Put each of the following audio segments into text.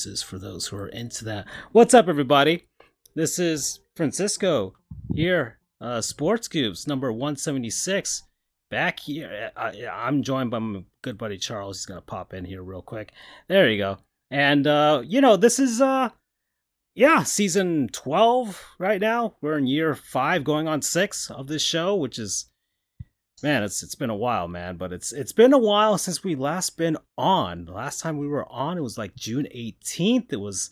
noises for those who are into that. What's up, everybody? This is Francisco here, uh, Sports Goofs number 176. Back here, I, I'm joined by my good buddy Charles. He's gonna pop in here real quick. There you go. And uh, you know, this is uh, yeah, season 12 right now. We're in year five, going on six of this show, which is man, it's it's been a while, man. But it's it's been a while since we last been on. The last time we were on, it was like June 18th. It was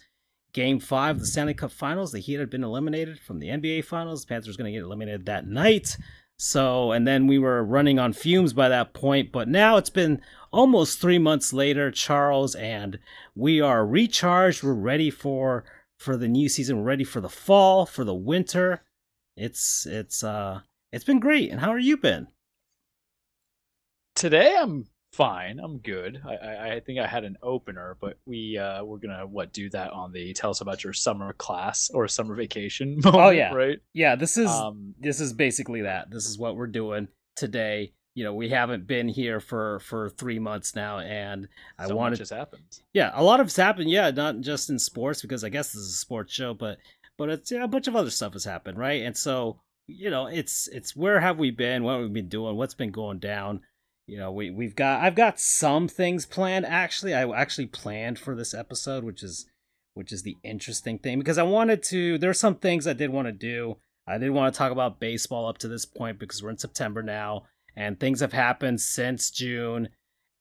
game five of the Stanley Cup Finals. The Heat had been eliminated from the NBA Finals. The Panthers were going to get eliminated that night. So, and then we were running on fumes by that point. But now it's been almost three months later, Charles, and we are recharged. We're ready for for the new season. We're ready for the fall, for the winter. It's it's uh it's been great. And how are you been? Today I'm fine. I'm good. I, I, I, think I had an opener, but we uh, we're gonna what do that on the tell us about your summer class or summer vacation. Moment, oh yeah, right. Yeah, this is um, this is basically that. This is what we're doing today. You know, we haven't been here for for three months now, and I so wanted. Much has happened. Yeah, a lot of has happened. Yeah, not just in sports because I guess this is a sports show, but but it's yeah, a bunch of other stuff has happened, right? And so you know, it's it's where have we been? What have we been doing? What's been going down? You know we we've got I've got some things planned. Actually I actually planned for this episode which is which is the interesting thing because I wanted to there's some things I did want to do. I did want to talk about baseball up to this point because we're in September now and things have happened since June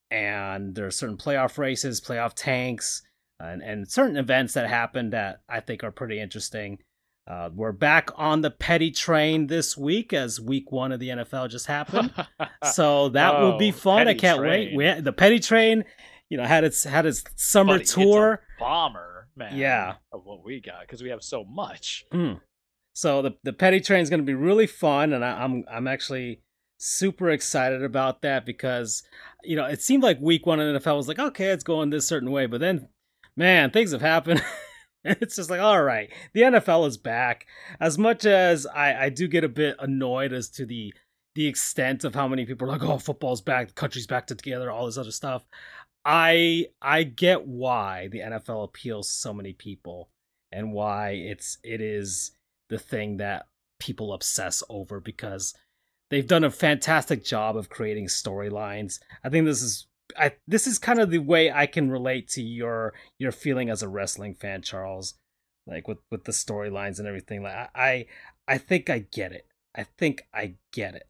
and there are certain playoff races playoff tanks and, and certain events that happened that I think are pretty interesting uh, we're back on the petty train this week as week one of the NFL just happened. so that oh, will be oh, fun. I can't train. wait. We the petty train, you know, had its had its summer Buddy, tour. bomber, man. Yeah, of what we got because we have so much. Mm. So the the petty train is going to be really fun, and I, I'm I'm actually super excited about that because you know it seemed like week one in NFL was like okay, it's going this certain way, but then man, things have happened. it's just like, all right, the NFL is back. As much as I, I do get a bit annoyed as to the the extent of how many people are like, oh, football's back, the country's back together, all this other stuff. I I get why the NFL appeals to so many people and why it's it is the thing that people obsess over because they've done a fantastic job of creating storylines. I think this is I this is kind of the way I can relate to your your feeling as a wrestling fan, Charles. Like with with the storylines and everything. Like I I think I get it. I think I get it.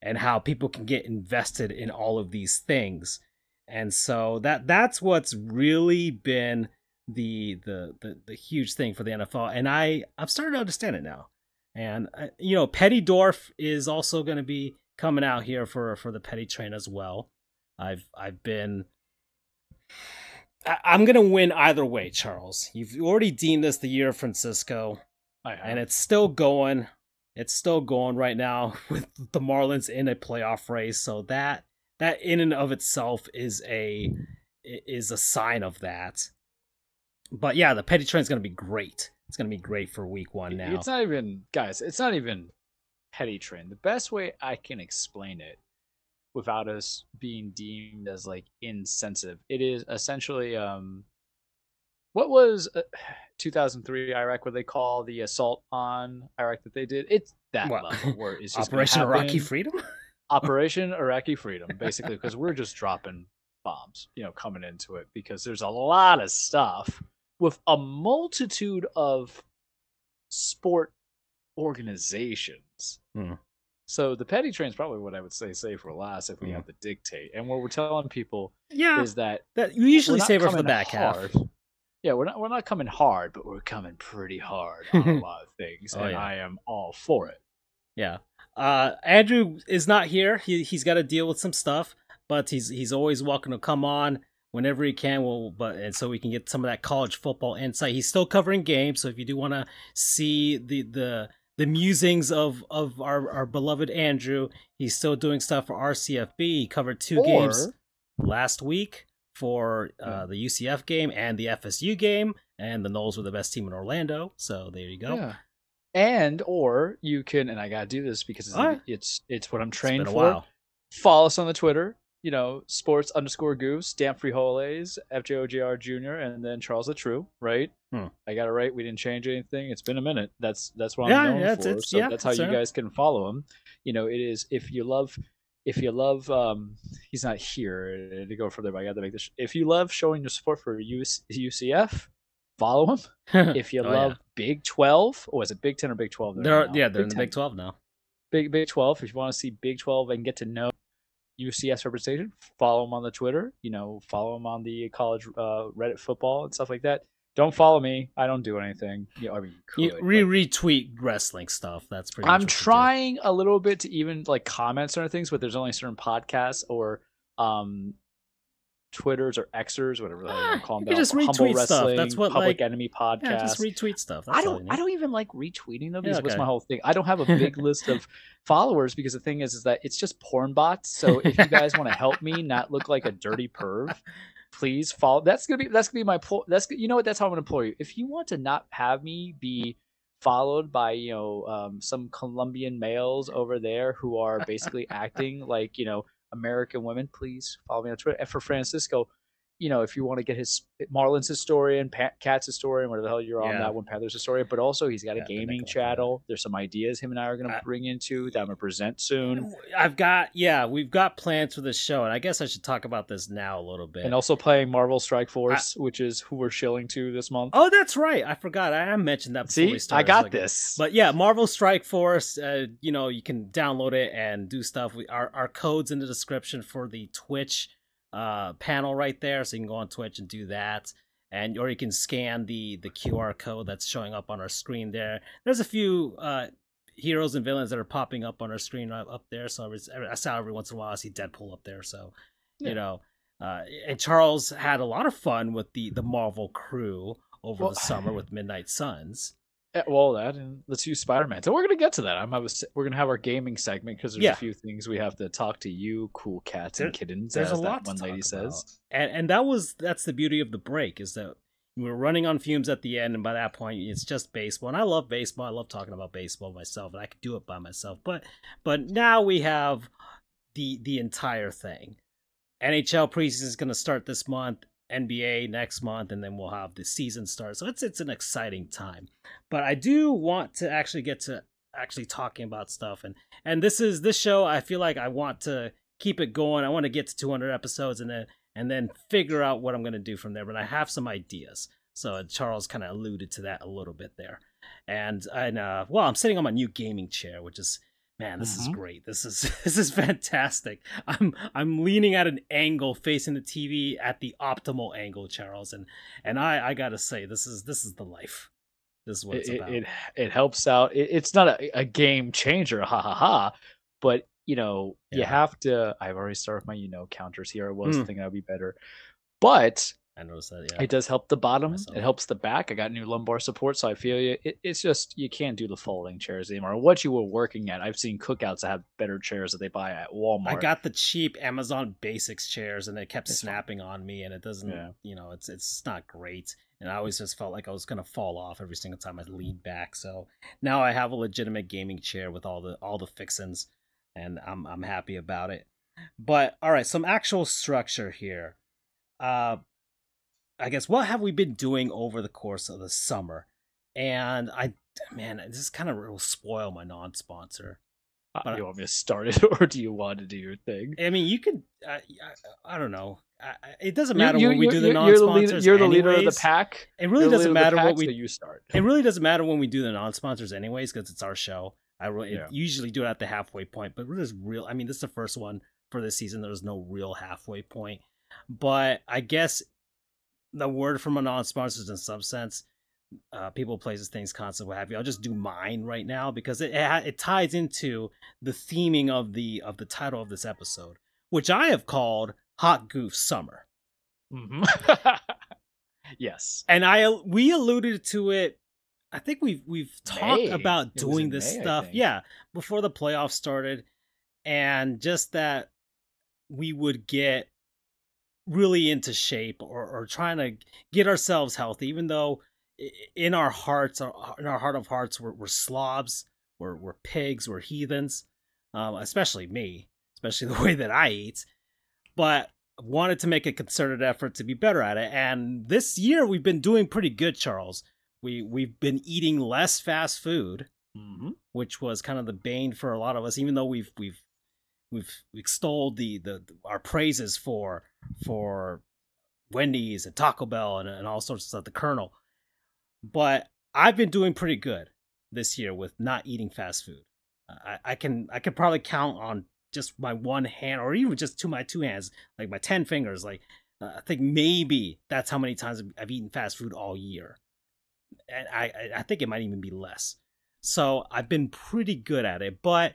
And how people can get invested in all of these things. And so that that's what's really been the the the, the huge thing for the NFL. And I I'm starting to understand it now. And uh, you know, Petty Dwarf is also going to be coming out here for for the Petty Train as well. I've I've been. I, am gonna win either way, Charles. You've already deemed this the year of Francisco, and it's still going. It's still going right now with the Marlins in a playoff race. So that that in and of itself is a is a sign of that. But yeah, the petty train is gonna be great. It's gonna be great for week one now. It's not even guys. It's not even petty train. The best way I can explain it without us being deemed as like insensitive. It is essentially um what was uh, 2003 Iraq what they call the assault on Iraq that they did. It's that what? level where it's just Operation Iraqi Freedom. Operation Iraqi Freedom, basically, because we're just dropping bombs, you know, coming into it because there's a lot of stuff with a multitude of sport organizations hmm. So the petty train is probably what I would say save for last if we mm. have to dictate. And what we're telling people yeah, is that that you usually save it for the back hard. half. Yeah, we're not we're not coming hard, but we're coming pretty hard on a lot of things, oh, and yeah. I am all for it. Yeah. Uh, Andrew is not here. He he's got to deal with some stuff, but he's he's always welcome to come on whenever he can. Well, but and so we can get some of that college football insight. He's still covering games, so if you do want to see the the the musings of of our, our beloved Andrew. He's still doing stuff for RCFB. He covered two or, games last week for uh, the UCF game and the FSU game, and the Noles were the best team in Orlando. So there you go. Yeah. And or you can, and I gotta do this because it's right. it's, it's what I'm trained for. While. Follow us on the Twitter. You know, sports underscore goofs, Dan Frijoles, FJOJR Jr., and then Charles the True, right? Hmm. I got it right. We didn't change anything. It's been a minute. That's that's what Yeah, I'm known yeah, for. it's- so yeah, that's how you guys can follow him. You know, it is if you love if you love um he's not here to go further, but I got to make this. If you love showing your support for US, UCF, follow him. If you Oh, love yeah. Big Twelve, or is it Big Ten or Big Twelve? they're now? yeah they're in the 10. Big Twelve now. Big Big Twelve. If you want to see Big Twelve and get to know UCF representation, follow them on the Twitter. You know, follow them on the college uh, Reddit football and stuff like that. Don't follow me. I don't do anything. You know, I mean, you You could, re but- retweet wrestling stuff. That's pretty. I'm much what you do. trying a little bit to even like comment certain things, but there's only certain podcasts or um Twitters or Xers, whatever the hell you Ah, want to call them. can just retweet stuff. Wrestling, That's what, Public like- Enemy podcast. Yeah, just retweet stuff. That's I don't. I don't even like retweeting them Yeah, because what's my whole thing? I don't have a big list of followers because the thing is, is that it's just porn bots. So if you guys want to help me not look like a dirty perv, please follow. That's gonna be. That's gonna be my. pl- That's you know what? That's how I'm gonna employ you. If you want to not have me be followed by you know um, some Colombian males over there who are basically acting like you know American women, please follow me on Twitter. And for Francisco, you know, if you want to get his Marlins historian, Pat, Cat's historian, whatever the hell you're on Yeah. that one, Panthers historian, but also he's got a gaming a lot of channel. There's some ideas him and I are going to bring into that I'm going to present soon. I've got yeah, we've got plans for this show, and I guess I should talk about this now a little bit. And also playing Marvel Strike Force, which is who we're shilling to this month. oh, that's right, I forgot. I mentioned that. Before See, I got Like, this. But yeah, Marvel Strike Force. Uh, you know, you can download it and do stuff. We our our codes in the description for the Twitch uh panel right there, so you can go on Twitch and do that. And or you can scan the the QR code that's showing up on our screen there. There's a few uh heroes and villains that are popping up on our screen right up there. So I saw every once in a while I see Deadpool up there. So Yeah. you know, uh, and Charles had a lot of fun with the the Marvel crew over Well- the summer with Midnight Suns. Eh, well, that and let's use Spider-Man. So we're going to get to that. I'm have a, we're going to have our gaming segment because there's Yeah. a few things we have to talk to you, cool cats There- and kittens, there's a as lot one lady says. and and that was that's the beauty of the break is that we are running on fumes at the end and by that point it's just baseball and i love baseball i love talking about baseball myself and i could do it by myself but but now we have the the entire thing nhl preseason is going to start this month nba next month and then we'll have the season start so it's it's an exciting time but i do want to actually get to actually talking about stuff and and this is this show i feel like i want to keep it going i want to get to 200 episodes and then and then figure out what I'm to do from there. But I have some ideas. So Charles kind of alluded to that a little bit there. And and uh, well, I'm sitting on my new gaming chair, which is man, this is Mhm. great. This is this is fantastic. I'm I'm leaning at an angle facing the TV at the optimal angle, Charles, and and I I gotta say this is this is the life. This is what it's it, about. it it helps out. It, it's not a, a game changer, ha ha ha. But you know, you have to. I've already started my you know counters here. I was Mm. thinking I'd be better, but I noticed that. Yeah. it does help the bottom. Myself. It helps the back. I got new lumbar support, so I feel you. It, it's just you can't do the folding chairs anymore. What you were working at, I've seen cookouts that have better chairs that they buy at Walmart. I got the cheap Amazon Basics chairs, and it kept It's fine. snapping on me, and it doesn't, Yeah. you know, it's it's not great. And I always just felt like I was gonna fall off every single time I leaned back. So now I have a legitimate gaming chair with all the all the fixins, and I'm I'm happy about it. But all right, some actual structure here. Uh, I guess what have we been doing over the course of the summer? And I, man, this is kind of will spoil my non-sponsor. Uh, but- you want me to start it, or do you want to do your thing? I mean, you could. I, I, I don't know. I, it doesn't matter you- when we do the you- you're the leader- non-sponsors. You're the leader of the pack. It really doesn't leader of the matter pack, what we. So you start. It really doesn't matter when we do the non-sponsors, anyways, because it's our show. I really Yeah. usually do it at the halfway point, but there's real. I mean, this is the first one for this season. There's no real halfway point, but I guess the word from a non-sponsors in some sense, uh, people, places, things, concept, what have you. I'll just do mine right now because it it, it ties into the theming of the of the title of this episode, which I have called "Hot Goof Summer." Mhm. yes. and I we alluded to it. I think we've we've talked May. about doing this May, stuff, yeah, before the playoffs started, and just that we would get really into shape or or trying to get ourselves healthy, even though in our hearts, our- in our heart of hearts, we're, we're slobs, we're we're pigs, we're heathens, um, especially me, especially the way that I eat. but wanted to make a concerted effort to be better at it. And this year we've been doing pretty good, Charles. We we've been eating less fast food, Mm-hmm. which was kind of the bane for a lot of us. Even though we've we've we've extolled the the our praises for for Wendy's and Taco Bell and, and all sorts of stuff, the Colonel. But I've been doing pretty good this year with not eating fast food. I, I can I can probably count on just my one hand or even just to my two hands, like my ten fingers. Like uh, I think maybe that's how many times I've eaten fast food all year, and I I think it might even be less. So I've been pretty good at it, but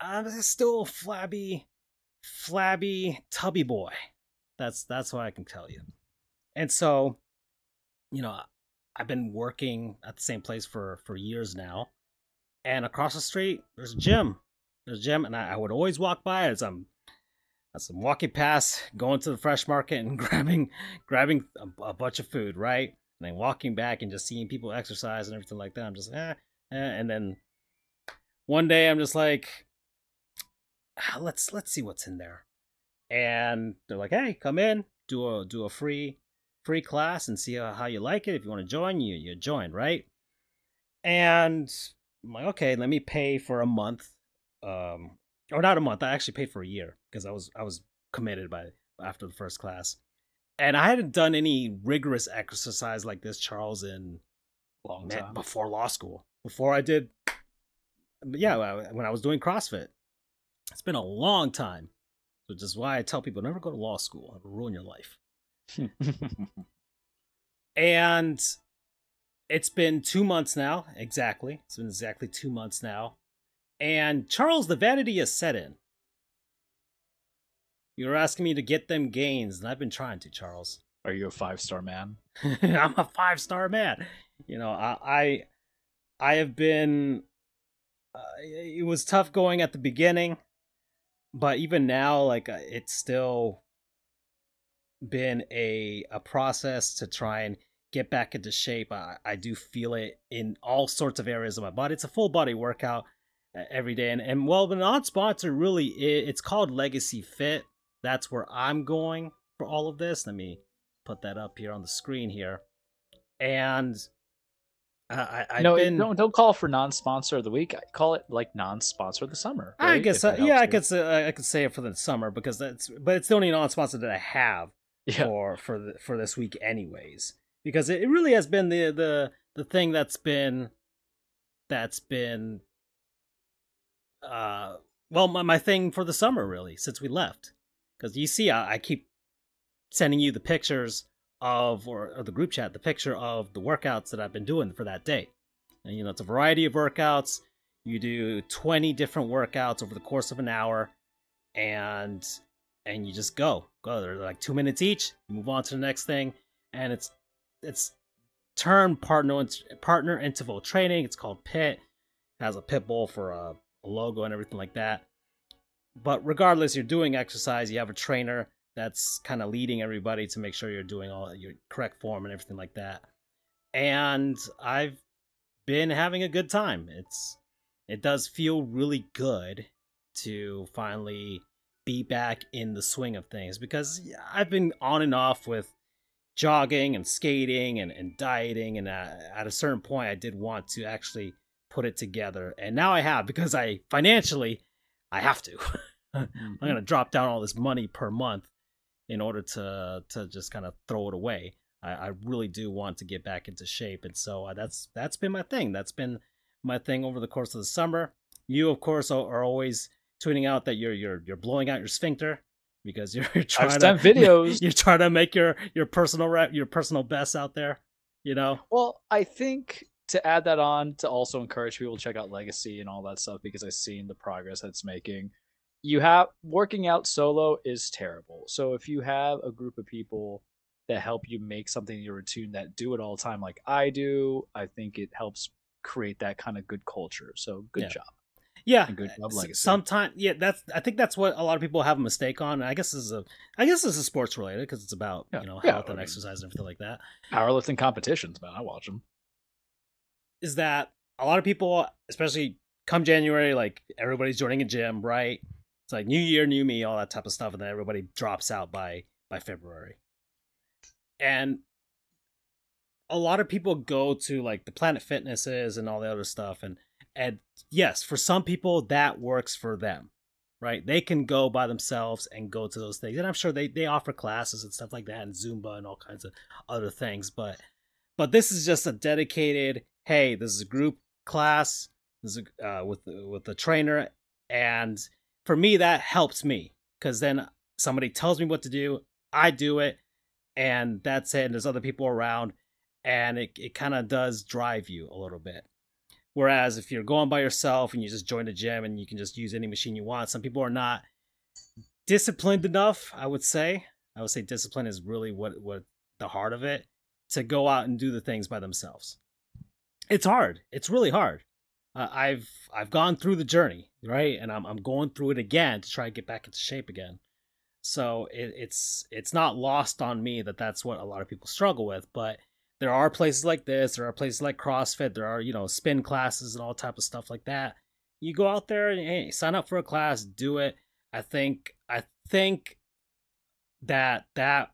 I'm still flabby, flabby, tubby boy. That's that's what I can tell you. And so, you know, I've been working at the same place for for years now, and across the street there's a gym. There's a gym, and I, I would always walk by as I'm as I'm walking past, going to the fresh market and grabbing grabbing a, a bunch of food, right? And then walking back and just seeing people exercise and everything like that. I'm just eh, eh. and then one day I'm just like, "Ah, let's let's see what's in there, and they're like, hey, come in, do a do a free free class and see how, how you like it. If you want to join, you you join, right? And I'm like, okay, let me pay for a month, um, or not a month. I actually paid for a year because I was I was committed by after the first class, and I hadn't done any rigorous exercise like this, Charles, in Long man, time. before law school. Before I did, yeah, when I was doing CrossFit, it's been a long time. Which is why I tell people never go to law school; it'll ruin your life. And it's been two months now, exactly. It's been exactly two months now. And Charles, the vanity has set in. You're asking me to get them gains, and I've been trying to, Charles. Are you a five star man? I'm a five star man. You know, I, I, I have been. Uh, it was tough going at the beginning, but even now, like uh, it's still been a a process to try and get back into shape. I, I do feel it in all sorts of areas of my body. It's a full body workout uh, every day, and and well, the non sponsor really it, it's called Legacy Fit. That's where I'm going for all of this. Let me put that up here on the screen here, and I, I, I've no, been. don't don't call for non-sponsor of the week. I call it like non-sponsor of the summer. I guess, uh, yeah, I could say I could say it for the summer because that's, but it's the only non-sponsor that I have. Yeah. for for the, for this week, anyways. Because it, it really has been the the the thing that's been that's been uh well my, my thing for the summer really since we left. Because you see, I, I keep sending you the pictures of or, or the group chat the picture of the workouts that I've been doing for that day. And you know, it's a variety of workouts. You do 20 different workouts over the course of an hour and and you just go. Go. They're like 2 minutes each. You move on to the next thing and it's it's termed partner partner interval training. It's called PIT. It has a pit bull for a, a logo and everything like that. But regardless, you're doing exercise. You have a trainer that's kind of leading everybody to make sure you're doing all your correct form and everything like that. And I've been having a good time. It's it does feel really good to finally be back in the swing of things because I've been on and off with jogging and skating and, and dieting and uh, at a certain point I did want to actually put it together and now I have because I financially I have to. I'm gonna drop down all this money per month in order to to just kind of throw it away. I, I really do want to get back into shape, and so uh, that's that's been my thing. That's been my thing over the course of the summer. You, of course, are, are always tweeting out that you're you're you're blowing out your sphincter because you're, you're trying I've to videos. You're trying to make your your personal rep, your personal best out there. You know, Well, I think to add that on to also encourage people to check out Legacy and all that stuff because I've seen the progress that it's making. You have working out solo is terrible. So if you have a group of people that help you make something your routine that do it all the time like I do, I think it helps create that kind of good culture. So good Yeah. job. yeah. And good job, Legacy. Sometimes, yeah, that's. I think that's what a lot of people have a mistake on. I guess this is a. I guess this is sports related because it's about Yeah, you know health I and exercise and everything like that. Powerlifting competitions, man. I watch them. is that a lot of people, especially come January, like everybody's joining a gym, right? It's like new year, new me, all that type of stuff, and then everybody drops out by by February. And a lot of people go to like the Planet Fitnesses and all the other stuff, and and yes, for some people that works for them, right? They can go by themselves and go to those things, and I'm sure they they offer classes and stuff like that, and Zumba and all kinds of other things. But but this is just a dedicated. Hey, this is a group class. This is a, uh, with with the trainer, and for me that helps me because then somebody tells me what to do, I do it, and that's it. And there's other people around, and it it kind of does drive you a little bit. Whereas if you're going by yourself and you just join a gym and you can just use any machine you want, some people are not disciplined enough. I would say. I would say discipline is really what what the heart of it to go out and do the things by themselves. It's hard. It's really hard. Uh, I've I've gone through the journey, right, and I'm I'm going through it again to try to get back into shape again. So it, it's it's not lost on me that that's what a lot of people struggle with, but there are places like this there are places like crossfit there are you know spin classes and all type of stuff like that. You go out there and hey, sign up for a class do it. I think i think that that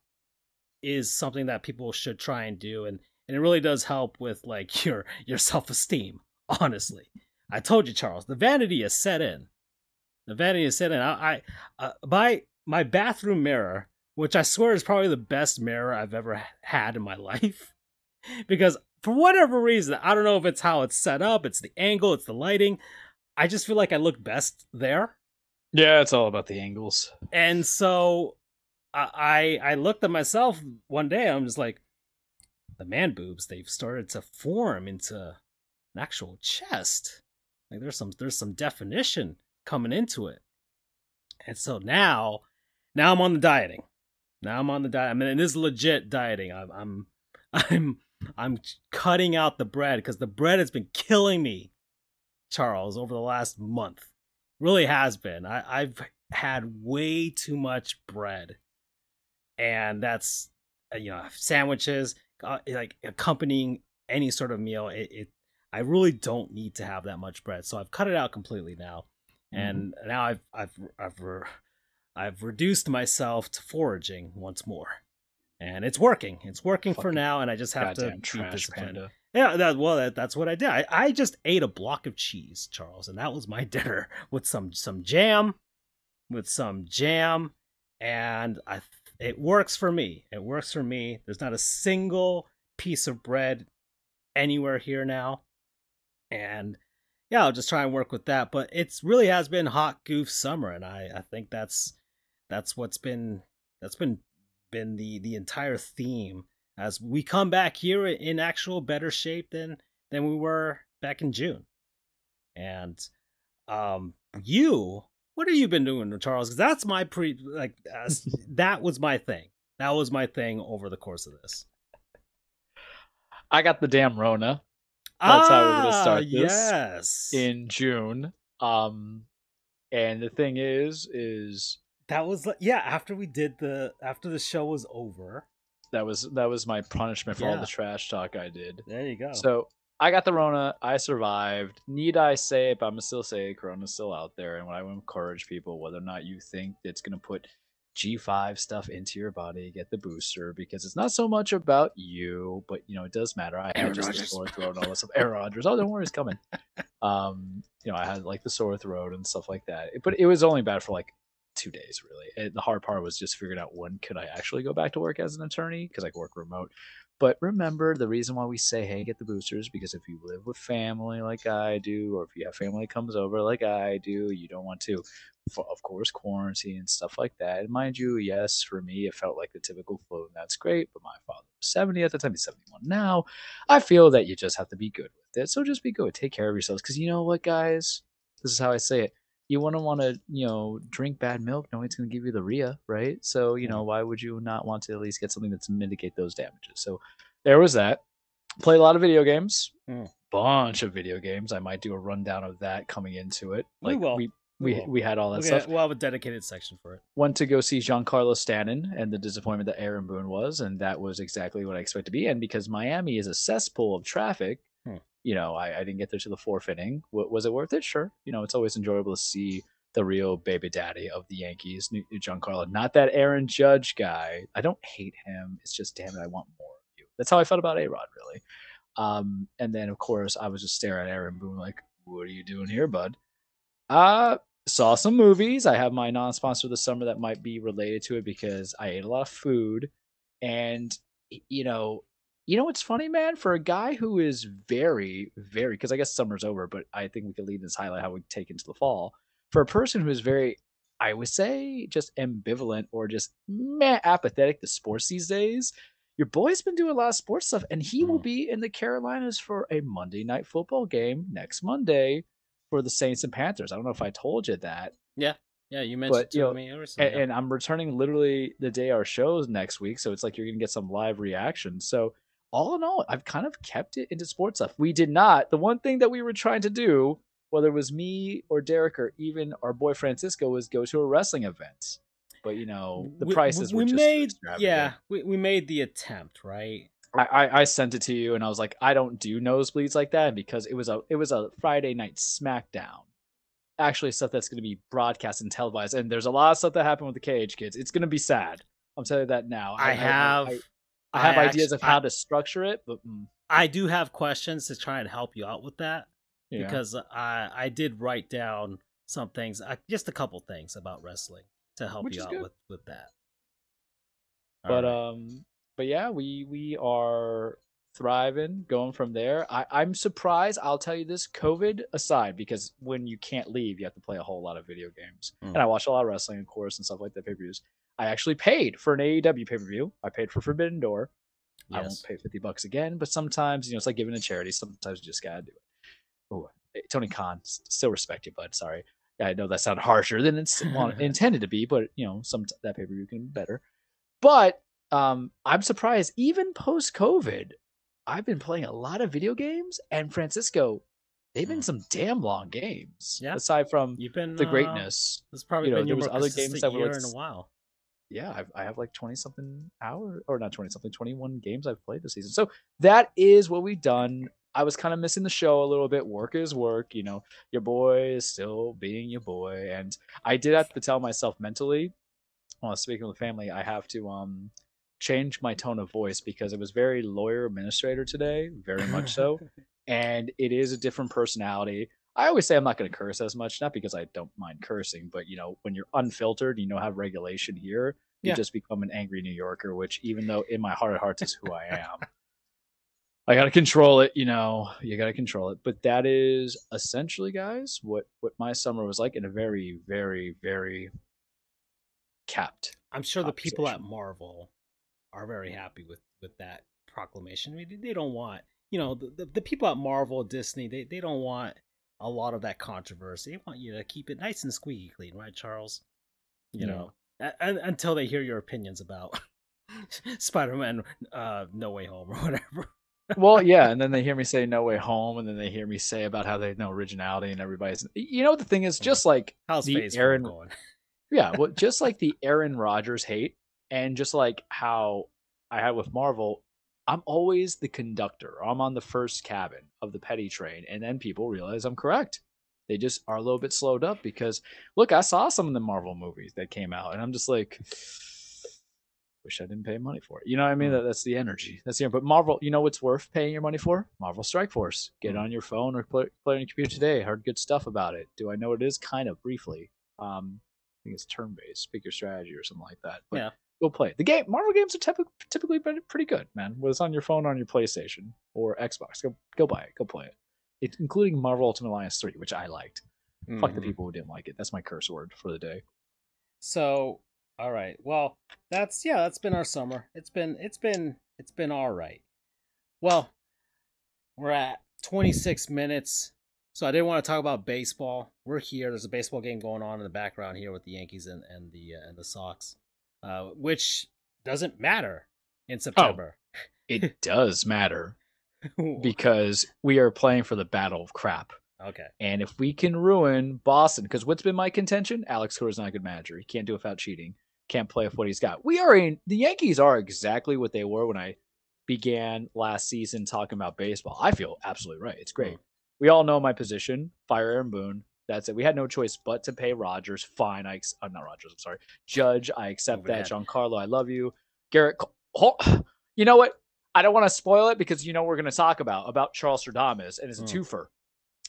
is something that people should try and do and and it really does help with like your your self-esteem honestly i told you charles the vanity is set in the vanity is set in i, I uh, my my bathroom mirror which i swear is probably the best mirror i've ever had in my life because for whatever reason, I don't know if it's how it's set up, it's the angle, it's the lighting. I just feel like I look best there. Yeah, it's all about the angles. And so I I looked at myself one day. I'm just like, the man boobs they've started to form into an actual chest. Like there's some there's some definition coming into it. And so now, now I'm on the dieting. Now I'm on the diet. I mean, it is legit dieting. I'm I'm I'm I'm cutting out the bread because the bread has been killing me, Charles, over the last month. Really has been. I, I've had way too much bread, and that's you know sandwiches uh, like accompanying any sort of meal. It, it, I really don't need to have that much bread, so I've cut it out completely now, mm-hmm. and now I've I've I've I've reduced myself to foraging once more and it's working. It's working Fucking for now, and I just have to be disciplined. Panda. Yeah, that, well, that, that's what I did. I, I just ate a block of cheese, Charles, and that was my dinner with some some jam, with some jam, and I it works for me. It works for me. There's not a single piece of bread anywhere here now, and yeah, I'll just try and work with that. But it's really has been hot goof summer, and I I think that's that's what's been that's been been the the entire theme as we come back here in actual better shape than than we were back in June. And um you what have you been doing Charles cuz that's my pre like uh, that was my thing. That was my thing over the course of this. I got the damn Rona. That's ah, how we're gonna start this yes. in June. Um, and the thing is, is that was like yeah after we did the after the show was over that was that was my punishment for yeah. all the trash talk i did there you go so i got the rona i survived need i say it but i'm still say corona's still out there and when i would encourage people whether or not you think it's going to put G5 stuff into your body, get the booster because it's not so much about you, but you know it does matter. I had just a sore throat and all this stuff. Aaron Rodgers, oh, don't worry, it's coming. Um, you know, I had like the sore throat and stuff like that, but it was only bad for like two days really. And the hard part was just figuring out when could I actually go back to work as an attorney because I work remote. But remember, the reason why we say, hey, get the boosters, because if you live with family like I do, or if you have family comes over like I do, you don't want to, of course, quarantine and stuff like that. And mind you, yes, for me, it felt like the typical flu, and that's great. But my father was 70 at the time, he's 71 now. I feel that you just have to be good with it. So just be good. Take care of yourselves. Because you know what, guys? This is how I say it you wouldn't want to, you know, drink bad milk knowing it's going to give you the RIA, right? So, you know, why would you not want to at least get something that's mitigate those damages? So there was that. Play a lot of video games, mm. bunch of video games. I might do a rundown of that coming into it. Like we we we, we, we had all that okay, stuff. We'll have a dedicated section for it. Went to go see Giancarlo Stanton and the disappointment that Aaron Boone was, and that was exactly what I expected to be. And because Miami is a cesspool of traffic, you know, I, I didn't get there to the fourth inning. W- was it worth it? Sure. You know, it's always enjoyable to see the real baby daddy of the Yankees, Giancarlo. Not that Aaron Judge guy. I don't hate him. It's just damn it, I want more of you. That's how I felt about A Rod, really. Um, and then of course I was just staring at Aaron Boone like, "What are you doing here, bud?" Uh saw some movies. I have my non-sponsor this summer that might be related to it because I ate a lot of food, and you know, you know what's funny, man? For a guy who is very, very, because I guess summer's over, but I think we could lead this highlight how we take into the fall. For a person who is very, I would say, just ambivalent or just meh, apathetic to sports these days, your boy's been doing a lot of sports stuff, and he mm. will be in the Carolinas for a Monday night football game next Monday for the Saints and Panthers. I don't know if I told you that. Yeah. Yeah, you mentioned but, you know, me. and, and I'm returning literally the day our shows next week, so it's like you're gonna get some live reaction. So all in all, I've kind of kept it into sports stuff. We did not. The one thing that we were trying to do, whether it was me or Derek or even our boy Francisco, was go to a wrestling event. But you know, the we, prices we, we made yeah, we, we made the attempt, right? I, I, I sent it to you and I was like, I don't do nosebleeds like that because it was a it was a Friday night SmackDown. Actually, stuff that's going to be broadcast and televised, and there's a lot of stuff that happened with the Cage Kids. It's going to be sad. I'm telling you that now. I, I have. I, I have I ideas actually, of how I, to structure it, but mm. I do have questions to try and help you out with that yeah. because I I did write down some things, I, just a couple things about wrestling to help Which you out good. with with that. All but right. um, but yeah, we we are thriving, going from there. I I'm surprised. I'll tell you this, COVID aside, because when you can't leave, you have to play a whole lot of video games, mm. and I watch a lot of wrestling, of course, and stuff like that, pay per views. I actually paid for an AEW pay per view. I paid for Forbidden Door. Yes. I won't pay fifty bucks again, but sometimes you know it's like giving a charity. Sometimes you just gotta do it. Oh, Tony Khan, still respect you, bud. Sorry, I know that sounded harsher than it's intended to be, but you know some that pay per view can be better. But um, I'm surprised, even post COVID, I've been playing a lot of video games, and Francisco, they've been mm. some damn long games. Yeah. Aside from You've been, the uh, greatness, uh, it's probably you know, been there was other games that were like, in a while yeah, I've, I have like 20 something hour or not 20 something, 21 games I've played this season. So that is what we've done. I was kind of missing the show a little bit. Work is work, you know. Your boy is still being your boy, and I did have to tell myself mentally, while speaking with family, I have to um change my tone of voice because it was very lawyer administrator today, very much so, and it is a different personality. I always say I'm not going to curse as much, not because I don't mind cursing, but you know, when you're unfiltered, you know, have regulation here, you yeah. just become an angry New Yorker, which even though in my heart of hearts is who I am, I got to control it, you know, you got to control it. But that is essentially, guys, what, what my summer was like in a very, very, very capped. I'm sure the people at Marvel are very happy with, with that proclamation. I mean, they don't want, you know, the, the, the people at Marvel, Disney, they, they don't want a lot of that controversy. They want you to keep it nice and squeaky clean, right, Charles? You yeah. know, a- until they hear your opinions about Spider-Man, uh, No Way Home or whatever. well, yeah, and then they hear me say No Way Home, and then they hear me say about how they have no originality and everybody's. You know, what the thing is, just like How's the Aaron, going? yeah, well, just like the Aaron Rodgers hate, and just like how I had with Marvel, I'm always the conductor. I'm on the first cabin of the petty train, and then people realize I'm correct. They just are a little bit slowed up because look, I saw some of the Marvel movies that came out, and I'm just like, wish I didn't pay money for it. You know what I mean? That, that's the energy. That's the but Marvel. You know what's worth paying your money for? Marvel Strike Force. Get mm. on your phone or play, play on your computer today. Heard good stuff about it. Do I know what it is? Kind of briefly. Um, I think it's turn based. Pick your strategy or something like that. But yeah go play The game Marvel games are typically typically pretty good, man. Whether it's on your phone, or on your PlayStation, or Xbox, go go buy it, go play it. it including Marvel Ultimate Alliance three, which I liked. Mm-hmm. Fuck the mm-hmm. people who didn't like it. That's my curse word for the day. So, all right. Well, that's yeah. That's been our summer. It's been it's been it's been all right. Well, we're at 26 minutes. So I didn't want to talk about baseball. We're here. There's a baseball game going on in the background here with the Yankees and, and the uh, and the Sox uh, which doesn't matter in oh, September. Oh, it does matter because we are playing for the battle of crap. Okay. And if we can ruin Boston, because what's been my contention? Alex Cora's not a good manager. He can't do it without cheating. Can't play with what he's got. We are in the Yankees are exactly what they were when I began last season talking about baseball. I feel absolutely right. It's great. Mm. We all know my position. Fire Aaron Boone. That's it. We had no choice but to pay Rogers. Fine, I uh, not Rogers. I'm sorry, Judge. I accept that. Giancarlo, I love you. Garrett, you know what? I don't want to spoil it because you know we're going to talk about about Charles Stradamus, and it's a mm. twofer.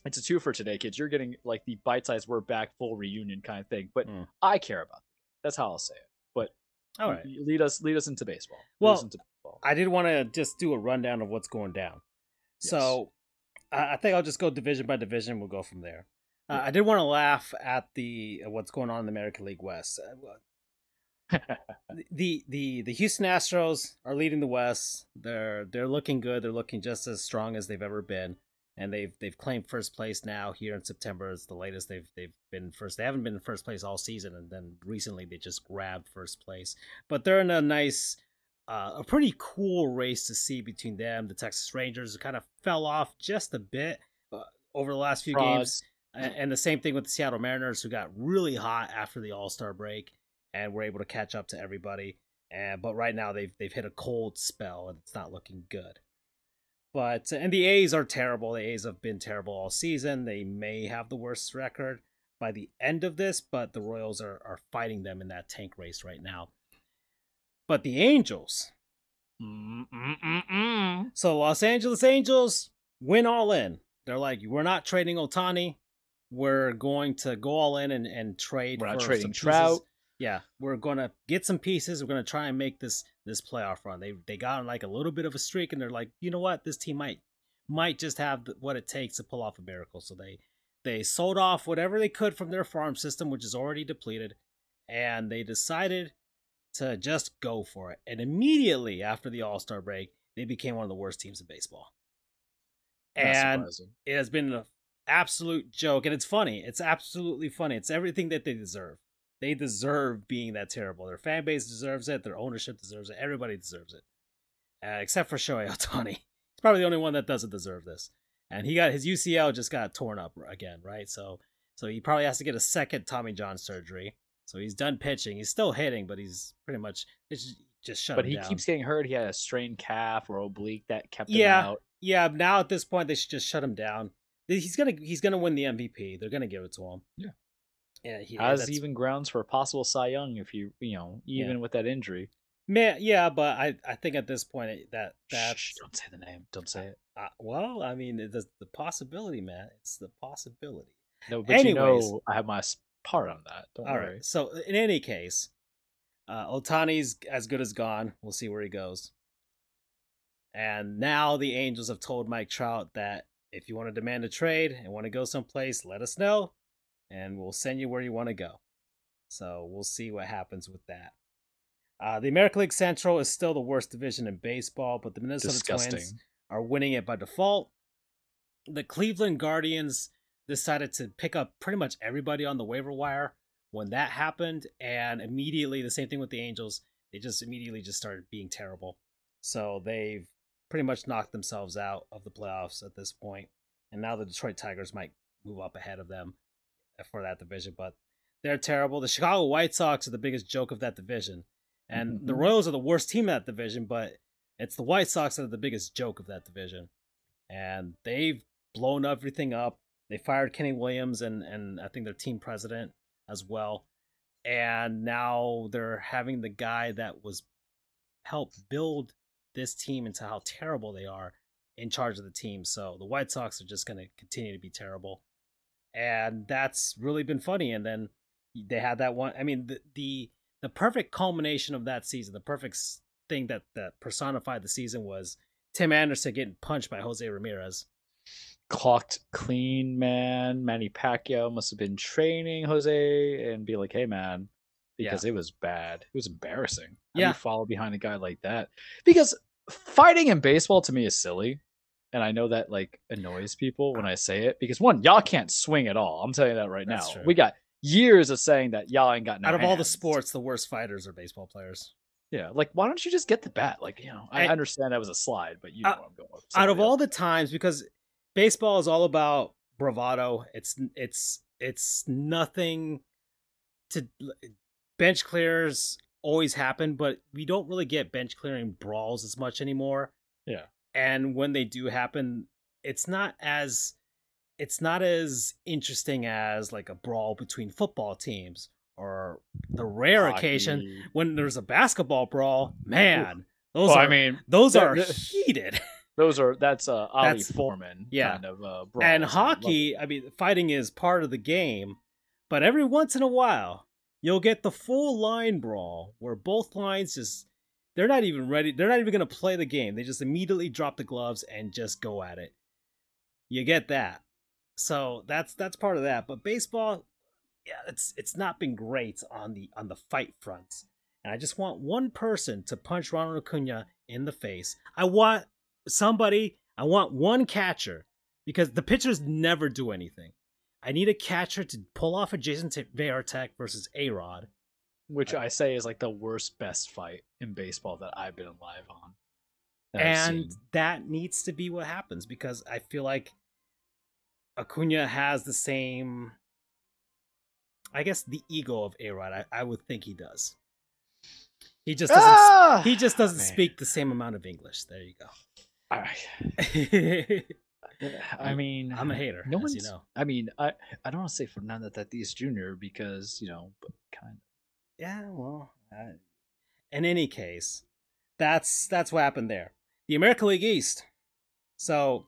It's a twofer today, kids. You're getting like the bite-sized "we're back" full reunion kind of thing, but mm. I care about. It. That's how I'll say it. But all right, lead us lead us into baseball. Well, into baseball. I did want to just do a rundown of what's going down. Yes. So I think I'll just go division by division. We'll go from there. Uh, I did want to laugh at the uh, what's going on in the American League West. Uh, the the the Houston Astros are leading the West. They're they're looking good. They're looking just as strong as they've ever been, and they've they've claimed first place now here in September. It's the latest they've they've been first. They haven't been in first place all season, and then recently they just grabbed first place. But they're in a nice. Uh, a pretty cool race to see between them. The Texas Rangers kind of fell off just a bit uh, over the last few Frauds. games and the same thing with the Seattle Mariners, who got really hot after the All Star break and were able to catch up to everybody. And but right now they've they've hit a cold spell and it's not looking good. But and the A's are terrible. The A's have been terrible all season. They may have the worst record by the end of this, but the Royals are are fighting them in that tank race right now. But the Angels. Mm-mm-mm-mm. So Los Angeles Angels win all in. They're like, we're not trading Ohtani we're going to go all in and, and trade. We're not trading Trout. Yeah, we're gonna get some pieces. We're gonna try and make this this playoff run. They they got on like a little bit of a streak, and they're like, you know what, this team might might just have what it takes to pull off a miracle. So they they sold off whatever they could from their farm system, which is already depleted, and they decided to just go for it. And immediately after the All Star break, they became one of the worst teams in baseball. Not and surprising. it has been a absolute joke, and it's funny. It's absolutely funny. It's everything that they deserve. They deserve being that terrible. Their fan base deserves it. Their ownership deserves it. Everybody deserves it, uh, except for Shohei Ohtani. He's probably the only one that doesn't deserve this. And he got his UCL just got torn up again, right? So, so he probably has to get a second Tommy John surgery. So he's done pitching. He's still hitting, but he's pretty much just, just shut. But he down. keeps getting hurt. He had a strained calf or oblique that kept him out. Yeah, now at this point they should just shut him down. He's gonna he's gonna win the MVP. They're gonna give it to him. Yeah. Yeah, he has even grounds for a possible Cy Young if you you know even yeah. with that injury. Man, yeah, but I I think at this point that that don't say the name. Don't say it. Uh, well, I mean, it's the possibility, man. It's the possibility. No, but Anyways, you know, I have my part on that. Don't all worry. Right. So in any case, uh, Ohtani's as good as gone. We'll see where he goes. And now the Angels have told Mike Trout that if you want to demand a trade and want to go someplace, let us know and we'll send you where you want to go. So we'll see what happens with that. Uh, the American League Central is still the worst division in baseball, but the Minnesota Disgusting. Twins are winning it by default. The Cleveland Guardians decided to pick up pretty much everybody on the waiver wire when that happened, and immediately the same thing with the Angels. They just immediately just started being terrible. So they've pretty much knocked themselves out of the playoffs at this point. And now the Detroit Tigers might move up ahead of them for that division, but they're terrible. The Chicago White Sox are the biggest joke of that division. And mm-hmm. the Royals are the worst team in that division, but it's the White Sox that are the biggest joke of that division. And they've blown everything up. They fired Kenny Williams and, and I think their team president as well. And now they're having the guy that was helped build this team into how terrible they are in charge of the team. So the White Sox are just going to continue to be terrible. And that's really been funny. And then they had that one. I mean, the, the, the perfect culmination of that season, the perfect thing that, that personified the season was Tim Anderson getting punched by Jose Ramirez. Clocked clean, man. Manny Pacquiao must have been training Jose and be like, hey, man, because yeah. it was bad. It was embarrassing. How yeah. follow behind a guy like that? Because fighting in baseball to me is silly. And I know that like annoys people when I say it because one, y'all can't swing at all. I'm telling you that right That's now. True. We got years of saying that y'all ain't got no Out of hands. all the sports, the worst fighters are baseball players. Yeah, like why don't you just get the bat? Like you know, I, I understand that was a slide, but you know uh, I'm going. Out of else. all the times, because baseball is all about bravado. It's it's it's nothing to bench clears always happen, but we don't really get bench clearing brawls as much anymore. Yeah. And when they do happen, it's not as it's not as interesting as like a brawl between football teams or the rare Hockey. occasion when there's a basketball brawl. Man, those Well, are I mean, those they're- heated. those are that's uh, Ali That's- Foreman yeah. kind of uh, brawls. and hockey. I mean, fighting is part of the game, but every once in a while, you'll get the full line brawl where both lines just they're not even ready. They're not even going to play the game. They just immediately drop the gloves and just go at it. You get that. So that's that's part of that. But baseball, yeah, it's it's not been great on the on the fight fronts. And I just want one person to punch Ronald Acuna in the face. I want somebody. I want one catcher because the pitchers never do anything. I need a catcher to pull off a Jason Varitek versus A Rod. which I say is like the worst best fight in baseball that I've been alive on. that and that needs to be what happens because I feel like Acuna has the same, I guess, the ego of A Rod. I, I would think he does. He just doesn't. Ah! He just doesn't speak the same amount of English. There you go. go. I mean, I'm a hater, No one's. you know. I mean, I I don't want to say Fernando Tatis Jr. because you know, but kind of. Yeah, well, uh, in any case, that's that's what happened there. The American League East. So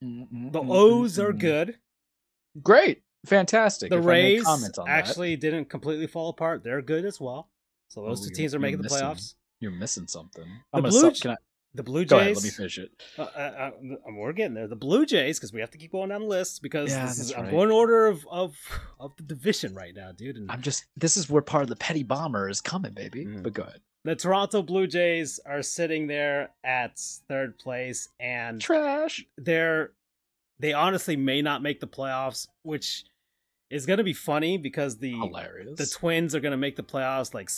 the O's are good. Great, fantastic. The If I Rays on that. actually didn't completely fall apart. They're good as well. So those Oh, two teams are making the missing- playoffs. You're missing something. The I'm gonna Blue stop. Can I, The Blue go Jays. ahead. Let me finish it. Uh, uh, uh, we're getting there. The Blue Jays, because we have to keep going down the list because Yeah, this is, I'm right. going order of, of of the division right now, dude. And I'm just. This is where part of the petty bomber is coming, baby. Mm. But go ahead. the Toronto Blue Jays are sitting there at third place, and Trash. they're they honestly may not make the playoffs, which is going to be funny because the Hilarious. the Twins are going to make the playoffs like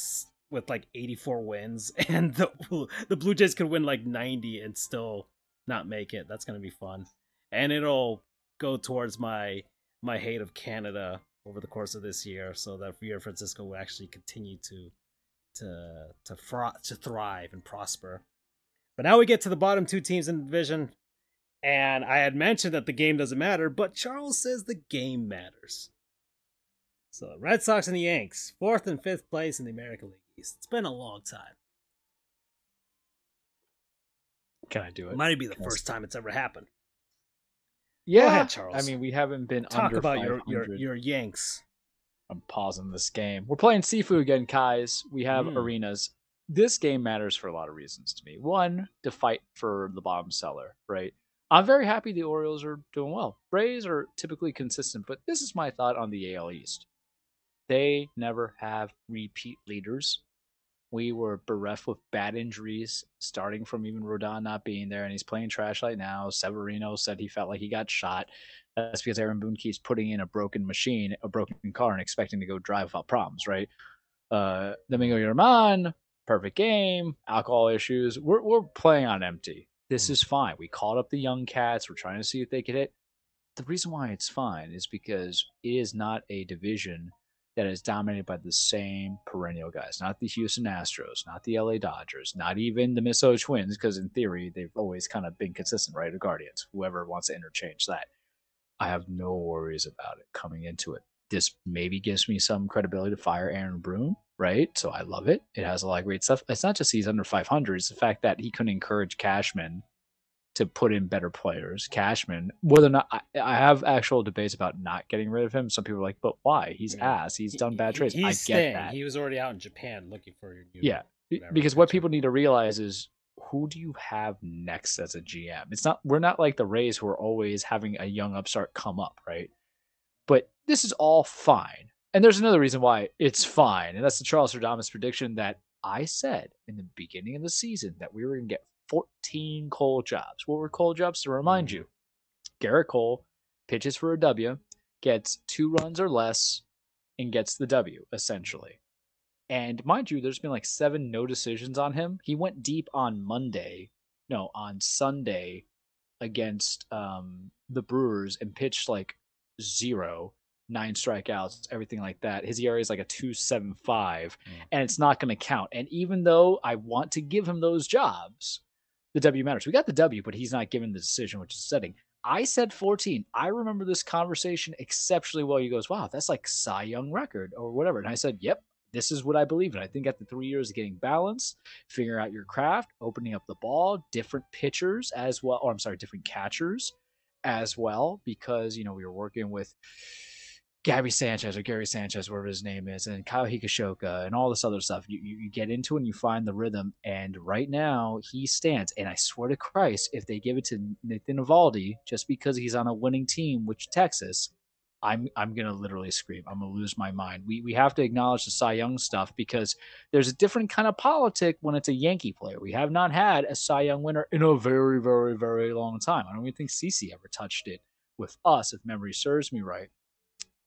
with like 84 wins, and the the Blue Jays could win like 90 and still not make it. That's going to be fun, and it'll go towards my my hate of Canada over the course of this year, so that Rio Francisco will actually continue to to to fro- to thrive and prosper. But now we get to the bottom two teams in the division, and I had mentioned that the game doesn't matter, but Charles says the game matters. So Red Sox and the Yanks, fourth and fifth place in the American League East. It's been a long time. Can I do it? Might be the Can first time it's ever happened. yeah, ahead, Charles. I mean, we haven't been Talk under about your, 500. your your Yanks. I'm pausing this game. We're playing Sifu again, guys. We have Mm. arenas. This game matters for a lot of reasons to me. One, to fight for the bottom cellar, right? I'm very happy the Orioles are doing well. Braves are typically consistent, but this is my thought on the AL East. They never have repeat leaders. We were bereft with bad injuries, starting from even Rodon not being there, and he's playing trash right now. Severino said he felt like he got shot. That's because Aaron Boone keeps putting in a broken machine, a broken car, and expecting to go drive without problems, right? Uh, Domingo Germán, perfect game, alcohol issues. We're, we're playing on empty. This is fine. We called up the young cats. We're trying to see if they could hit. The reason why it's fine is because it is not a division that is dominated by the same perennial guys. Not the Houston Astros, not the LA Dodgers, not even the Minnesota Twins, because in theory they've always kind of been consistent, right? Or Guardians, whoever wants to interchange that. I have no worries about it coming into it. This maybe gives me some credibility to fire Aaron Boone, right? So I love it. It has a lot of great stuff. It's not just he's under 500; it's the fact that he couldn't encourage Cashman to put in better players. Cashman, whether or not I, I have actual debates about not getting rid of him. Some people are like, but why? He's Yeah. ass. He's done bad He- trades. I get staying. that. He was already out in Japan looking for your new. Yeah, because what people need to realize is who do you have next as a GM? It's not we're not like the Rays who are always having a young upstart come up, right? But this is all fine. And there's another reason why it's fine, and that's the Charles Stradamus prediction that I said in the beginning of the season that we were going to get 14 Cole jobs. What were Cole jobs? To remind Mhm. you, Gerrit Cole pitches for a W, gets two runs or less, and gets the W essentially. And mind you, there's been like seven no decisions on him. He went deep on Monday, no, on Sunday against um, the Brewers and pitched like zero, nine strikeouts, everything like that. His ERA is like a 275, Mm. and it's not going to count. And even though I want to give him those jobs, the W matters. We got the W, but he's not given the decision, which is setting. I said 14. I remember this conversation exceptionally well. He goes, Wow, that's like Cy Young record or whatever. And I said, Yep, this is what I believe in. I think after three years of getting balance, figuring out your craft, opening up the ball, different pitchers as well, or I'm sorry, different catchers as well, because you know we were working with Gabby Sanchez or Gary Sanchez, whatever his name is, and Kyle Higashioka and all this other stuff. You, you, you get into it and you find the rhythm. And right now he stands. And I swear to Christ, if they give it to Nathan Eovaldi just because he's on a winning team, which Texas, I'm I'm gonna literally scream. I'm gonna lose my mind. We we have to acknowledge the Cy Young stuff because there's a different kind of politic when it's a Yankee player. We have not had a Cy Young winner in a very very very long time. I don't even think CC ever touched it with us, if memory serves me right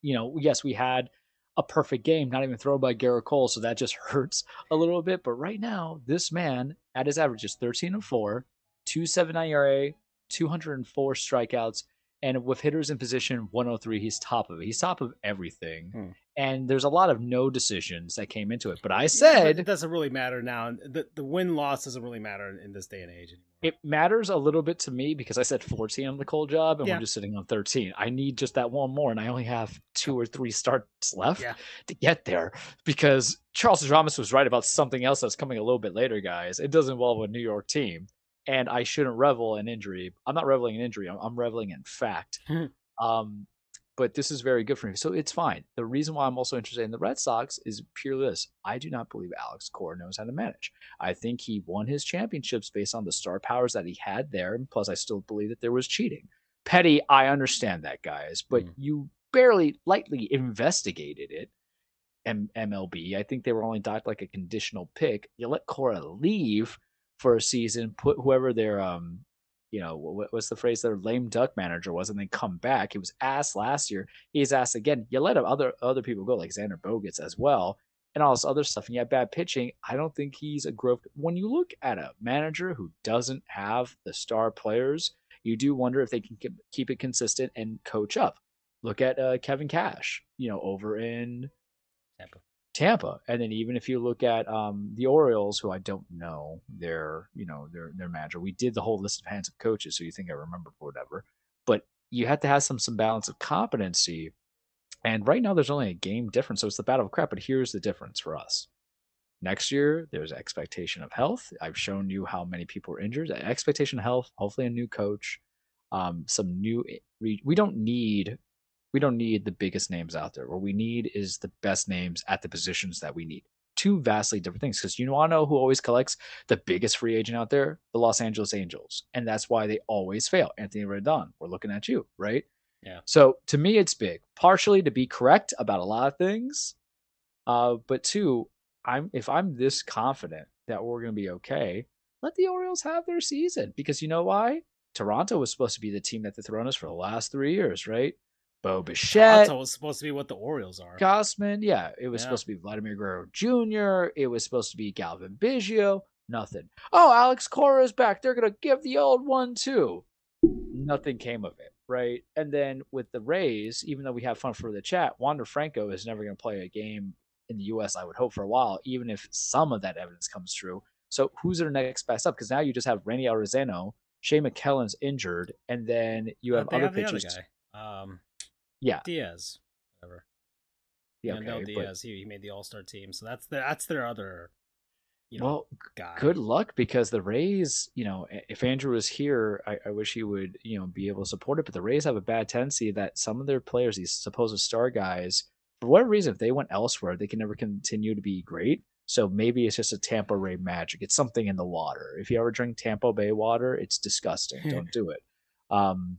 you know, yes, we had a perfect game, not even thrown by Gerrit Cole, so that just hurts a little bit. But right now, this man at his average is 13 and 4, 279 ERA, 204 strikeouts, and with hitters in position 103, he's top of it. He's top of everything. Hmm. And there's a lot of no decisions that came into it. But I said yeah, but it doesn't really matter now. The the win loss doesn't really matter in this day and age anymore. It matters a little bit to me because I said 14 on the Cole job and yeah. we're just sitting on 13. I need just that one more, and I only have two or three starts left yeah. to get there because Charles Ramos was right about something else that's coming a little bit later, guys. It does involve a New York team and I shouldn't revel in injury. I'm not reveling in injury. I'm, I'm reveling in fact. Hmm. um, but this is very good for me. So it's fine. The reason why I'm also interested in the Red Sox is purely this. I do not believe Alex Cora knows how to manage. I think he won his championships based on the star powers that he had there. And plus, I still believe that there was cheating. Petty, I understand that, guys, but mm. you barely lightly investigated it. M- MLB, I think they were only docked like a conditional pick. You let Cora leave for a season, put whoever their um, you know, what was the phrase their lame duck manager was, and then come back. He was asked last year. He's asked again. You let other other people go, like Xander Bogaerts as well, and all this other stuff. And you have bad pitching. I don't think he's a growth. When you look at a manager who doesn't have the star players, you do wonder if they can keep it consistent and coach up. Look at uh, Kevin Cash, you know, over in Tampa. Tampa. And then even if you look at um, the Orioles, who I don't know their, you know, their their manager, we did the whole list of hands of coaches, so you think I remember whatever. But you have to have some some balance of competency. And right now, there's only a game difference, so it's the battle of crap. But here's the difference for us. Next year, there's expectation of health. I've shown you how many people are injured. Expectation of health. Hopefully, a new coach. Um, some new. We don't need we don't need the biggest names out there. What we need is the best names at the positions that we need. Two vastly different things. Because you want to know who always collects the biggest free agent out there? The Los Angeles Angels. And that's why they always fail. Anthony Rendon, we're looking at you, right? Yeah. So to me, it's big. Partially to be correct about a lot of things. Uh, but two, I'm if I'm this confident that we're gonna be okay, let the Orioles have their season. Because you know why? Toronto was supposed to be the team that the thrown us for the last three years, right? Bo Bichette. Toronto was supposed to be what the Orioles are. Gausman, yeah. It was yeah. supposed to be Vladimir Guerrero Jr. It was supposed to be Cavan Biggio. Nothing. Oh, Alex Cora is back. They're gonna give the old one too. Nothing came of it, right? And then with the Rays, even though we have fun for the chat, Wander Franco is never gonna play a game in the U.S. I would hope for a while, even if some of that evidence comes true. So who's their next best up? Because now you just have Randy Arozarena, Shane McClanahan's injured, and then you have other pitchers. Other um, yeah, Diaz, whatever. Yeah, okay, no Diaz. But... He, he made the All Star team, so that's the, that's their other. You know, well, guy. good luck because the Rays, you know, if Andrew was here, I, I wish he would, you know, be able to support it. But the Rays have a bad tendency that some of their players, these supposed star guys, for whatever reason, if they went elsewhere, they can never continue to be great. So maybe it's just a Tampa Ray magic. It's something in the water. If you ever drink Tampa Bay water, it's disgusting. Don't do it. Um,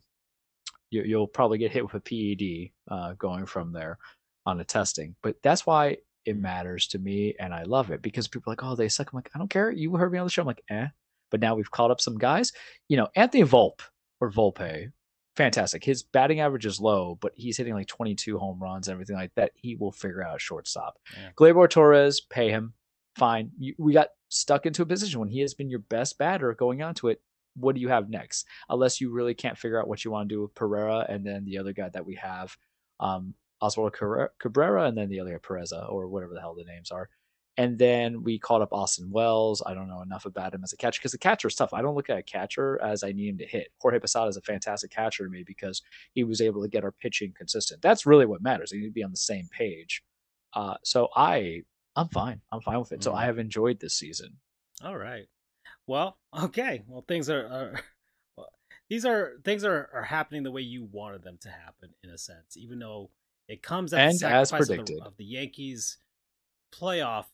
you, will probably get hit with a PED uh, going from there on the testing. But that's why it matters to me, and I love it because people are like, oh, they suck. I'm like, I don't care. You heard me on the show. I'm like, eh. But now we've called up some guys. You know, Anthony Volpe or Volpe, fantastic. His batting average is low, but he's hitting like 22 home runs and everything like that. He will figure out shortstop. Yeah. Gleyber Torres, pay him. Fine. You, we got stuck into a position when he has been your best batter going on to it what do you have next? Unless you really can't figure out what you want to do with Pereira and then the other guy that we have, um, Oswald Cabrera, and then the other guy, Peraza, or whatever the hell the names are. And then we called up Austin Wells. I don't know enough about him as a catcher because the catcher is tough. I don't look at a catcher as I need him to hit. Jorge Posada is a fantastic catcher to me because he was able to get our pitching consistent. That's really what matters. We need to be on the same page. Uh, so I, I'm fine. I'm fine with it. Mm. So I have enjoyed this season. All right. Well, okay. Well, things are, are well, these are things are, are happening the way you wanted them to happen in a sense, even though it comes at and the sacrifice of the, of the Yankees playoff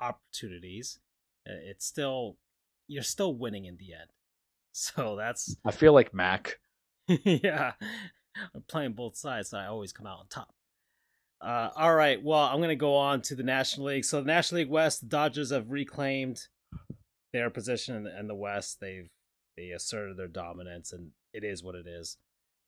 opportunities. It's still you're still winning in the end. So that's I feel like Mac. yeah. I'm playing both sides, so I always come out on top. Uh, all right, well, I'm going to go on to the National League. So the National League West, the Dodgers have reclaimed their position in the, in the West. They've they asserted their dominance, and it is what it is.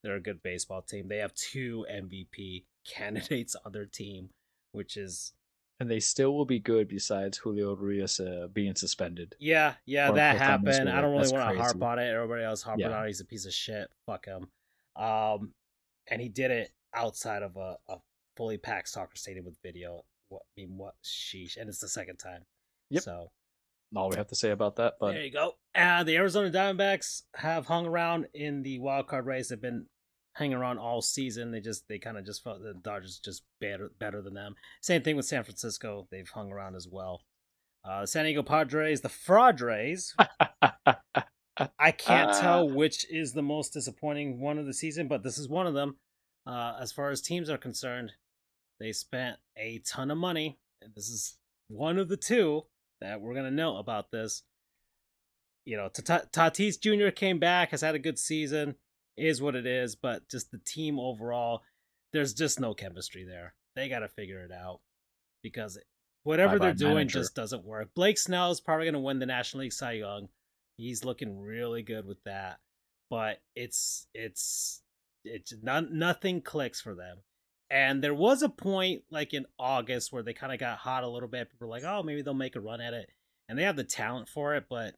They're a good baseball team. They have two MVP candidates on their team, which is and they still will be good besides Julio Urias uh, being suspended. Yeah, yeah, that happened. I don't really want to harp on it. Everybody else harping yeah. on it. He's a piece of shit. Fuck him. Um, and he did it outside of a, a fully packed soccer stadium with video. What I mean, what sheesh, and it's the second time. Yep. So all we have to say about that. But there you go. Uh, the Arizona Diamondbacks have hung around in the wild card race. They've been hanging around all season. They just they kind of just felt the Dodgers just better better than them. Same thing with San Francisco. They've hung around as well. Uh, San Diego Padres, the Fraudres. I can't uh, tell which is the most disappointing one of the season, but this is one of them. Uh, as far as teams are concerned, they spent a ton of money, and this is one of the two that we're gonna know about this. You know, Tatis Jr. came back, has had a good season is what it is, but just the team overall, there's just no chemistry there. They got to figure it out because whatever they're doing manager. just doesn't work. Blake Snell is probably going to win the National League Cy Young. He's looking really good with that, but it's it's it's not nothing clicks for them. And there was a point like in August where they kind of got hot a little bit. People were like, "Oh, maybe they'll make a run at it," and they have the talent for it, but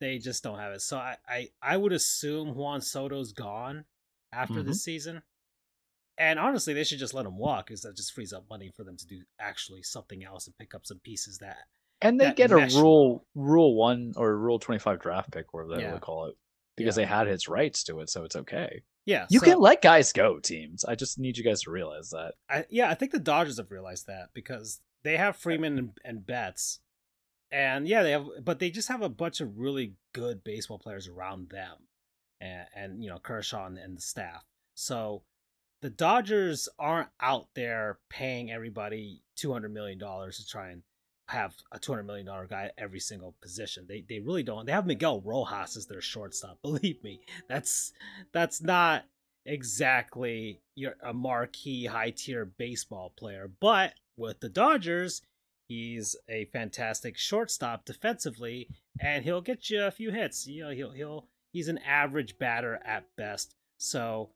they just don't have it. So I, I, I would assume Juan Soto's gone after mm-hmm. this season. And honestly, they should just let him walk because that just frees up money for them to do actually something else and pick up some pieces that. And they get a rule rule one or rule twenty five draft pick, whatever they yeah. call it, because yeah. they had his rights to it, so it's okay. Yeah, you so, can let guys go, teams. I just need you guys to realize that. I, yeah, I think the Dodgers have realized that because they have Freeman and, and Betts, and yeah, they have, but they just have a bunch of really good baseball players around them, and, and you know Kershaw and, and the staff. So the Dodgers aren't out there paying everybody two hundred million dollars to try and have a two hundred million dollar guy at every single position. They they really don't. They have Miguel Rojas as their shortstop. Believe me, that's that's not exactly your a marquee high tier baseball player. But with the Dodgers, He's a fantastic shortstop defensively, and he'll get you a few hits. You know, he'll he'll he's an average batter at best. So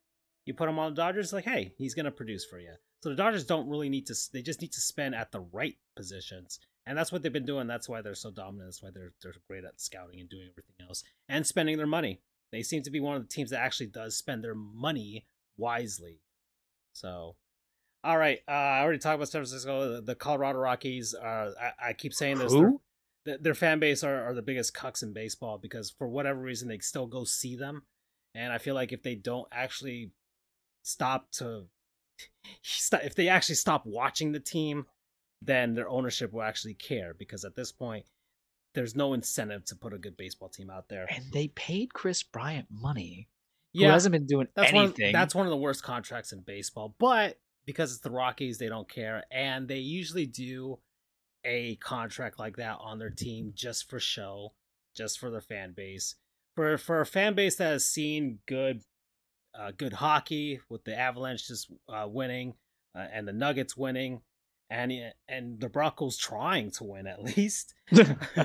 you put him on the Dodgers, like, hey, he's gonna produce for you. So the Dodgers don't really need to; they just need to spend at the right positions, and that's what they've been doing. That's why they're so dominant. That's why they're they're great at scouting and doing everything else and spending their money. They seem to be one of the teams that actually does spend their money wisely. So all right, uh, I already talked about San Francisco. The Colorado Rockies are. I, I keep saying this. Who? Their, their fan base are, are the biggest cucks in baseball because for whatever reason they still go see them, and I feel like if they don't actually stop to, if they actually stop watching the team, then their ownership will actually care because at this point there's no incentive to put a good baseball team out there. And they paid Kris Bryant money. Yeah, who hasn't been doing that's anything. One, that's one of the worst contracts in baseball. But because it's the Rockies, they don't care, and they usually do a contract like that on their team just for show, just for their fan base. For for a fan base that has seen good, uh, good hockey with the Avalanche just uh, winning uh, and the Nuggets winning, and and the Broncos trying to win at least.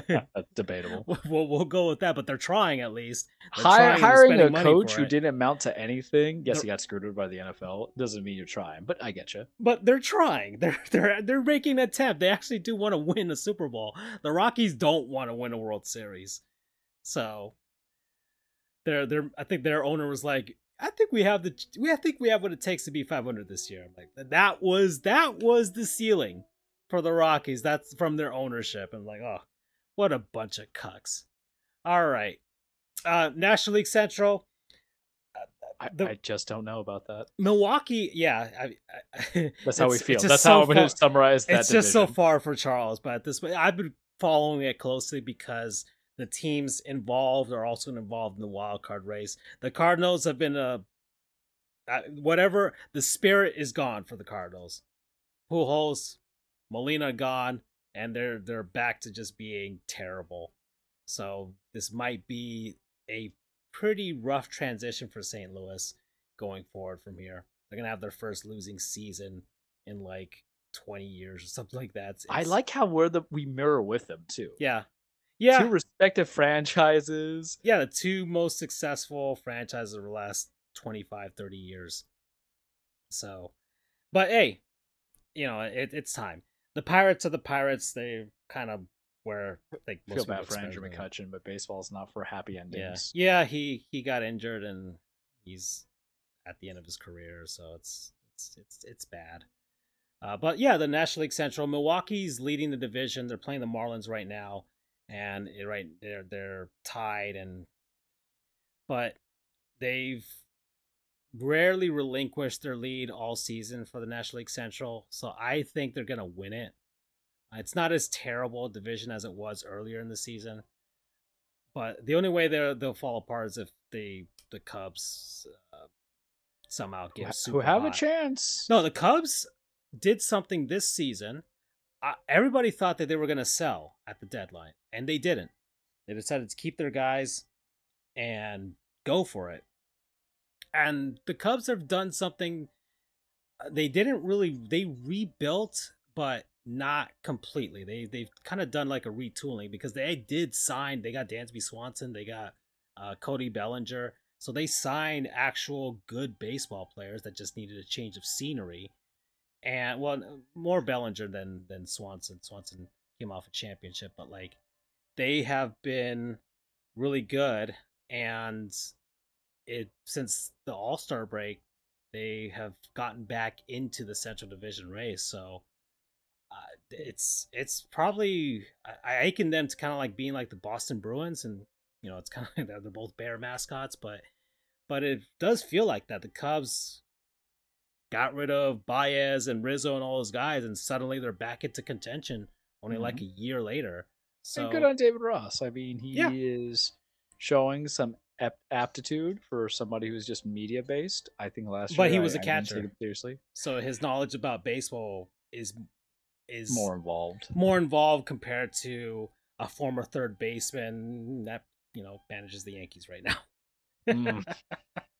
debatable. We'll, we'll go with that, but they're trying at least. Hire, hiring a coach who didn't amount to anything. Yes, they're, he got screwed by the NFL. Doesn't mean you're trying, but I get you. But they're trying. They're they're they're making an attempt. They actually do want to win a Super Bowl. The Rockies don't want to win a World Series, so they're they're. I think their owner was like, I think we have the we I think we have what it takes to be 500 this year. I'm like that was that was the ceiling for the Rockies. That's from their ownership. And like, oh, what a bunch of cucks. All right. Uh National League Central. I, the, I just don't know about that. Milwaukee, yeah, I, I, that's how we feel. That's so how I'm going to summarize that. It's division. just so far for Charles, but at this I've been following it closely because the teams involved are also involved in the wild card race. The Cardinals have been a uh, whatever the spirit is gone for the Cardinals. Pujols, Molina gone, and they're they're back to just being terrible. So this might be a pretty rough transition for St. Louis going forward from here. They're gonna have their first losing season in like 20 years or something like that. It's, I like how we're the we mirror with them too. Yeah. Yeah. Two respective franchises. Yeah, the two most successful franchises of the last 25, 30 years. So, but hey, you know, it, it's time. The Pirates are the Pirates. They kind of where like feel bad for Andrew McCutchen, but baseball's not for happy endings. Yeah, yeah. He he got injured and he's at the end of his career, so it's it's it's it's bad. Uh, but yeah, the National League Central, Milwaukee's leading the division. They're playing the Marlins right now, and it, right they're they're tied, and but they've rarely relinquished their lead all season for the National League Central. So I think they're gonna win it. It's not as terrible a division as it was earlier in the season, but the only way they they'll fall apart is if the the Cubs uh, somehow get who have hot. a chance. No, the Cubs did something this season. Everybody thought that they were going to sell at the deadline, and they didn't. They decided to keep their guys and go for it. And the Cubs have done something uh, they didn't really they rebuilt, but not completely. They they've kind of done like a retooling because they did sign. They got Dansby Swanson. They got uh, Cody Bellinger. So they signed actual good baseball players that just needed a change of scenery. And well, more Bellinger than than Swanson. Swanson came off a championship, but like they have been really good. And it since the All Star break, they have gotten back into the Central Division race. So uh, it's it's probably I, I akin them to kind of like being like the Boston Bruins, and you know it's kind of like they're both bear mascots, but but it does feel like that. The Cubs got rid of Baez and Rizzo and all those guys, and suddenly they're back into contention only mm-hmm. like a year later. So and good on David Ross. I mean, he yeah. is showing some aptitude for somebody who's just media based. I think last but year, but he was I, a catcher. seriously, so his knowledge about baseball is is more involved. More involved compared to a former third baseman that you know manages the Yankees right now. Mm.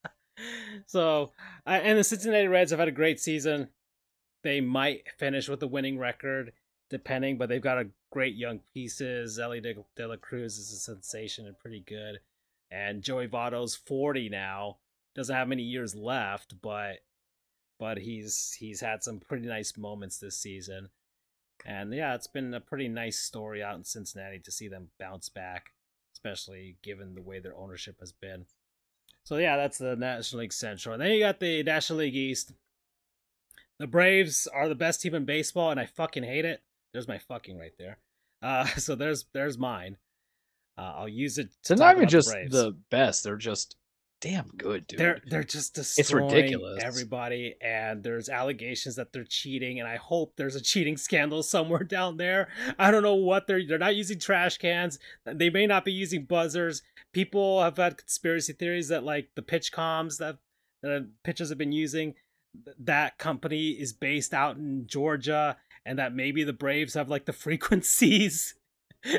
so, and the Cincinnati Reds have had a great season. They might finish with a winning record, depending, but they've got a great young pieces. Elly De, De La Cruz is a sensation and pretty good. And Joey Votto's 40 now. Doesn't have many years left, but but he's he's had some pretty nice moments this season. And yeah, it's been a pretty nice story out in Cincinnati to see them bounce back, especially given the way their ownership has been. So yeah, that's the National League Central. And then you got the National League East. The Braves are the best team in baseball, and I fucking hate it. There's my fucking right there. Uh, so there's there's mine. Uh, I'll use it. To not even just the, the best; they're just damn good, dude. They're they're just destroying it's ridiculous. everybody, and there's allegations that they're cheating, and I hope there's a cheating scandal somewhere down there. I don't know what they're they're not using trash cans. They may not be using buzzers. People have had conspiracy theories that like the PitchComs that the pitchers have been using, that company is based out in Georgia, and that maybe the Braves have like the frequencies.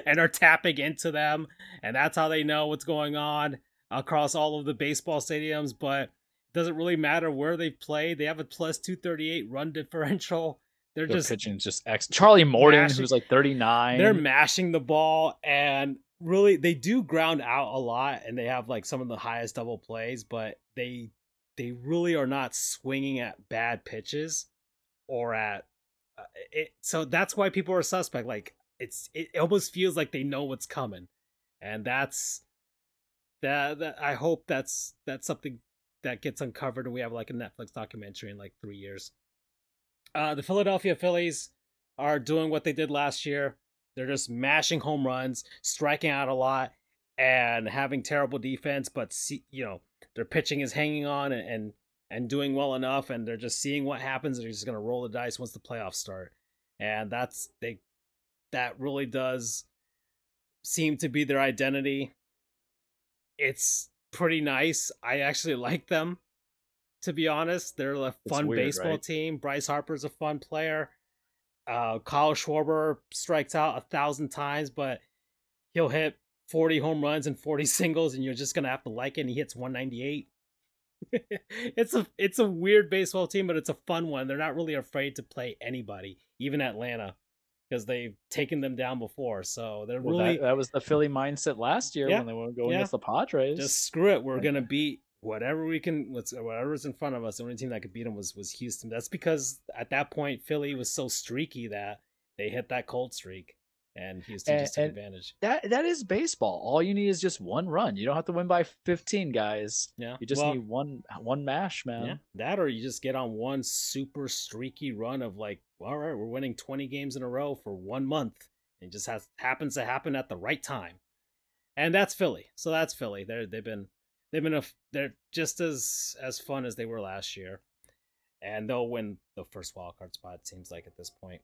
and are tapping into them and that's how they know what's going on across all of the baseball stadiums, but it doesn't really matter where they play. They have a plus 238 run differential. They're Their just pitching just ex- Charlie Morton, mashing, who's like 39. They're mashing the ball and really they do ground out a lot and they have like some of the highest double plays, but they they really are not swinging at bad pitches or at uh, it. So that's why people are suspect. Like it's it almost feels like they know what's coming, and that's that, that I hope that's that's something that gets uncovered and we have like a Netflix documentary in like three years. Uh, the Philadelphia Phillies are doing what they did last year. They're just mashing home runs, striking out a lot, and having terrible defense. But see, you know, their pitching is hanging on and, and and doing well enough, and they're just seeing what happens. They're just gonna roll the dice once the playoffs start, and that's they. That really does seem to be their identity. It's pretty nice. I actually like them, to be honest. They're a fun weird, baseball right? team. Bryce Harper's a fun player. Uh, Kyle Schwarber strikes out a thousand times, but he'll hit 40 home runs and 40 singles, and you're just gonna have to like it. And he hits 198. it's a it's a weird baseball team, but it's a fun one. They're not really afraid to play anybody, even Atlanta because they've taken them down before. So they're well, really that, that, was the Philly mindset last year yeah, when they were going yeah. against the Padres. Just screw it. We're gonna beat whatever we can. Whatever's in front of us. The only team that could beat them was was Houston. That's because at that point Philly was so streaky that they hit that cold streak and Houston and, just took advantage. That that is baseball. All you need is just one run. You don't have to win by 15, guys. Yeah. You just well, need one one mash, man. Yeah. That or you just get on one super streaky run of like, all right, we're winning 20 games in a row for one month. It just has happens to happen at the right time. And that's Philly. So that's Philly. They're they've been they've been a they're just as as fun as they were last year. And they'll win the first wild card spot, seems like at this point.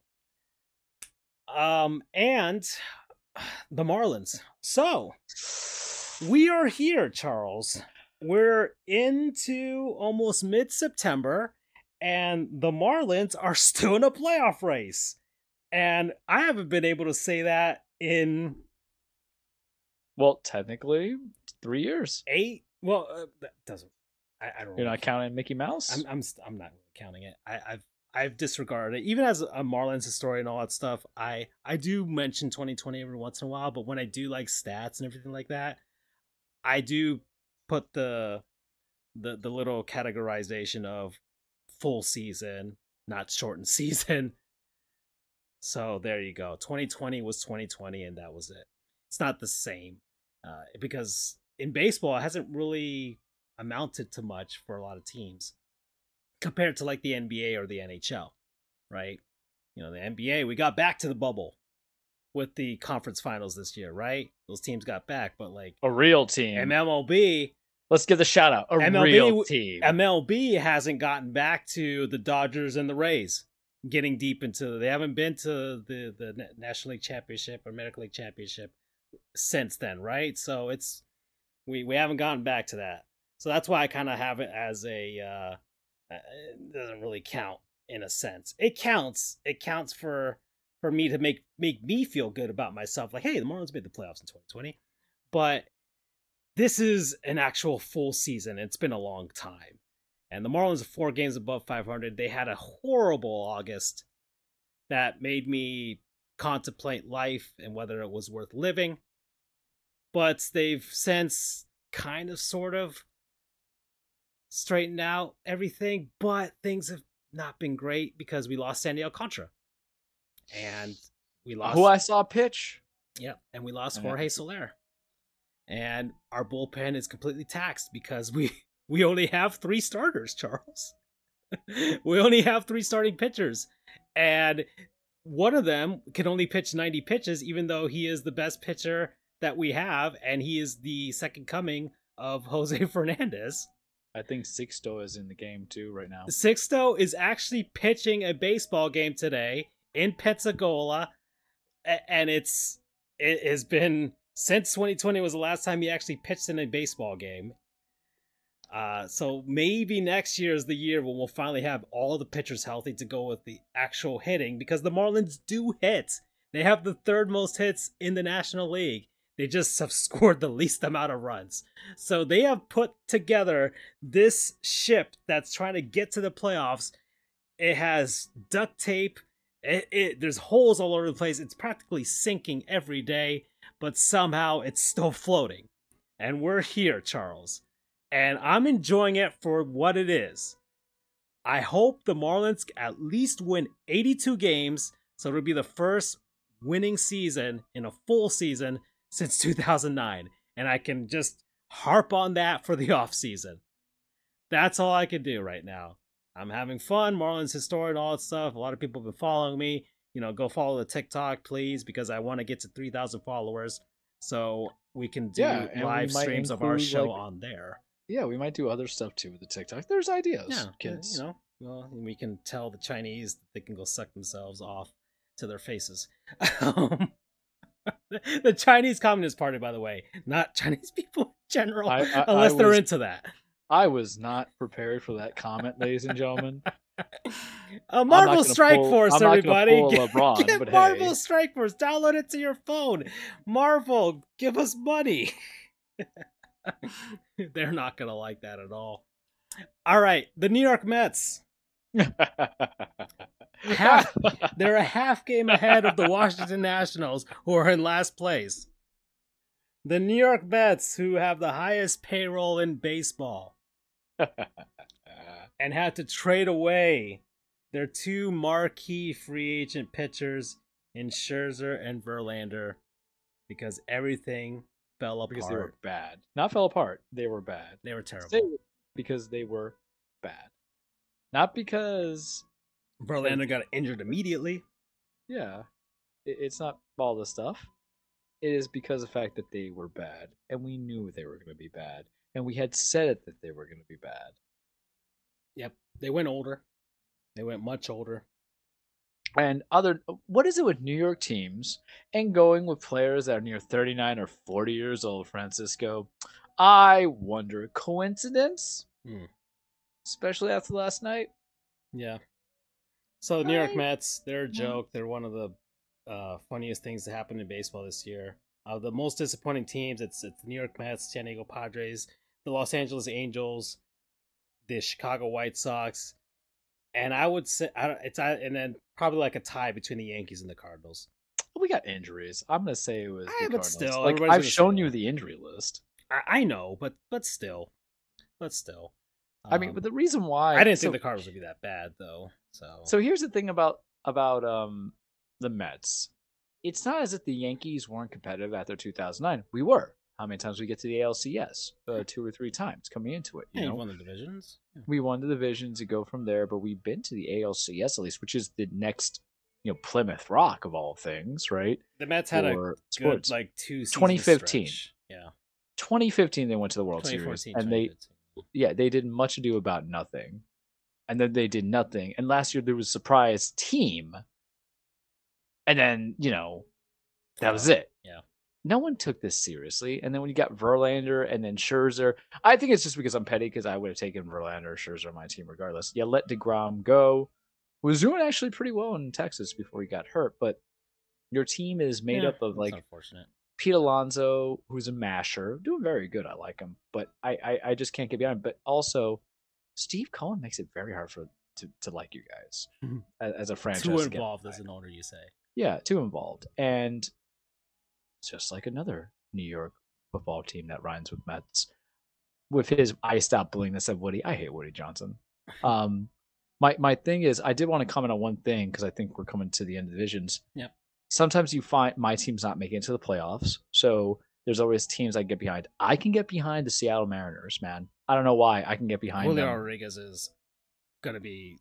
Um, and the Marlins. So we are here, Charles. We're into almost mid September, and the Marlins are still in a playoff race. And I haven't been able to say that in. Well, technically, three years. Eight. Well, uh, that doesn't. I, I don't. You're not counting Mickey Mouse. I'm. I'm. I'm not counting it. I, I've I've disregarded it. Even as a Marlins historian and all that stuff, I I do mention 2020 every once in a while, but when I do like stats and everything like that, I do put the the the little categorization of full season, not shortened season. So there you go. 2020 was 2020 and that was it. It's not the same. Uh, because in baseball it hasn't really amounted to much for a lot of teams compared to like the NBA or the NHL, right? You know, the NBA, we got back to the bubble with the conference finals this year, right? Those teams got back, but like a real team. MLB, let's give the shout out. A MLB, real team. MLB hasn't gotten back to the Dodgers and the Rays getting deep into they haven't been to the the National League Championship or American League Championship since then, right? So it's we we haven't gotten back to that. So that's why I kind of have it as a uh uh, it doesn't really count in a sense. It counts. It counts for for me to make make me feel good about myself. Like, hey, the Marlins made the playoffs in 2020, but this is an actual full season. It's been a long time, and the Marlins are four games above 500. They had a horrible August that made me contemplate life and whether it was worth living. But they've since kind of sort of straightened out everything, but things have not been great because we lost Sandy Alcantara. And we lost who I saw pitch. Yep, and we lost uh-huh. Jorge Soler. And our bullpen is completely taxed because we we only have three starters, Charles. we only have three starting pitchers. And one of them can only pitch 90 pitches, even though he is the best pitcher that we have, and he is the second coming of Jose Fernandez. I think Sixto is in the game too right now. Sixto is actually pitching a baseball game today in Pensacola, and it's it has been since 2020 was the last time he actually pitched in a baseball game. Uh, so maybe next year is the year when we'll finally have all the pitchers healthy to go with the actual hitting because the Marlins do hit. They have the third most hits in the National League. They just have scored the least amount of runs. So they have put together this ship that's trying to get to the playoffs. It has duct tape. It, it, there's holes all over the place. It's practically sinking every day, but somehow it's still floating. And we're here, Charles. And I'm enjoying it for what it is. I hope the Marlins at least win 82 games, so it'll be the first winning season in a full season since 2009, and I can just harp on that for the off season. That's all I can do right now. I'm having fun, Marlins historian, all that stuff. A lot of people have been following me. you know, go follow the TikTok, please, because I want to get to 3,000 followers so we can do Yeah, live streams of our show like, on there. Yeah, we might do other stuff too with the TikTok. There's ideas, Yeah, uh, kids. You know, well, and we can tell the Chinese that they can go suck themselves off to their faces. The Chinese Communist Party, by the way, not Chinese people in general, I- I- unless I they're was- into that. I was not prepared for that comment, ladies and gentlemen. A Marvel Strike pull- Force, everybody. Get, LeBron, get Marvel hey. Strike Force. Download it to your phone. Marvel, give us money. They're not gonna like that at all. All right, the New York Mets. Half- They're a half game ahead of the Washington Nationals, who are in last place. The New York Mets, who have the highest payroll in baseball, and had to trade away their two marquee free agent pitchers in Scherzer and Verlander because everything fell apart. because they were bad. Not fell apart. They were bad. They were terrible. They- because they were bad. Not because Verlander got injured immediately. yeah, it, it's not all the stuff. It is because of the fact that they were bad, and we knew they were going to be bad, and we had said it that they were going to be bad. Yep, they went older. They went much older. And other, what is it with New York teams and going with players that are near 39 or 40 years old, Francisco? I wonder, coincidence? Hmm. Especially after last night? Yeah. So the New York Mets, they're a Mm. joke. They're one of the uh, funniest things to happen in baseball this year. Uh, the most disappointing teams, it's it's the New York Mets, San Diego Padres, the Los Angeles Angels, the Chicago White Sox, and I would say I don't, it's I, and then probably like a tie between the Yankees and the Cardinals. We got injuries. I'm going to say it was the Ah, but Cardinals. still, like, I've gonna say shown that. you the injury list. I, I know, but but still, but still. I mean, Um, but the reason why I didn't so, think the Cardinals would be that bad though. So So here's the thing about about um the Mets. It's not as if the Yankees weren't competitive after 2009. We were. How many times we get to the ALCS? Uh, two or three times coming into it. You yeah, know, won the divisions. Yeah. we won the divisions to go from there, but we've been to the ALCS at least, which is the next, you know, Plymouth Rock of all things, right? The Mets had a For good like two. 2015. stretch. Yeah. 2015 they went to the World Series, and they 2015. Yeah they did much ado about nothing, and then they did nothing. And last year there was a surprise team, and then you know that was it. Yeah. No one took this seriously. And then when you got Verlander and then Scherzer, I think it's just because I'm petty because I would have taken Verlander or Scherzer on my team regardless. Yeah, let DeGrom go. Was doing actually pretty well in Texas before he got hurt, but your team is made Yeah, up of like unfortunate. Pete Alonso, who's a masher, doing very good. I like him, but I, I, I just can't get behind. him. But also, Steve Cohen makes it very hard for to, to like you guys Mhm. as, as a franchise. Too involved as an owner, you say. Yeah, too involved. And just like another New York football team that rhymes with Mets. With his I stop bullying said Woody. I hate Woody Johnson. Um my my thing is I did want to comment on one thing because I think we're coming to the end of the divisions. Yep. Sometimes you find my team's not making it to the playoffs. So there's always teams I get behind. I can get behind the Seattle Mariners, man. I don't know why I can get behind Julio them. Rodriguez is gonna be.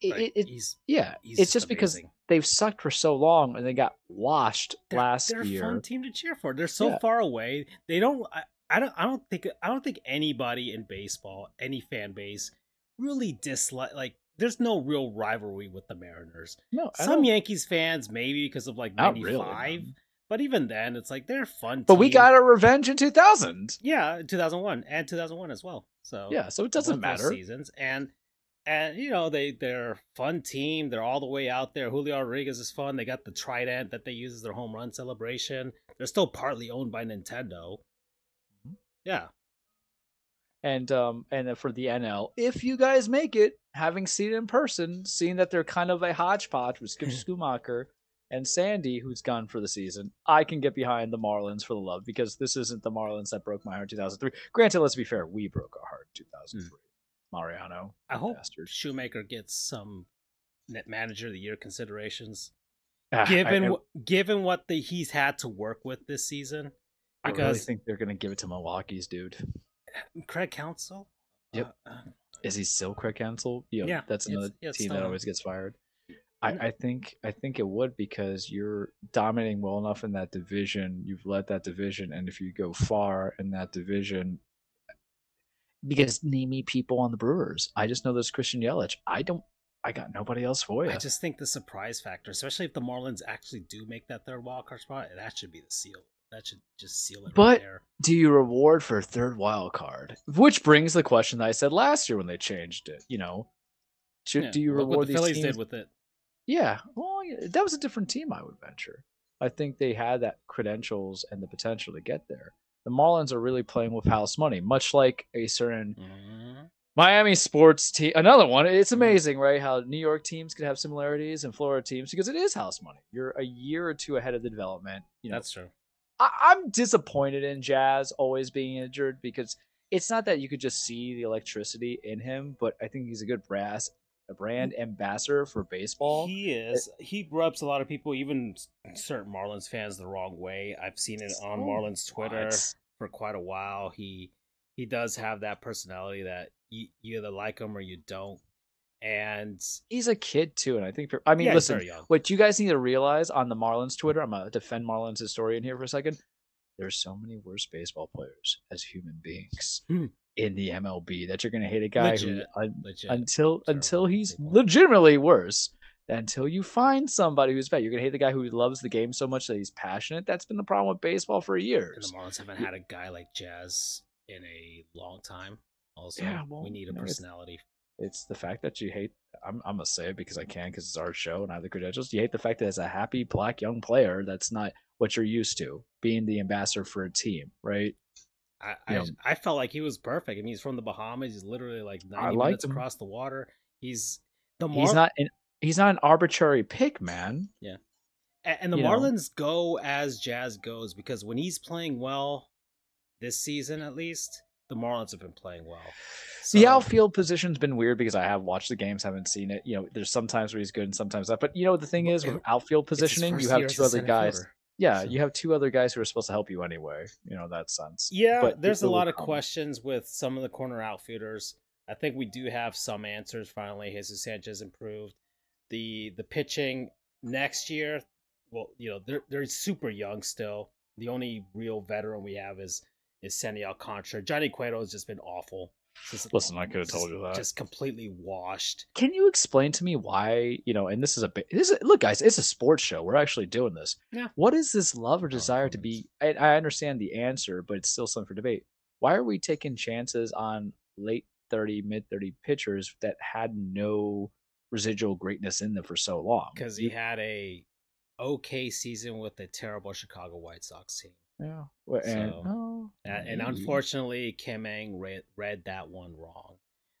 It- Like, it- it- he's yeah, he's it's just because they've sucked for so long and they got washed they're, last they're year. a fun team to cheer for. They're so Yeah. far away. They don't. I, I don't. I don't think. I don't think anybody in baseball, any fan base, really dislike. Like, there's no real rivalry with the Mariners. No, I Some don't- Yankees fans, maybe because of like '95, really, but even then, it's like they're fun. But we got our revenge in 2000. yeah, 2001 and 2001 as well. So Yeah, so it doesn't matter. seasons and and you know they they're a fun team they're all the way out there julio rodriguez is fun they got the trident that they use as their home run celebration they're still partly owned by nintendo Mhm. yeah And um and for the NL, if you guys make it, having seen it in person, seeing that they're kind of a hodgepodge with Skip Schumaker and Sandy, who's gone for the season, I can get behind the Marlins for the love because this isn't the Marlins that broke my heart in 2003. Granted, let's be fair, we broke our heart in 2003. Mariano, i hope bastard. Schumaker gets some net manager of the year considerations Ah, given I, wh- given what the, he's had to work with this season I really think they're gonna give it to Milwaukee's dude. craig counsell Yep. uh, uh, Is he still Craig Counsell? You know, Yeah, that's another yeah, it's team that always gets fired. I, I think I think it would because you're dominating well enough in that division. You've led that division, and if you go far in that division, because name me people on the Brewers. I just know there's Christian Yelich. I don't. I got nobody else for you. I just think the surprise factor, especially if the Marlins actually do make that third wild card spot, that should be the seal. That should just seal it. But right do you reward for a third wild card? Which brings the question that I said last year when they changed it. You know, should Yeah, do you reward the these Phillies teams? did with it? Yeah, well, that was a different team, I would venture. I think they had that credentials and the potential to get there. The Marlins are really playing with house money, much like a certain Mhm. Miami sports team. Another one. It's Mhm. amazing, right? How New York teams could have similarities and Florida teams because it is house money. You're a year or two ahead of the development. You know, That's true. I, I'm disappointed in Jazz always being injured because it's not that you could just see the electricity in him, but I think he's a good brass, a brand mm. ambassador for baseball. He eh is. He rubs a lot of people, even certain Marlins fans, the wrong way. I've seen it on So Marlins Twitter much. for quite a while. He he does have that personality that you, you either like him or you don't. And He's a kid too, and I think. I mean, yeah, listen. What you guys need to realize on the Marlins Twitter, I'm gonna defend Marlins historian here for a second. There's so many worse baseball players as human beings Hmm. in the MLB that you're gonna hate a guy who un- Legit. until terrible until he's legitimately worse. Until you find somebody who's better, you're gonna hate the guy who loves the game so much that he's passionate. That's been the problem with baseball for and years. the Marlins haven't had a guy like Jazz in a long time. Also, Yeah, well, we need a personality. It's the fact that you hate. I'm, I'm gonna say it because I can, because it's our show and I have the credentials. You hate the fact that as a happy black young player, that's not what you're used to, being the ambassador for a team, right? I. I I felt like he was perfect. I mean, he's from the Bahamas. He's literally like ninety liked minutes him. across the water. He's the Mar- He's not an he's not an arbitrary pick, man. Yeah, And the you know. Marlins go as Jazz goes because when he's playing well, this season at least, the Marlins have been playing well. the So- outfield position's been weird because I have watched the games, haven't seen it. You know, there's sometimes where he's good and sometimes not. But you know, the thing is with outfield positioning, you have two other guys. fielder. Yeah, So- you have two other guys who are supposed to help you anyway. You know, in that sense. Yeah, But there's a lot of come. questions with some of the corner outfielders. I think we do have some answers finally. Jesus Sanchez improved. The the pitching next year, well, you know, they're they're super young still. The only real veteran we have is is Sandy Alcantara. Johnny Cueto has just been awful. Just- Listen, I could have told you that. Just completely washed. Can you explain to me why, you know, and this is a bit, this is, look, guys, it's a sports show. We're actually doing this. Yeah. What is this love or oh, desire to be? I, I understand the answer, but it's still something for debate. Why are we taking chances on late 30, mid 30 pitchers that had no residual greatness in them for so long? Because he had a okay season with a terrible Chicago White Sox team. Yeah. Well, And, So, oh, and unfortunately, Kim Ng read, read that one wrong.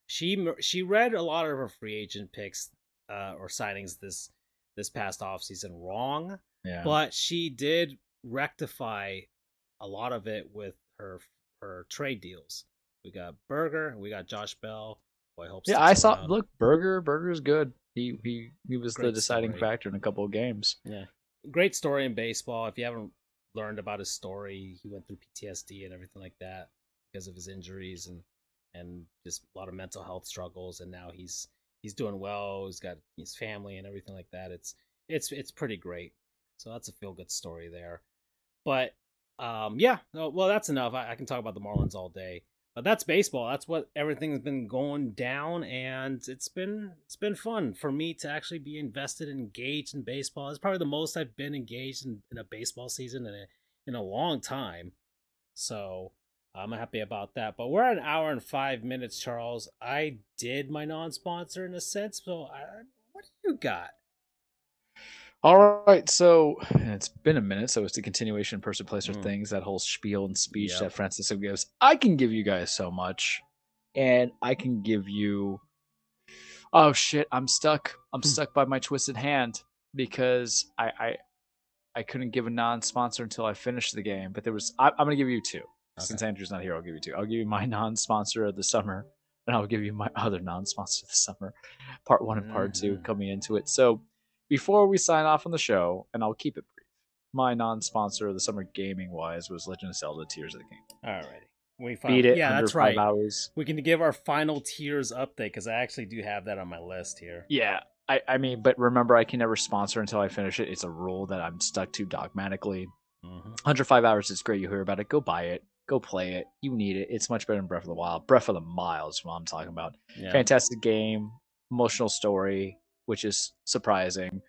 She she read a lot of her free agent picks uh, or signings this this past offseason wrong, yeah. but she did rectify a lot of it with her her trade deals. We got Burger, we got Josh Bell. Who I hope. yeah, I saw, around. look, Burger, Burger's good. He, he, he was the deciding story. factor in a couple of games. Yeah, great story in baseball. If you haven't learned about his story, he went through PTSD and everything like that because of his injuries and and just a lot of mental health struggles. And now he's he's doing well. He's got his family and everything like that. It's it's it's pretty great. So that's a feel good story there. But um, yeah, well that's enough. I, I can talk about the Marlins all day. But that's baseball. That's what everything's been going down, and it's been it's been fun for me to actually be invested and engaged in baseball. It's probably the most I've been engaged in, in a baseball season in a in a long time. So I'm happy about that. But we're an hour and five minutes, Charles. I did my non-sponsor in a sense. So I, what do you got? All right, so it's been a minute, so it's the continuation person, place, or Mm. things, that whole spiel and speech Yep. that Francisco gives. I can give you guys so much, and I can give you. Oh shit! I'm stuck. I'm Hmm. stuck by my twisted hand because I I, I couldn't give a non-sponsor until I finished the game. But there was. I, I'm gonna give you two. Since Andrew's not here, I'll give you two. I'll give you my non-sponsor of the summer, and I'll give you my other non-sponsor of the summer, part one and part two Mhm. coming into it. So before we sign off on the show, and I'll keep it brief, my non-sponsor of the summer gaming wise was Legend of Zelda: Tears of the Kingdom. Alrighty. We Beat it. Yeah, under that's five right. Hours. We can give our final Tears update because I actually do have that on my list here. Yeah, I, I mean, but remember, I can never sponsor until I finish it. It's a rule that I'm stuck to dogmatically. Mm-hmm. 105 hours is great. You hear about it. Go buy it. Go play it. You need it. It's much better than Breath of the Wild. Breath of the Miles, what I'm talking about. Yeah. Fantastic game, emotional story, which is surprising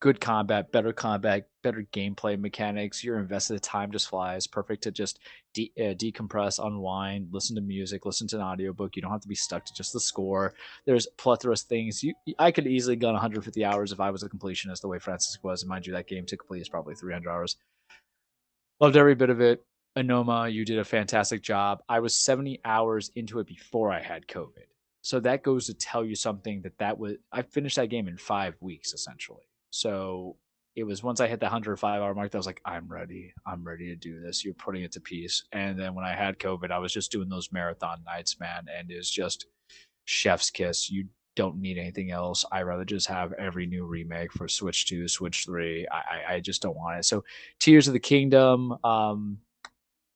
good combat, better combat, better gameplay mechanics. You're invested The time just flies. Perfect to just de- uh, decompress, unwind, listen to music, listen to an audiobook. You don't have to be stuck to just the score. There's plethora of things. You, I could easily gun 150 hours if I was a completionist the way Francis was. And mind you, that game to complete is probably 300 hours. Loved every bit of it. Aonuma, you did a fantastic job. I was 70 hours into it before I had COVID. So that goes to tell you something that that was I finished that game in 5 weeks essentially. So it was once I hit the 105 hour mark I was like, I'm ready. I'm ready to do this. You're putting it to peace. And then when I had COVID, I was just doing those marathon nights, man. And it's just chef's kiss. You don't need anything else. I rather just have every new remake for Switch 2, Switch 3. I, I, I just don't want it. So Tears of the Kingdom, um,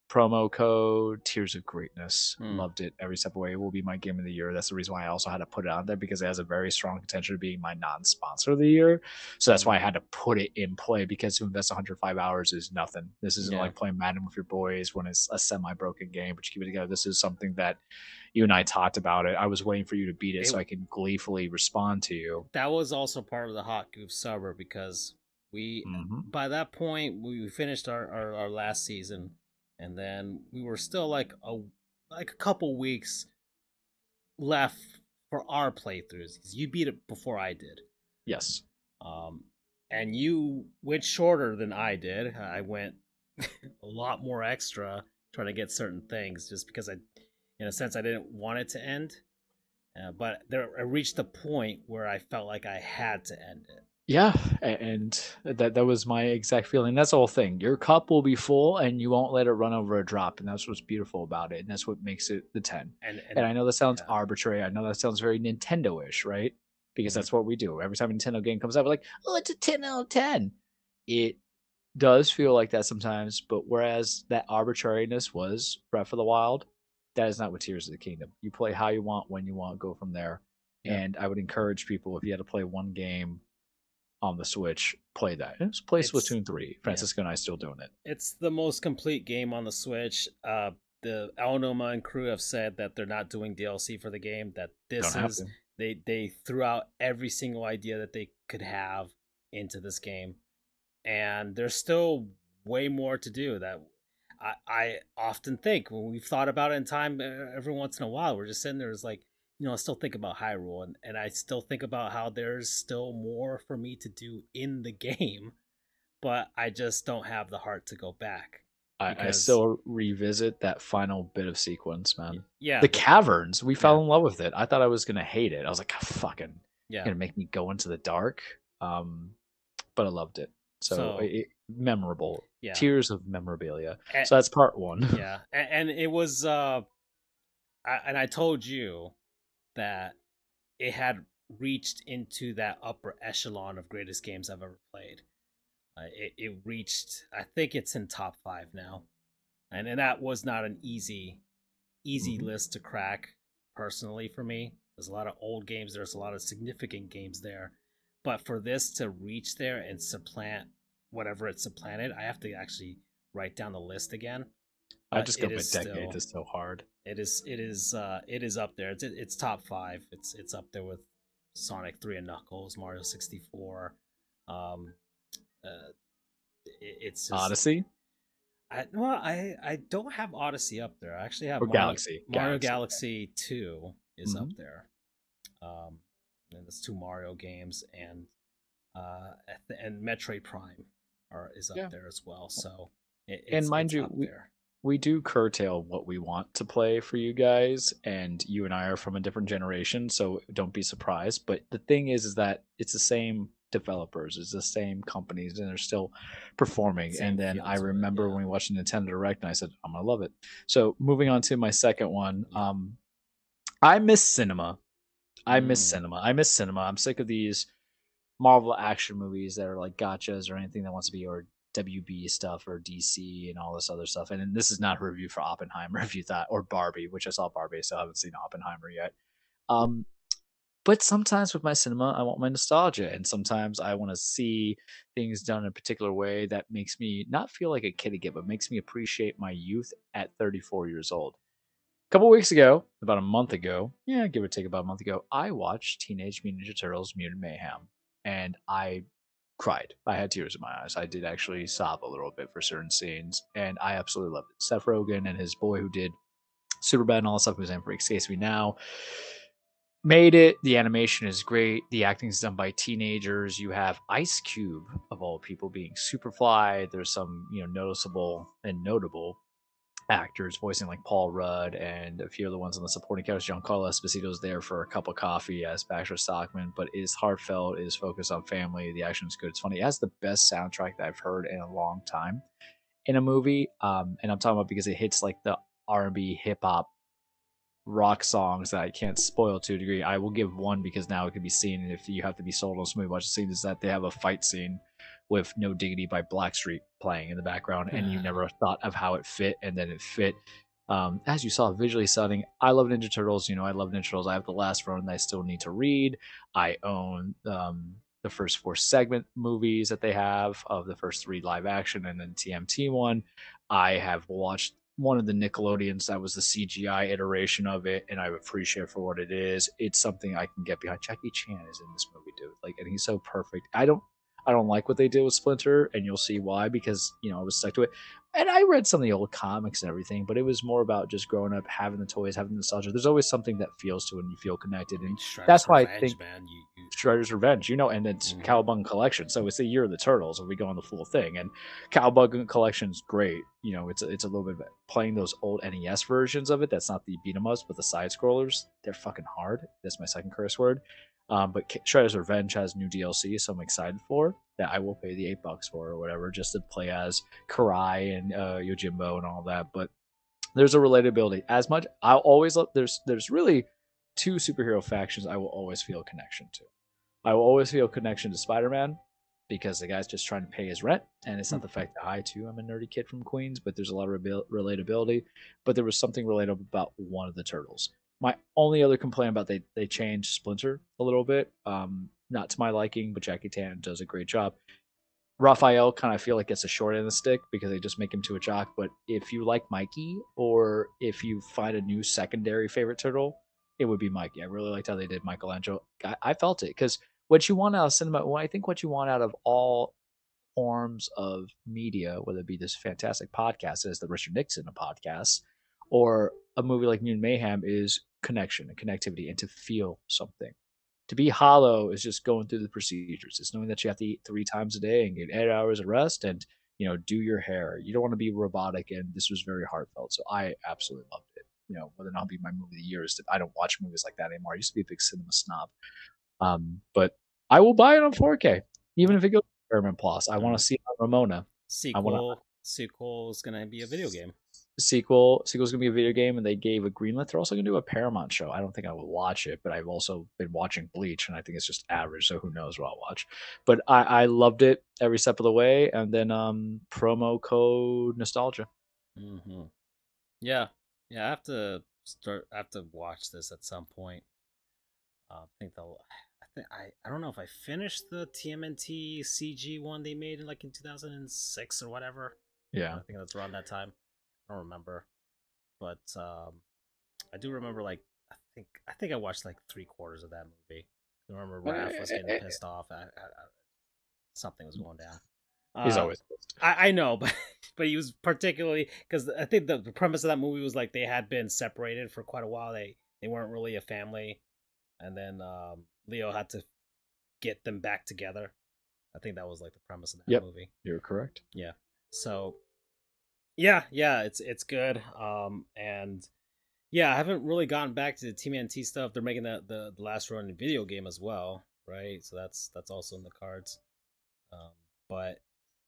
promo code Tears of Greatness. Mm. Loved it every step away. It will be my game of the year. That's the reason why I also had to put it on there because it has a very strong potential of being my non-sponsor of the year. So that's why I had to put it in play because to invest 105 hours is nothing. This isn't yeah. like playing Madden with your boys when it's a semi-broken game, but you keep it together. This is something that you and I talked about it. I was waiting for you to beat it, it so I can gleefully respond to you. That was also part of the hot goof summer because we mm-hmm. by that point we finished our, our, our last season and then we were still like a like a couple weeks left for our playthroughs. You beat it before I did. Yes. Um, and you went shorter than I did. I went a lot more extra trying to get certain things, just because I, in a sense, I didn't want it to end. Uh, but there, I reached the point where I felt like I had to end it. Yeah, and that that was my exact feeling. That's the whole thing. Your cup will be full, and you won't let it run over a drop, and that's what's beautiful about it, and that's what makes it the ten. And and, and I know that sounds yeah. arbitrary. I know that sounds very Nintendo-ish, right? Because mm-hmm. that's what we do. Every time a Nintendo game comes out, we're like, "Oh, it's a ten out of 10. It does feel like that sometimes, but whereas that arbitrariness was Breath of the Wild, that is not what Tears of the Kingdom. You play how you want, when you want, go from there. Yeah. And I would encourage people if you had to play one game on the Switch, play that. Just play it's, Splatoon 3. Francisco yeah. and I still doing it. It's the most complete game on the Switch. Uh, the Aonuma and crew have said that they're not doing DLC for the game. That this Don't is they they threw out every single idea that they could have into this game, and there's still way more to do. That I I often think when we've thought about it in time, every once in a while, we're just sitting there is like, you know, I still think about Hyrule and, and I still think about how there's still more for me to do in the game, but I just don't have the heart to go back. I, I still revisit that final bit of sequence, man. Yeah. The, caverns, we yeah. fell in love with it. I thought I was gonna hate it. I was like, oh, fucking yeah. gonna make me go into the dark. Um but I loved it. So, so it, memorable. Yeah. Tears of memorabilia. And, so that's part one. Yeah. And, and it was uh I, and I told you that it had reached into that upper echelon of greatest games I've ever played. Uh, it, it reached, I think it's in top five now, and and that was not an easy, easy mm-hmm. list to crack personally for me. There's a lot of old games. There's a lot of significant games there, but for this to reach there and supplant whatever it supplanted, I have to actually write down the list again. I just go with decade. It's so hard. It is. It is. Uh, it is up there. It's. It's top five. It's. It's up there with Sonic Three and Knuckles, Mario sixty four. Um, uh, it, it's just, Odyssey. I well, I I don't have Odyssey up there. I actually have or Mario, Galaxy. Mario Galaxy, Galaxy Two is mm-hmm. up there. Um, and there's two Mario games and uh and Metroid Prime are is up yeah. there as well. So it, and mind you, we, there we do curtail what we want to play for you guys and you and i are from a different generation so don't be surprised. But the thing is is that it's the same developers it's the same companies and they're still performing. Same and then i remember it, yeah. when we watched nintendo direct and i said i'm gonna love it. So moving on to my second one um i miss cinema. I mm. miss cinema. I miss cinema. I'm sick of these marvel action movies that are like gotchas or anything that wants to be or WB stuff or DC and all this other stuff. And, this is not a review for Oppenheimer if you thought, or Barbie, which I saw Barbie, so I haven't seen Oppenheimer yet. Um, But sometimes with my cinema, I want my nostalgia, and sometimes I want to see things done in a particular way that makes me not feel like a kid again, but makes me appreciate my youth at 34 years old. A couple weeks ago, about a month ago, yeah, give or take about a month ago, I watched Teenage Mutant Ninja Turtles Mutant Mayhem, and I cried. I had tears in my eyes. I did actually sob a little bit for certain scenes, and I absolutely loved it. Seth Rogen and his boy who did Superbad and all that stuff who's in for Escapes Me Now made it. The animation is great. The acting is done by teenagers. You have Ice Cube of all people being Superfly. There's some you know noticeable and notable actors voicing like Paul Rudd and a few other ones on the supporting cast. Giancarlo Esposito's there for a cup of coffee as Baxter Stockman, but is heartfelt, is focused on family. The action is good. It's funny. It has the best soundtrack that I've heard in a long time in a movie. Um, and I'm talking about because it hits like the R&B hip hop rock songs that I can't spoil to a degree. I will give one because now it can be seen. And if you have to be sold on somebody watch the scene, is that they have a fight scene with No Diggity by Blackstreet playing in the background, and you never thought of how it fit, and then it fit. Um, as you saw, visually stunning. I love Ninja Turtles. You know, I love Ninja Turtles. I have the last run that I still need to read. I own um, the first four segment movies that they have of the first three live action and then TMT one. I have watched one of the Nickelodeons that was the CGI iteration of it, and I appreciate it for what it is. It's something I can get behind. Jackie Chan is in this movie, dude. Like, and he's so perfect. I don't, I don't like what they did with Splinter, and you'll see why because you know I was stuck to it. And I read some of the old comics and everything, but it was more about just growing up, having the toys, having the nostalgia. There's always something that feels to when you feel connected, and Shredder's that's why I think man, you, you Shredder's Revenge, you know, and it's Mhm. Cowabunga Collection. So it's the year of the turtles, and we go on the full thing. And Cowabunga Collection's great. You know, it's a, it's a little bit playing those old NES versions of it. That's not the beat 'em ups, but the side scrollers. They're fucking hard. That's my second curse word. Um, but Shredder's Revenge has new DLC, so I'm excited for that. I will pay the eight bucks for or whatever just to play as Karai and uh, Yojimbo and all that. But there's a relatability. As much I'll always love. There's there's really two superhero factions I will always feel a connection to. I will always feel a connection to Spider Man because the guy's just trying to pay his rent, and it's not the fact that I too am a nerdy kid from Queens, but there's a lot of rebil- relatability. But there was something relatable about one of the turtles. My only other complaint about they they changed Splinter a little bit, um, not to my liking, but Jackie Chan does a great job. Raphael kind of feel like gets a short end of the stick because they just make him to a jock. But if you like Mikey, or if you find a new secondary favorite turtle, it would be Mikey. I really liked how they did Michelangelo. I, I felt it because what you want out of cinema, well, I think what you want out of all forms of media, whether it be this fantastic podcast as the Richard Nixon podcast, or a movie like Mutant Mayhem, is connection and connectivity and to feel something. To be hollow is just going through the procedures. It's knowing that you have to eat three times a day and get eight hours of rest and you know do your hair. You don't want to be robotic, and this was very heartfelt. So I absolutely loved it. You know, whether or not it'll be my movie of the year is that I don't watch movies like that anymore. I used to be a big cinema snob, um, but I will buy it on 4K, even if it goes to Paramount Plus. I want to see it on Ramona sequel wanna- sequel is gonna be a video game. Sequel. Sequel's gonna be a video game, and they gave a greenlit. They're also gonna do a Paramount show. I don't think I will watch it, but I've also been watching Bleach, and I think it's just average. So who knows what I'll watch? But I, I loved it every step of the way. And then um promo code nostalgia. hmm Yeah, yeah. I have to start. I have to watch this at some point. Uh, I think they'll. I think I. I don't know if I finished the TMNT CG one they made in like in 2006 or whatever. Yeah, I think that's around that time. I don't remember, but um, I do remember like I think I think I watched like three quarters of that movie. I remember Raph was getting pissed off. I, I, I, something was going down. he's Uh, always pissed. I, I know, but but he was particularly because I think the, the premise of that movie was like they had been separated for quite a while. They they weren't really a family, and then um, Leo had to get them back together. I think that was like the premise of that Yep. movie. You're correct. Yeah. So yeah, yeah, it's it's good. Um and yeah, I haven't really gotten back to the TMNT stuff. They're making that the, the last run video game as well, right? So that's that's also in the cards. Um but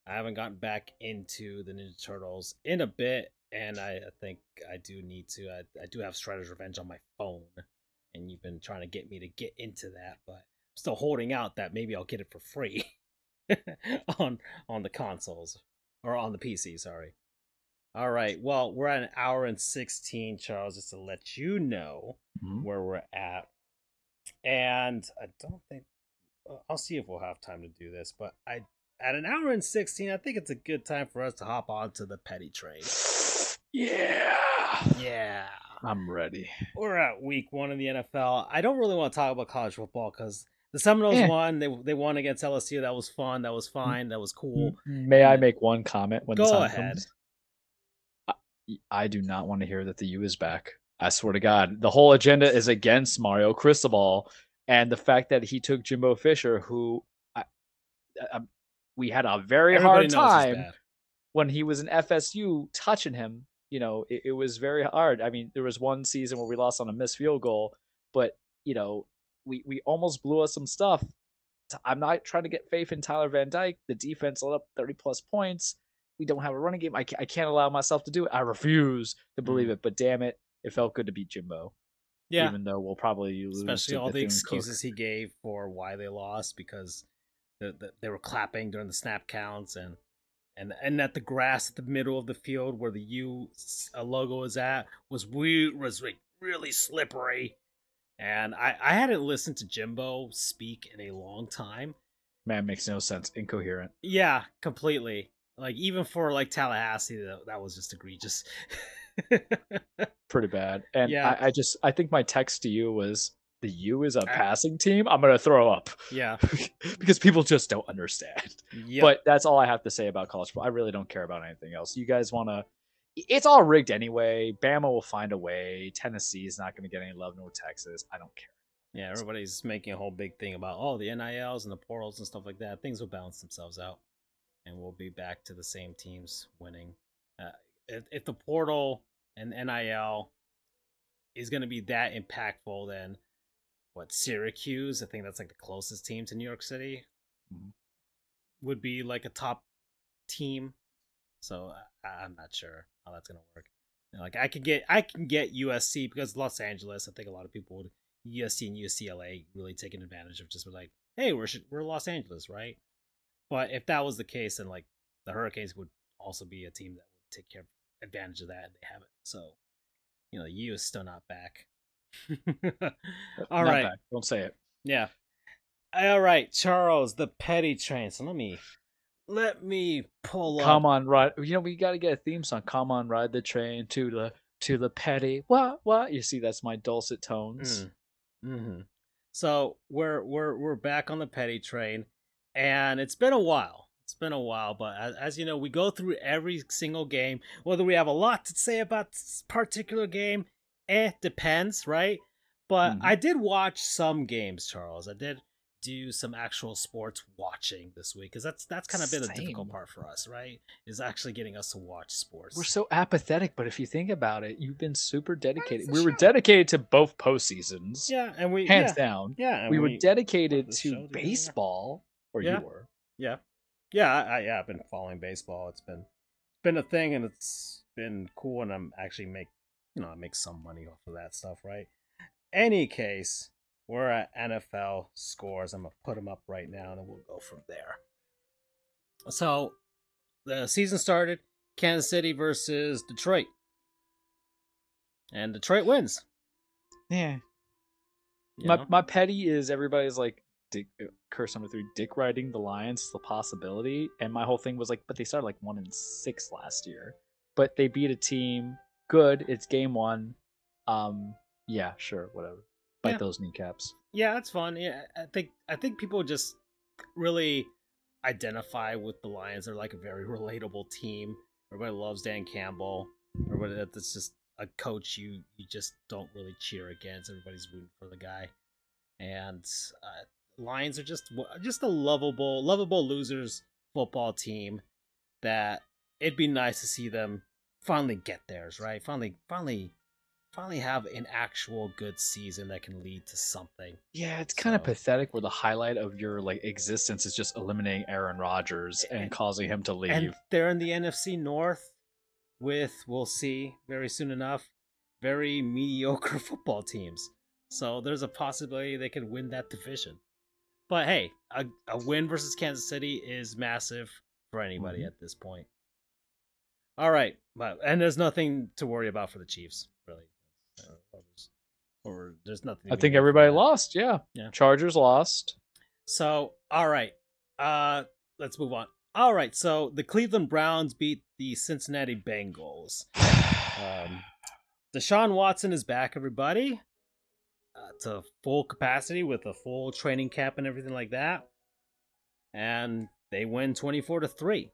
I haven't gotten back into the Ninja Turtles in a bit, and I, I think I do need to. I, I do have Shredder's Revenge on my phone, and you've been trying to get me to get into that, but I'm still holding out that maybe I'll get it for free on on the consoles or on the PC. Sorry. All right. Well, we're at an hour and sixteen, Charles. Just to let you know Mhm. where we're at. and I don't think I'll see if we'll have time to do this, but I at an hour and sixteen, I think it's a good time for us to hop onto the petty train. Yeah. Yeah. I'm ready. We're at week one of the NFL. I don't really want to talk about college football because the Seminoles Eh. won. They they won against LSU. That was fun. That was fine. That was cool. May I make one comment when the Go time ahead. comes? I, do not want to hear that the U is back. I swear to God, the whole agenda is against Mario Cristobal, and the fact that he took Jimbo Fisher, who I, I, we had a very Everybody hard time when he was in FSU touching him. You know, it, it was very hard. I mean, there was one season where we lost on a missed field goal, but you know, we we almost blew us some stuff. I'm not trying to get faith in Tyler Van Dyke. The defense let up 30 plus points. We don't have a running game. I, I can't allow myself to do it. I refuse to believe it. But damn it, it felt good to beat Jimbo. Yeah, Even though we'll probably lose. especially all the Cook. excuses he gave for why they lost because the, the, they were clapping during the snap counts and and and that the grass at the middle of the field where the U uh, logo is at was we was like really slippery. And I, I hadn't listened to Jimbo speak in a long time. Man, makes no sense. Incoherent. Yeah, completely. Like even for like Tallahassee, that, that was just egregious. Pretty bad. And Yeah. I, I just, I think my text to you was the U is a Ah. passing team. I'm going to throw up. yeah, because people just don't understand. yeah. But that's all I have to say about college football. I really don't care about anything else. You guys want to? It's all rigged anyway. Bama will find a way. Tennessee is not going to get any love, nor Texas. I don't care. Yeah, everybody's making a whole big thing about oh the NILs and the portals and stuff like that. Things will balance themselves out, and we'll be back to the same teams winning. Uh, if, if the portal and NIL is going to be that impactful, then what Syracuse? I think that's like the closest team to New York City. Mhm. Would be like a top team. So I, I'm not sure how that's going to work. You know, like I could get I can get USC because Los Angeles. I think a lot of people would USC and UCLA really taking advantage of just like, hey, we're we're Los Angeles, right? But if that was the case, then like the Hurricanes would also be a team that would take care advantage of that, and they haven't. So, you know, the U is still not back. All Not right, bad. Don't say it. yeah. All right, Charles, the petty train. So let me let me pull up. Come on, ride. You know we got to get a theme song. Come on, ride the train to the to the petty. What what? You see, that's my dulcet tones. Mm. hmm So we're we're we're back on the petty train, and it's been a while. It's been a while, but as, as you know, we go through every single game. Whether we have a lot to say about this particular game, eh, depends, right? But Mhm. I did watch some games, Charles. I did do some actual sports watching this week because that's that's kind of been a difficult part for us, right? Is actually getting us to watch sports. We're so apathetic, but if you think about it, you've been super dedicated. We were dedicated to both postseasons, yeah, and we hands yeah, down. yeah, and we were dedicated show to baseball, or Yeah. you were. Yeah, yeah, I, I, yeah. I've been following baseball. It's been been a thing, and it's been cool. And I'm actually make you know I make some money off of that stuff, right? Any case, we're at NFL scores. I'm gonna put them up right now, and then we'll go from there. So, the season started. Kansas City versus Detroit, and Detroit wins. Yeah. you My know? my petty is everybody's like dick, uh, curse number three. Dick riding the Lions is a possibility, and my whole thing was like, but they started like one and six last year, but they beat a team good. It's game one. Um, yeah, sure, whatever. Bite Yeah. those kneecaps. Yeah, that's fun. Yeah, I think I think people just really identify with the Lions. They're like a very relatable team. Everybody loves Dan Campbell. Everybody that's just a coach you you just don't really cheer against. Everybody's rooting for the guy. And uh, Lions are just just a lovable, lovable losers football team that it'd be nice to see them finally get theirs, right? Finally, finally, finally have an actual good season that can lead to something. Yeah, it's kind of pathetic where the highlight of your like existence is just eliminating Aaron Rodgers and And- causing him to leave. And they're in the NFC North with, we'll see very soon enough, very mediocre football teams. So there's a possibility they could win that division. But hey, a, a win versus Kansas City is massive for anybody Mhm. at this point. All right, but and there's nothing to worry about for the Chiefs, really. Uh, whoever's, or there's nothing. I think everybody lost. Yeah. Yeah. Chargers lost. So, all right. Uh let's move on. All right. So, the Cleveland Browns beat the Cincinnati Bengals. Um Deshaun Watson is back, everybody. Uh, to full capacity with a full training cap and everything like that. And they win 24 to 3.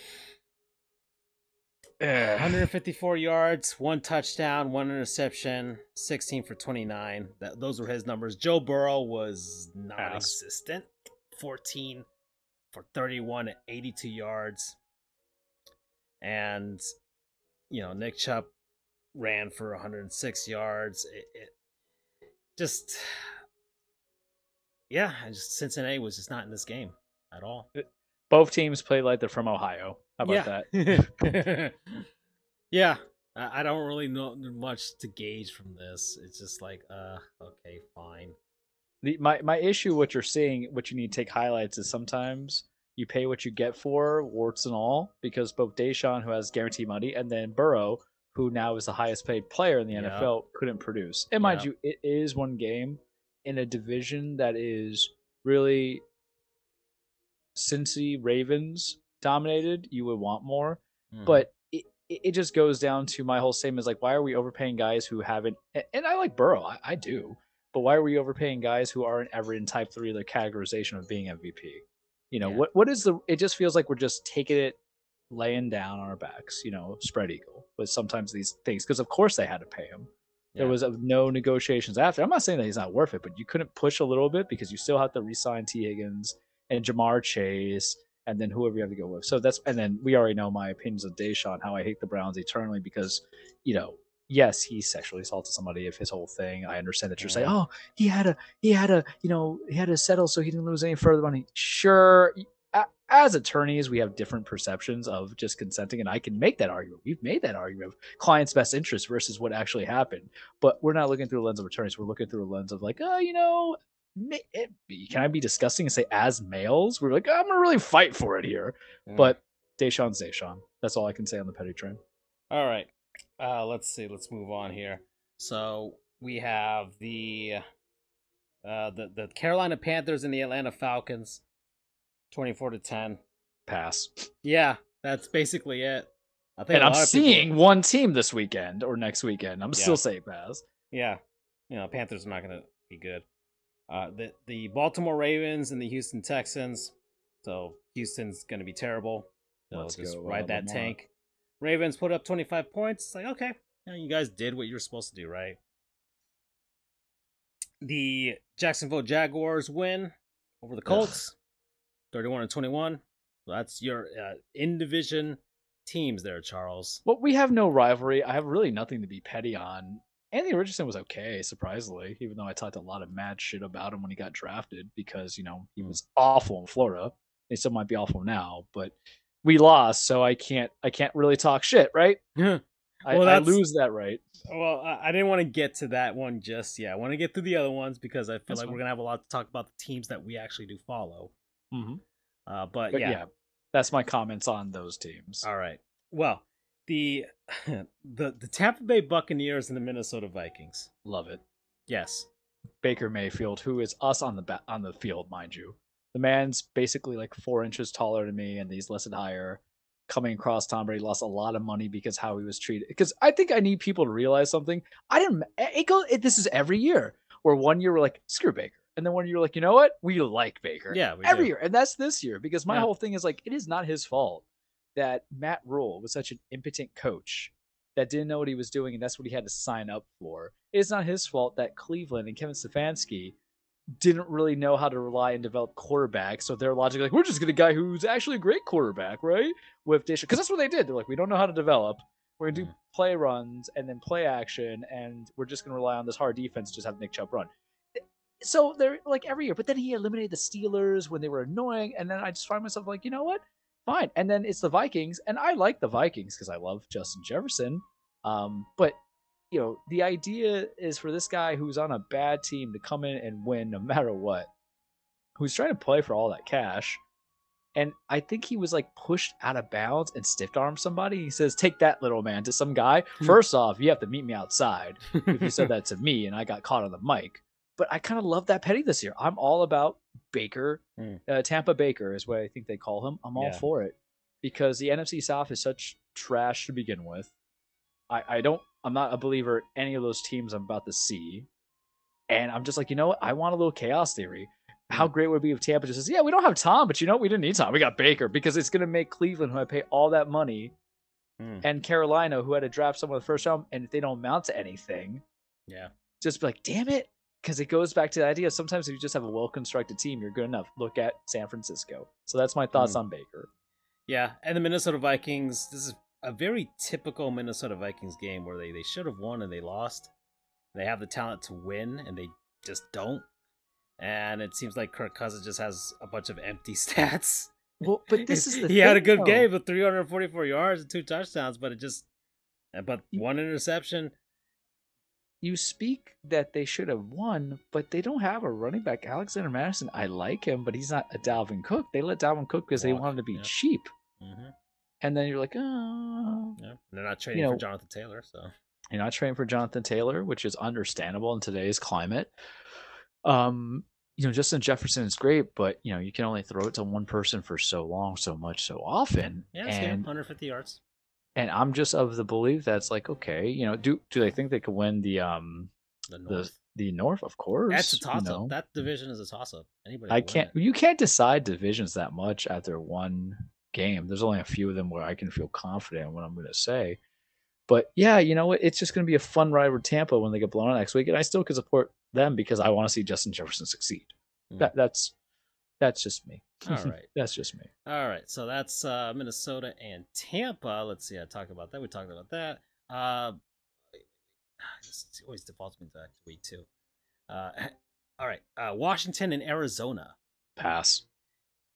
154 yards, one touchdown, one interception, 16 for 29. That, those were his numbers. Joe Burrow was non existent. 14 for 31 at 82 yards. And, you know, Nick Chubb ran for 106 yards. It, it just, yeah, just Cincinnati was just not in this game at all. Both teams played like they're from Ohio. How about yeah. that? yeah, I don't really know much to gauge from this. It's just like, uh, okay, fine. The my my issue, what you're seeing, what you need to take highlights is sometimes you pay what you get for, warts and all, because both Deshaun, who has guaranteed money, and then Burrow, who now is the highest paid player in the yeah. NFL, couldn't produce. And mind yeah. you, it is one game in a division that is really Cincy Ravens dominated, you would want more. Mm. But it, it just goes down to my whole statement is like, why are we overpaying guys who haven't? And I like Burrow, I, I do. But why are we overpaying guys who aren't ever in type three of the categorization of being MVP? You know, yeah. what what is the? It just feels like we're just taking it, laying down on our backs. You know, spread eagle with sometimes these things because of course they had to pay him. Yeah. There was uh, no negotiations after. I'm not saying that he's not worth it, but you couldn't push a little bit because you still have to re-sign Tee Higgins and Ja'Marr Chase and then whoever you have to go with. So that's and then we already know my opinions of Deshaun, how I hate the Browns eternally because, you know, yes, he sexually assaulted somebody if his whole thing. I understand that you're saying, oh, he had a he had a you know he had to settle so he didn't lose any further money. Sure. As attorneys, we have different perceptions of just consenting, and I can make that argument. We've made that argument of client's best interest versus what actually happened. But we're not looking through a lens of attorneys. We're looking through a lens of like, oh, you know, can I be disgusting and say as males? We're like, I'm gonna really fight for it here. Mm. But Deshaun's Deshaun. That's all I can say on the petty train. All right. Uh, let's see. Let's move on here. So we have the uh, the the Carolina Panthers and the Atlanta Falcons, twenty four to ten. Pass. Yeah, that's basically it. I think and I'm seeing people... one team this weekend or next weekend. I'm yeah. still saying pass. Yeah, you know, Panthers are not going to be good. Uh, the the Baltimore Ravens and the Houston Texans. So Houston's going to be terrible. So Let's just go, ride that tank. Ravens put up 25 points. It's like, okay, you, know, you guys did what you were supposed to do, right? The Jacksonville Jaguars win over the Colts. 31 and 21. that's your uh, in division teams there, Charles. Well, we have no rivalry. I have really nothing to be petty on. Anthony Richardson was okay, surprisingly, even though I talked a lot of mad shit about him when he got drafted because, you know, he hmm. was awful in Florida. He still might be awful now, but we lost, so I can't I can't really talk shit, right? well, I, I, lose that right. Well, I, didn't want to get to that one just yet. I want to get through the other ones because I feel That's like fine. we're gonna have a lot to talk about the teams that we actually do follow. Mm-hmm. Uh, but, but yeah. yeah, that's my comments on those teams. All right. Well, the the the Tampa Bay Buccaneers and the Minnesota Vikings. Love it. Yes. Baker Mayfield, who is us on the ba- on the field, mind you. The man's basically like four inches taller than me, and he's listed higher. Coming across Tom Brady lost a lot of money because how he was treated. Because I think I need people to realize something. I didn't. It goes. It, this is every year. Where one year we're like screw Baker, and then one year like you know what we like Baker. Yeah, every do. year, and that's this year because my yeah. whole thing is like it is not his fault that Matt Rhule was such an impotent coach that didn't know what he was doing, and that's what he had to sign up for. It's not his fault that Cleveland and Kevin Stefanski didn't really know how to rely and develop quarterbacks. So they're logically like, we're just going to get a guy who's actually a great quarterback, right? With Dish, because that's what they did. They're like, we don't know how to develop. We're going to do play runs and then play action, and we're just going to rely on this hard defense. Just have Nick Chubb run. So they're like every year, but then he eliminated the Steelers when they were annoying, and then I just find myself like, you know what? fine. And then it's the Vikings, and I like the Vikings because I love Justin Jefferson. Um, but you know, the idea is for this guy who's on a bad team to come in and win no matter what, who's trying to play for all that cash. and I think he was like pushed out of bounds and stiff armed somebody. He says, "Take that, little man," to some guy. Hmm. First off, you have to meet me outside if you said that to me, and I got caught on the mic. But I kind of love that petty this year. I'm all about Baker, Hmm. uh, Tampa Baker is what I think they call him. I'm all Yeah. for it because the NFC South is such trash to begin with. I, I don't. I'm not a believer in any of those teams I'm about to see, and I'm just like, you know what? I want a little chaos theory. How great would it be if Tampa just says, "Yeah, we don't have Tom, but you know, we didn't need Tom. We got Baker because it's going to make Cleveland, who I pay all that money, Hmm. and Carolina, who had to draft someone the first round, and if they don't amount to anything, yeah. just be like, damn it. Because it goes back to the idea sometimes if you just have a well constructed team, you're good enough. Look at San Francisco. So that's my thoughts Mm. on Baker. Yeah, and the Minnesota Vikings. This is a very typical Minnesota Vikings game where they, they should have won and they lost. They have the talent to win and they just don't. And it seems like Kirk Cousins just has a bunch of empty stats. Well, but this is the he had a good though. game with 344 yards and two touchdowns, but it just but one interception. You speak that they should have won, but they don't have a running back. Alexander Mattison, I like him, but he's not a Dalvin Cook. They let Dalvin Cook because they wanted to be yeah. cheap. Mm-hmm. And then you're like, oh, Yeah, they're not trading know- for Jonathan Taylor, so you're not trading for Jonathan Taylor, which is understandable in today's climate. Um, you know, Justin Jefferson is great, but you know, you can only throw it to one person for so long, so much, so often. yeah, it's and 150 yards. And I'm just of the belief that's like, okay, you know, do do they think they could win the um The the North. the North? Of course, That's a you toss up. know. That division is a toss up. Anybody I can can't. it. You can't decide divisions that much after one game. There's only a few of them where I can feel confident in what I'm going to say. But yeah, you know what? It's just going to be a fun ride with Tampa when they get blown out next week, and I still could support them because I want to see Justin Jefferson succeed. Mm. That that's that's just me. All right. that's just me. All right, so that's uh, Minnesota and Tampa. Let's see, I talked about that. We talked about that. Uh, this always defaults me back to week two. Uh, all right, uh, Washington and Arizona. Pass.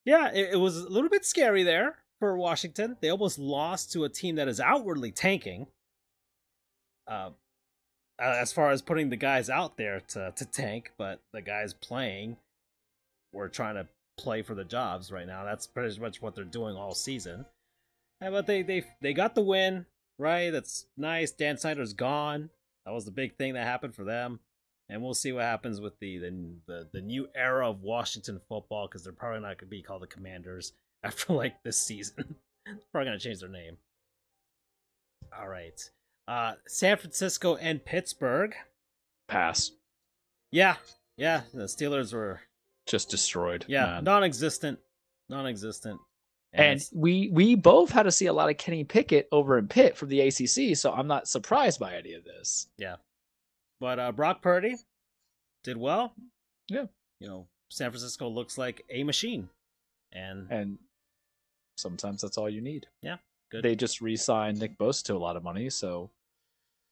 Yeah, it, it was a little bit scary there for Washington. They almost lost to a team that is outwardly tanking. Uh, as far as putting the guys out there to, to tank, but the guys playing were trying to play for the jobs right now. That's pretty much what they're doing all season. Yeah, but they they they got the win, right? That's nice. Dan Snyder's gone. That was the big thing that happened for them. And we'll see what happens with the the the, the new era of Washington football because they're probably not going to be called the Commanders after like this season. probably going to change their name. All right. Uh San Francisco and Pittsburgh. Pass. Yeah. Yeah, the Steelers were Just destroyed. yeah, man. non-existent. Non-existent. And it's- we we both had to see a lot of Kenny Pickett over in Pitt from the ACC, so I'm not surprised by any of this. Yeah, but uh, Brock Purdy did well. Yeah. You know, San Francisco looks like a machine. And And sometimes that's all you need. Yeah, good. They just re-signed Nick Bosa to a lot of money, so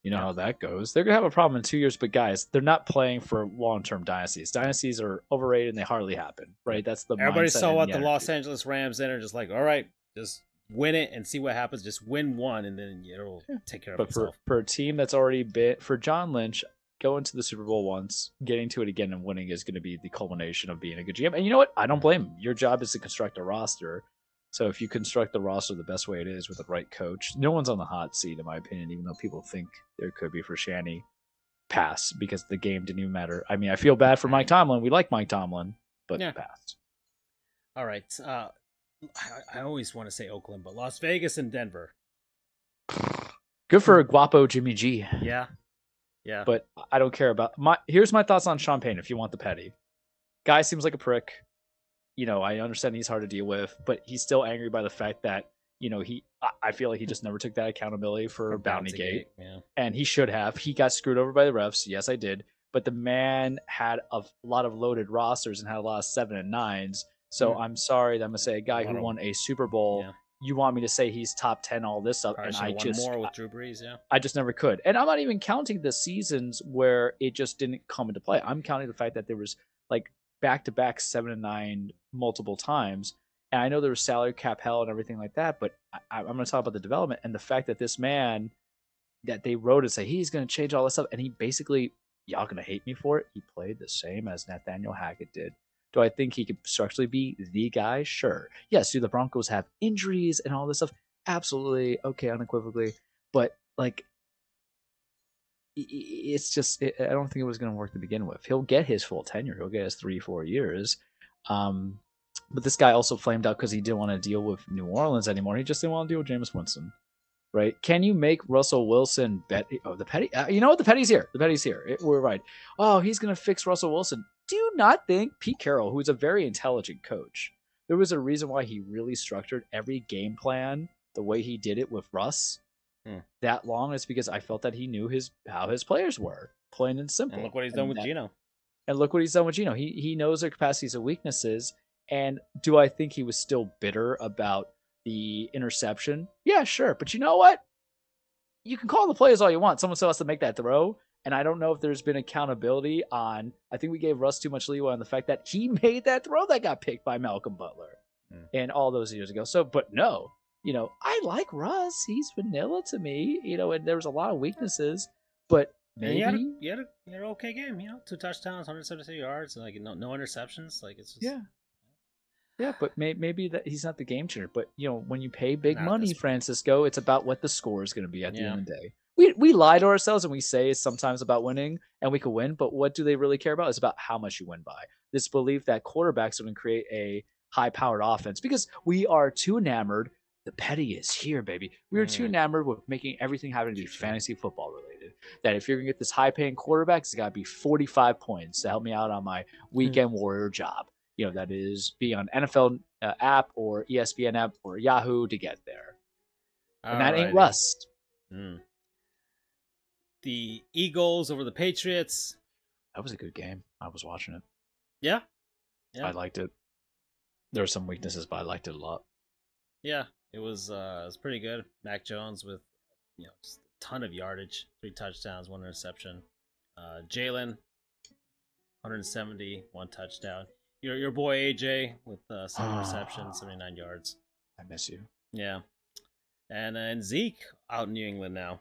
you know Yeah. how that goes. They're gonna have a problem in two years, but guys, they're not playing for long-term dynasties. Dynasties are overrated and they hardly happen. Right? That's the Everybody saw what the attitude. Los Angeles Rams did and just like, all right, just win it and see what happens. Just win one and then it'll Yeah. take care of it. But for for a team that's already been for John Lynch, going to the Super Bowl once, getting to it again and winning is going to be the culmination of being a good GM. And you know what? I don't blame him. Your job is to construct a roster. So if you construct the roster the best way it is with the right coach, no one's on the hot seat in my opinion. Even though people think there could be for Shanny, pass because the game didn't even matter. I mean, I feel bad for Mike Tomlin. We like Mike Tomlin, but Yeah. pass. All right. Uh, I, I always want to say Oakland, but Las Vegas and Denver. Good for Guapo Jimmy G. Yeah. Yeah. but I don't care about my. Here's my thoughts on Sean Payne. If you want the petty, guy seems like a prick. You know, I understand he's hard to deal with, but he's still angry by the fact that you know he. I- feel like he just never took that accountability for, For Bounty Bountygate, Gate, Yeah. and he should have. He got screwed over by the refs. Yes, I did. But the man had a lot of loaded rosters and had a lot of seven and nines. So Mm. I'm sorry that I'm gonna say a guy who of- won a Super Bowl. Yeah. You want me to say he's top ten, all this stuff, Probably and I just more with Drew Brees. Yeah. I just never could. And I'm not even counting the seasons where it just didn't come into play. I'm counting the fact that there was like back to back seven and nine multiple times. And I know there was salary cap hell and everything like that, but I, I'm going to talk about the development and the fact that this man that they wrote and say he's going to change all this stuff, and he basically, y'all going to hate me for it. He played the same as Nathaniel Hackett did. Do I think he could structurally be the guy? Sure. Yes. Do the Broncos have injuries and all this stuff? Absolutely. Okay, unequivocally. But like, it's just I don't think it was going to work to begin with. He'll get his full tenure. He'll get his three, four years. Um, but this guy also flamed out because he didn't want to deal with New Orleans anymore. He just didn't want to deal with Jameis Winston right? Can you make Russell Wilson bet? Oh, the petty. Uh, you know what? The petty's here. The petty's here. It, we're right. Oh, he's gonna fix Russell Wilson. Do you not think Pete Carroll, who is a very intelligent coach, there was a reason why he really structured every game plan the way he did it with Russ hmm. that long? Is because I felt that he knew his how his players were, plain and simple. And look what he's done with that, Geno. And look what he's done with Geno. He he knows their capacities and weaknesses. And do I think he was still bitter about the interception. Yeah, sure. But you know what? You can call the plays all you want. Someone still has to make that throw. And I don't know if there's been accountability on. I think we gave Russ too much leeway on the fact that he made that throw that got picked by Malcolm Butler mm. and all those years ago. So, but no, you know, I like Russ. He's vanilla to me, you know, and there was a lot of weaknesses, but maybe. he had, a, he, had a, had an okay game, you know, two touchdowns, 173 yards, like no, no interceptions. Like it's just. Yeah. Yeah, but may, maybe that he's not the game changer. But you know, when you pay big not money, Francisco, it's about what the score is going to be at yeah. the end of the day. We we lie to ourselves and we say it's sometimes about winning and we could win, but what do they really care about? It's about how much you win by. This belief that quarterbacks are going to create a high-powered offense because we are too enamored. The petty is here, baby. We are mm. too enamored with making everything happen to be fantasy football related. That if you're gonna get this high-paying quarterback, it's got to be 45 points to help me out on my mm. weekend mm. warrior job you know that is be on NFL uh, app or ESPN app or Yahoo to get there. And that ain't Russ. Mm. The Eagles over the Patriots. That was a good game. I was watching it. Yeah. yeah. I liked it. There were some weaknesses, but I liked it a lot. Yeah, it was uh it was pretty good. Mac Jones with you know just a ton of yardage, three touchdowns, one interception. Uh Jalen, 170, one touchdown your your boy AJ with uh, seven oh, receptions, seventy nine yards. I miss you. Yeah, and uh, and Zeke out in New England now.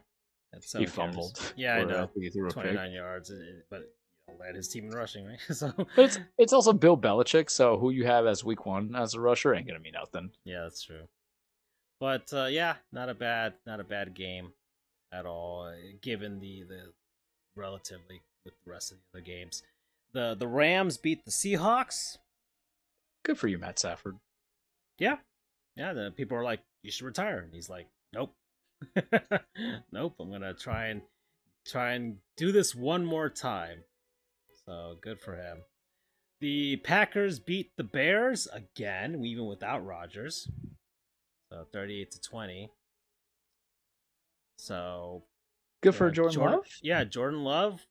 he fumbled. Yeah, I know. Twenty nine yards, but you know, led his team in rushing, right? so, but it's it's also Bill Belichick. So who you have as week one as a rusher ain't gonna mean nothing. Yeah, that's true. But uh, yeah, not a bad not a bad game at all, uh, given the the relatively with the rest of the other games the the Rams beat the Seahawks. Good for you, Matt Stafford. Yeah, yeah. The people are like, you should retire, and he's like, nope, nope. I'm gonna try and try and do this one more time. So good for him. The Packers beat the Bears again, even without Rodgers. So 38 to 20. So good for Jordan, Jordan Love. Yeah, Jordan Love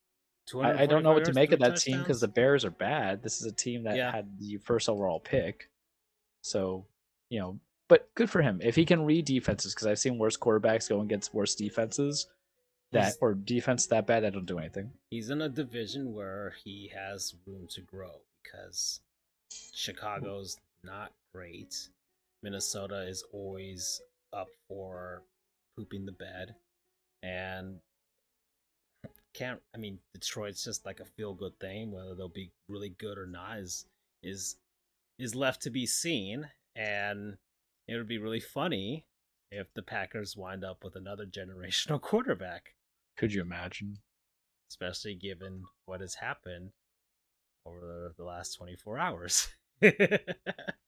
I, I, don't know what to make of that team because the Bears are bad. This is a team that yeah. had the first overall pick, so you know. But good for him if he can read defenses because I've seen worse quarterbacks go against worse defenses that he's, or defense that bad that don't do anything. He's in a division where he has room to grow because Chicago's not great. Minnesota is always up for pooping the bed, and can't. I mean, Detroit's just like a feel good thing. Whether they'll be really good or not is is is left to be seen. And it would be really funny if the Packers wind up with another generational quarterback. Could you imagine? Especially given what has happened over the last 24 hours.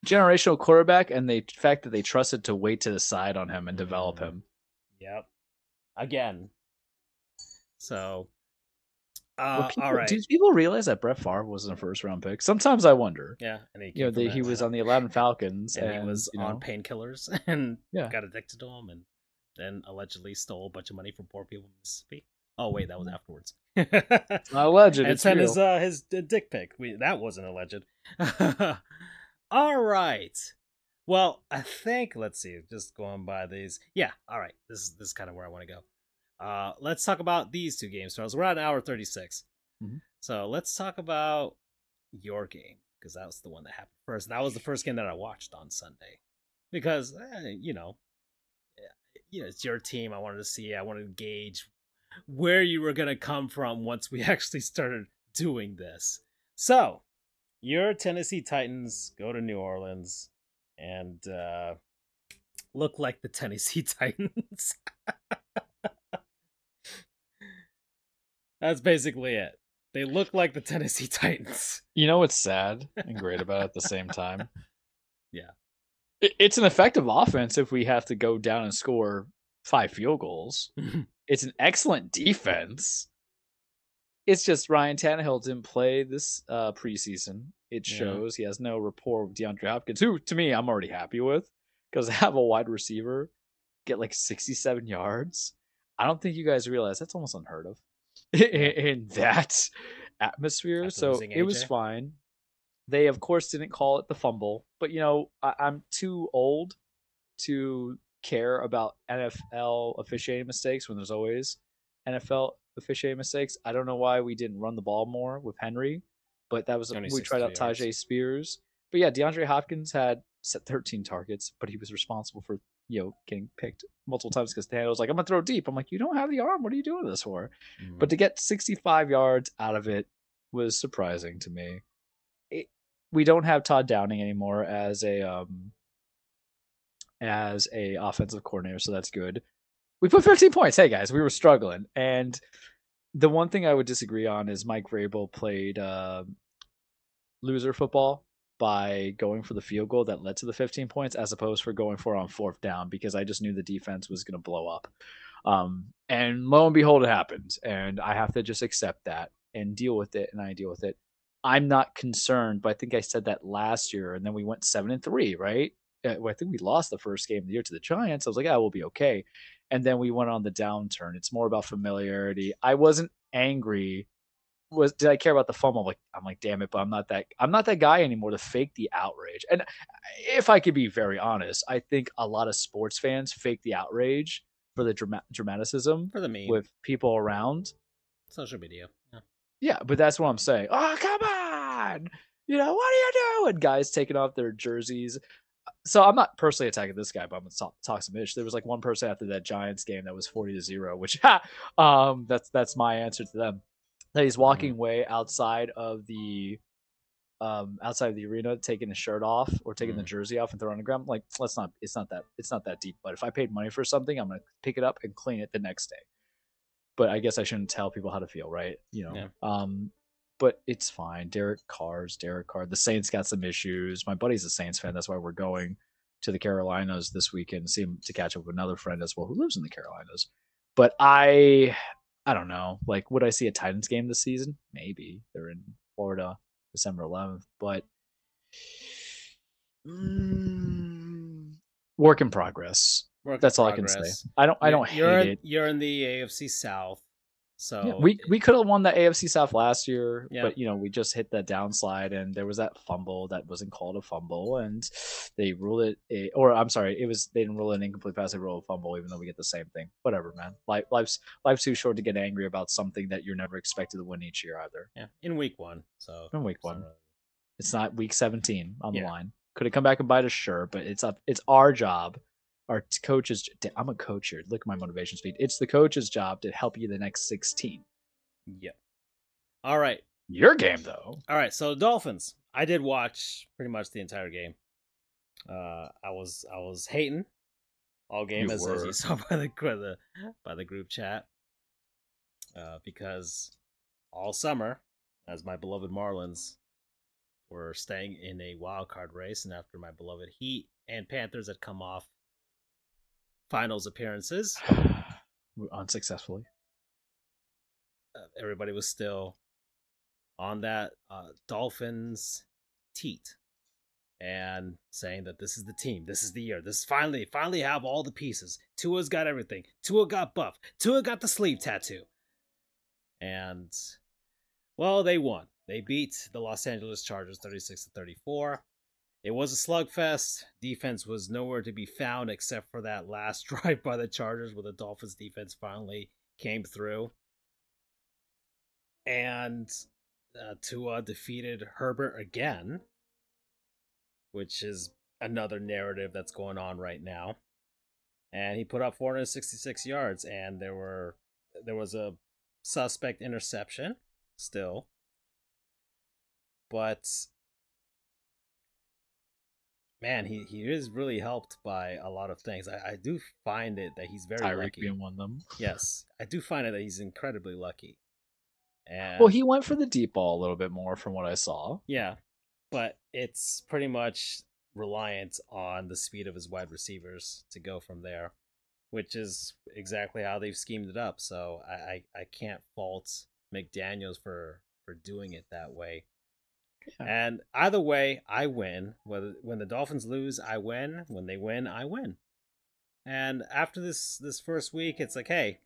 generational quarterback and the fact that they trusted to wait to decide on him and develop mm-hmm. him. Yep. Again. So uh, people, all right. Do people realize that Brett Favre wasn't a first round pick? Sometimes I wonder. Yeah, and he, you know, the, he was on the Atlanta Falcons, and, and he was you know, on painkillers and yeah. got addicted to them, and then allegedly stole a bunch of money from poor people in Mississippi. Oh wait, that was afterwards. alleged. And sent his uh, his dick pic. We, that wasn't alleged. all right. Well, I think let's see. Just going by these. Yeah. All right. This is this is kind of where I want to go. Uh, let's talk about these two games, Charles. We're at an hour 36. Mm-hmm. So let's talk about your game because that was the one that happened first. That was the first game that I watched on Sunday because, eh, you know, you know, it's your team. I wanted to see, I wanted to gauge where you were going to come from once we actually started doing this. So your Tennessee Titans go to New Orleans and uh, look like the Tennessee Titans. That's basically it. They look like the Tennessee Titans. You know what's sad and great about it at the same time? Yeah. It's an effective offense if we have to go down and score five field goals. it's an excellent defense. It's just Ryan Tannehill didn't play this uh, preseason. It Yeah. shows he has no rapport with DeAndre Hopkins, who to me I'm already happy with because have a wide receiver get like 67 yards. I don't think you guys realize that's almost unheard of in, that atmosphere. After so it was fine. They of course didn't call it the fumble, but you know I, I'm too old to care about NFL officiating mistakes when there's always NFL officiating mistakes. I don't know why we didn't run the ball more with Henry, but that was we tried out Tyjae Spears. But yeah, DeAndre Hopkins had set 13 targets, but he was responsible for you know getting picked multiple times because Daniel was like, "I'm gonna throw deep." I'm like, "You don't have the arm. What are you doing this for?" Mm-hmm. But to get 65 yards out of it was surprising to me. It, we don't have Todd Downing anymore as a um as a offensive coordinator, so that's good. We put 15 points. Hey guys, we were struggling, and the one thing I would disagree on is Mike Vrabel played uh, loser football by going for the field goal that led to the 15 points, as opposed for going for on fourth down because I just knew the defense was going to blow up. Um, and lo and behold, it happened, and I have to just accept that and deal with it, and I deal with it. I'm not concerned, but I think I said that last year, and then we went seven and three, right? Uh, I think we lost the first game of the year to the Giants. I was like, "Ah, we'll be okay," and then we went on the downturn. It's more about familiarity. I wasn't angry. Was did I care about the fumble? I'm like, I'm like, damn it, but I'm not that. I'm not that guy anymore to fake the outrage. And if I could be very honest, I think a lot of sports fans fake the outrage for the drama- dramaticism for the meme with people around. social media. Yeah. Yeah, but that's what I'm saying. Oh, come on! You know, what are you doing? Guys taking off their jerseys. So I'm not personally attacking this guy, but I'm gonna talk, talk some ish. There was like one person after that Giants game that was 40 to zero, which um that's that's my answer to them. That he's walking away outside of the um outside of the arena, taking his shirt off or taking the Mhm. jersey off and throwing it on the ground. Like, let's not. It's not that. It's not that deep. But if I paid money for something, I'm gonna pick it up and clean it the next day but I guess I shouldn't tell people how to feel, right? You know. Yeah. Um, but it's fine. Derek Carr's Derek Carr. The Saints got some issues. My buddy's a Saints fan. That's why we're going to the Carolinas this weekend. See him to catch up with another friend as well who lives in the Carolinas. But I, I don't know. Like, would I see a Titans game this season? Maybe they're in Florida, December 11th. But mm, work in progress. Work in That's all I can say. I don't. I don't you're hate in, it. You're in the AFC South, so Yeah, we we could have won the AFC South last year, Yeah. but you know we just hit that downslide, and there was that fumble that wasn't called a fumble, and they ruled it a, or I'm sorry, it was they didn't rule it an incomplete pass, they ruled a fumble, even though we get the same thing. Whatever, man. Life life's life's too short to get angry about something that you're never expected to win each year either. yeah, in week one. So In week one, it's not week 17 on the line. Could it come back and bite us? Sure, but it's up. It's our job. Our coach's. I'm a coach here. Look at my motivation speed. It's the coach's job to help you the next 16. Yep. All right, Your game though. all right. So Dolphins. I did watch pretty much the entire game. Uh, I was I was hating all game You as, as you saw by the by the by the group chat. Uh, because all summer, as my beloved Marlins were staying in a wild card race, and after my beloved Heat and Panthers had come off finals appearances, unsuccessfully. uh, everybody was still on that uh, Dolphins teat and saying that this is the team, this is the year, this finally, finally have all the pieces. Tua's got everything. Tua got buff. Tua got the sleeve tattoo. And well, they won. They beat the Los Angeles Chargers 36 to 34. It was a slugfest. Defense was nowhere to be found except for that last drive by the Chargers where the Dolphins defense finally came through. And uh, Tua defeated Herbert again, which is another narrative that's going on right now. And he put up 466 yards, and there were there was a suspect interception still, but man, he, he is really helped by a lot of things. I, I do find it that he's very Tyreek lucky. being one of them. Yes, I do find it that he's incredibly lucky. And Well, he went for the deep ball a little bit more from what I saw. yeah, but it's pretty much reliant on the speed of his wide receivers to go from there, which is exactly how they've schemed it up. So I I, I can't fault McDaniel's for for doing it that way. And either way, I win. Whether when the Dolphins lose, I win. When they win, I win. And after this this first week, it's like, hey,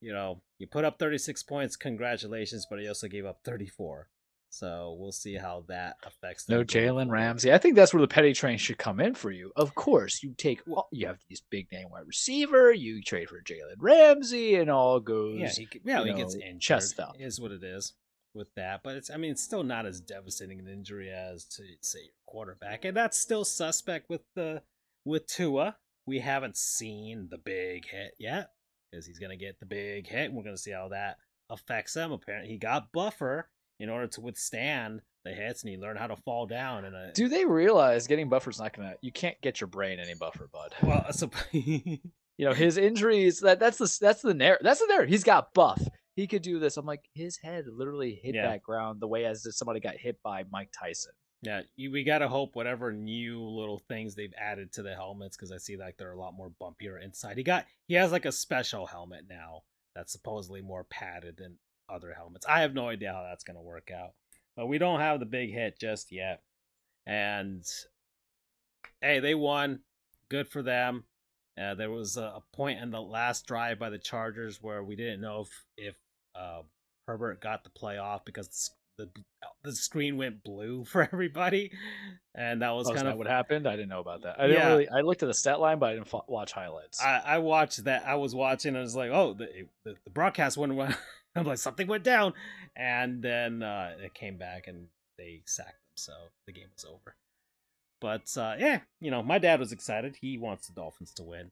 you know, you put up 36 points, congratulations, but he also gave up 34. So we'll see how that affects. No Jalen. Ramsey. I think that's where the petty train should come in for you. Of course, you take well, you have these big name wide receiver, you trade for Jalen Ramsey, and all goes. Yeah, he, yeah, you he gets know, injured. chest up. Is what it is with that. But it's I mean it's still not as devastating an injury as to say your quarterback. And that's still suspect with the with Tua. We haven't seen the big hit yet. Because he's gonna get the big hit and we're gonna see how that affects him. Apparently he got buffer in order to withstand the hits and he learned how to fall down And Do they realize getting buffer's not gonna? You can't get your brain any buffer, bud. well so You know his injuries. That that's the that's the narrative. That's the narrative. He's got buff. He could do this. I'm like his head literally hit Yeah. that ground the way as if somebody got hit by Mike Tyson. Yeah, you, we gotta hope whatever new little things they've added to the helmets because I see like they're a lot more bumpier inside. He got he has like a special helmet now that's supposedly more padded than other helmets. I have no idea how that's gonna work out, but we don't have the big hit just yet. And hey, they won. Good for them. Uh, there was a, a point in the last drive by the Chargers where we didn't know if if uh, Herbert got the playoff because the, the the screen went blue for everybody, and that was Oh, kind of what happened? I didn't know about that. I didn't Yeah. really. I looked at the stat line, but I didn't fo- watch highlights. I, I watched that. I was watching. and I was like, oh, the the, the broadcast went. went- I'm like, something went down, and then uh, it came back and they sacked them, so the game was over. But uh, yeah, you know, my dad was excited. He wants the Dolphins to win,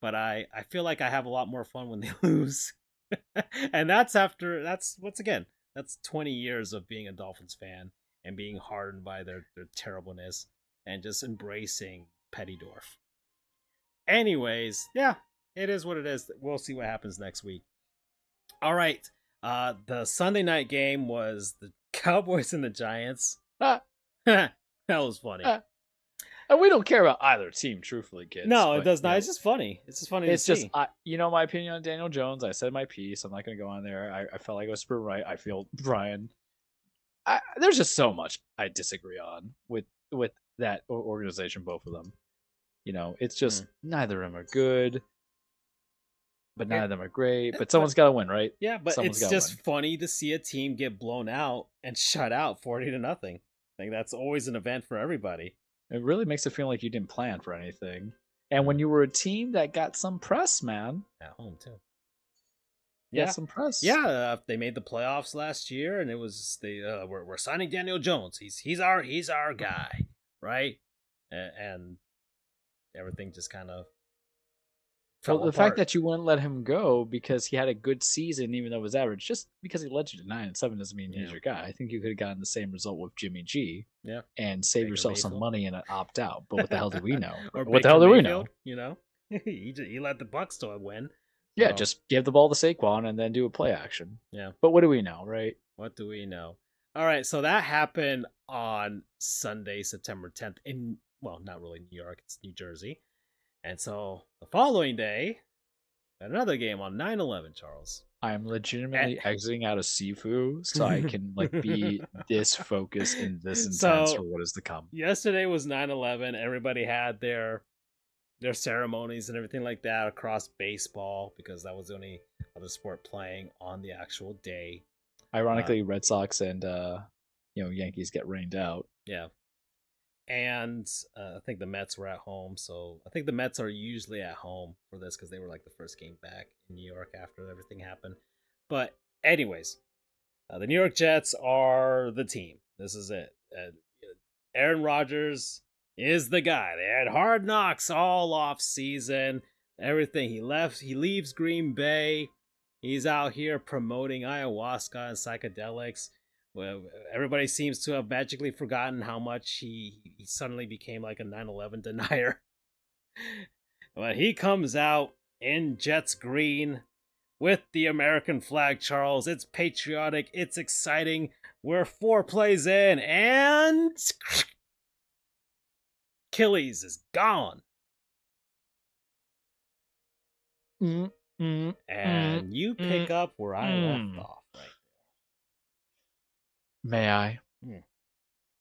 but I I feel like I have a lot more fun when they lose, and that's after that's once again that's 20 years of being a Dolphins fan and being hardened by their their terribleness and just embracing Petty Dwarf. Anyways, yeah, it is what it is. We'll see what happens next week. All right. Uh the Sunday night game was the Cowboys and the Giants. That was funny. And we don't care about either team, truthfully, kids. no, it does you not. know, It's just funny. It's just funny it's to just. I, you know, my opinion on Daniel Jones. I said my piece. I'm not going to go on there. I, I felt like I was proven right. I feel Brian. I, there's just so much I disagree on with with that organization, both of them. You know, it's just hmm. neither of them are good, but eh, none of them are great. Eh, but someone's got to win, right? yeah, but someone's it's just win. funny to see a team get blown out and shut out 40 to nothing. I think that's always an event for everybody. It really makes it feel like you didn't plan for anything. And when you were a team that got some press, man, At home too. yeah, Yeah. some press. Yeah, uh, they made the playoffs last year, and it was they uh, we're we're signing Daniel Jones. He's he's our he's our guy, right? And, and everything just kind of. Well, the fact that you wouldn't let him go because he had a good season, even though it was average, just because he led you to nine and seven doesn't mean he's your guy. I think you could have gotten the same result with Jimmy G. Yeah. And save Baker yourself some money and opt out. But what the hell do we know? or what the hell do we know? You know, he just, he let the Bucks to win. Yeah, So, just give the ball to Saquon and then do a play action. Yeah. But what do we know, right? What do we know? All right, so that happened on Sunday, September 10th in well, not really New York, it's New Jersey. And so the following day, another game on 9/11, Charles. I am legitimately exiting out of Sifu so I can like be this focused and this intense So- for what is to come. yesterday was 9-11 everybody had their their ceremonies and everything like that across baseball because that was the only other sport playing on the actual day Ironically, Red Sox and uh you know Yankees get rained out. yeah and uh, i think the mets were at home so i think the mets are usually at home for this because they were like the first game back in new york after everything happened. But anyways uh, the new york jets are the team. This is it. Uh, aaron Rodgers is the guy. They had hard knocks all off season everything. He left he leaves green bay. He's out here promoting ayahuasca and psychedelics well, everybody seems to have magically forgotten how much he, he suddenly became like a 9/11 denier. but he comes out in Jets green with the American flag, Charles. It's patriotic, it's exciting. We're four plays in, and Achilles is gone. Mm, mm, and mm, you pick mm, up where I mm. left off right May I? Hmm.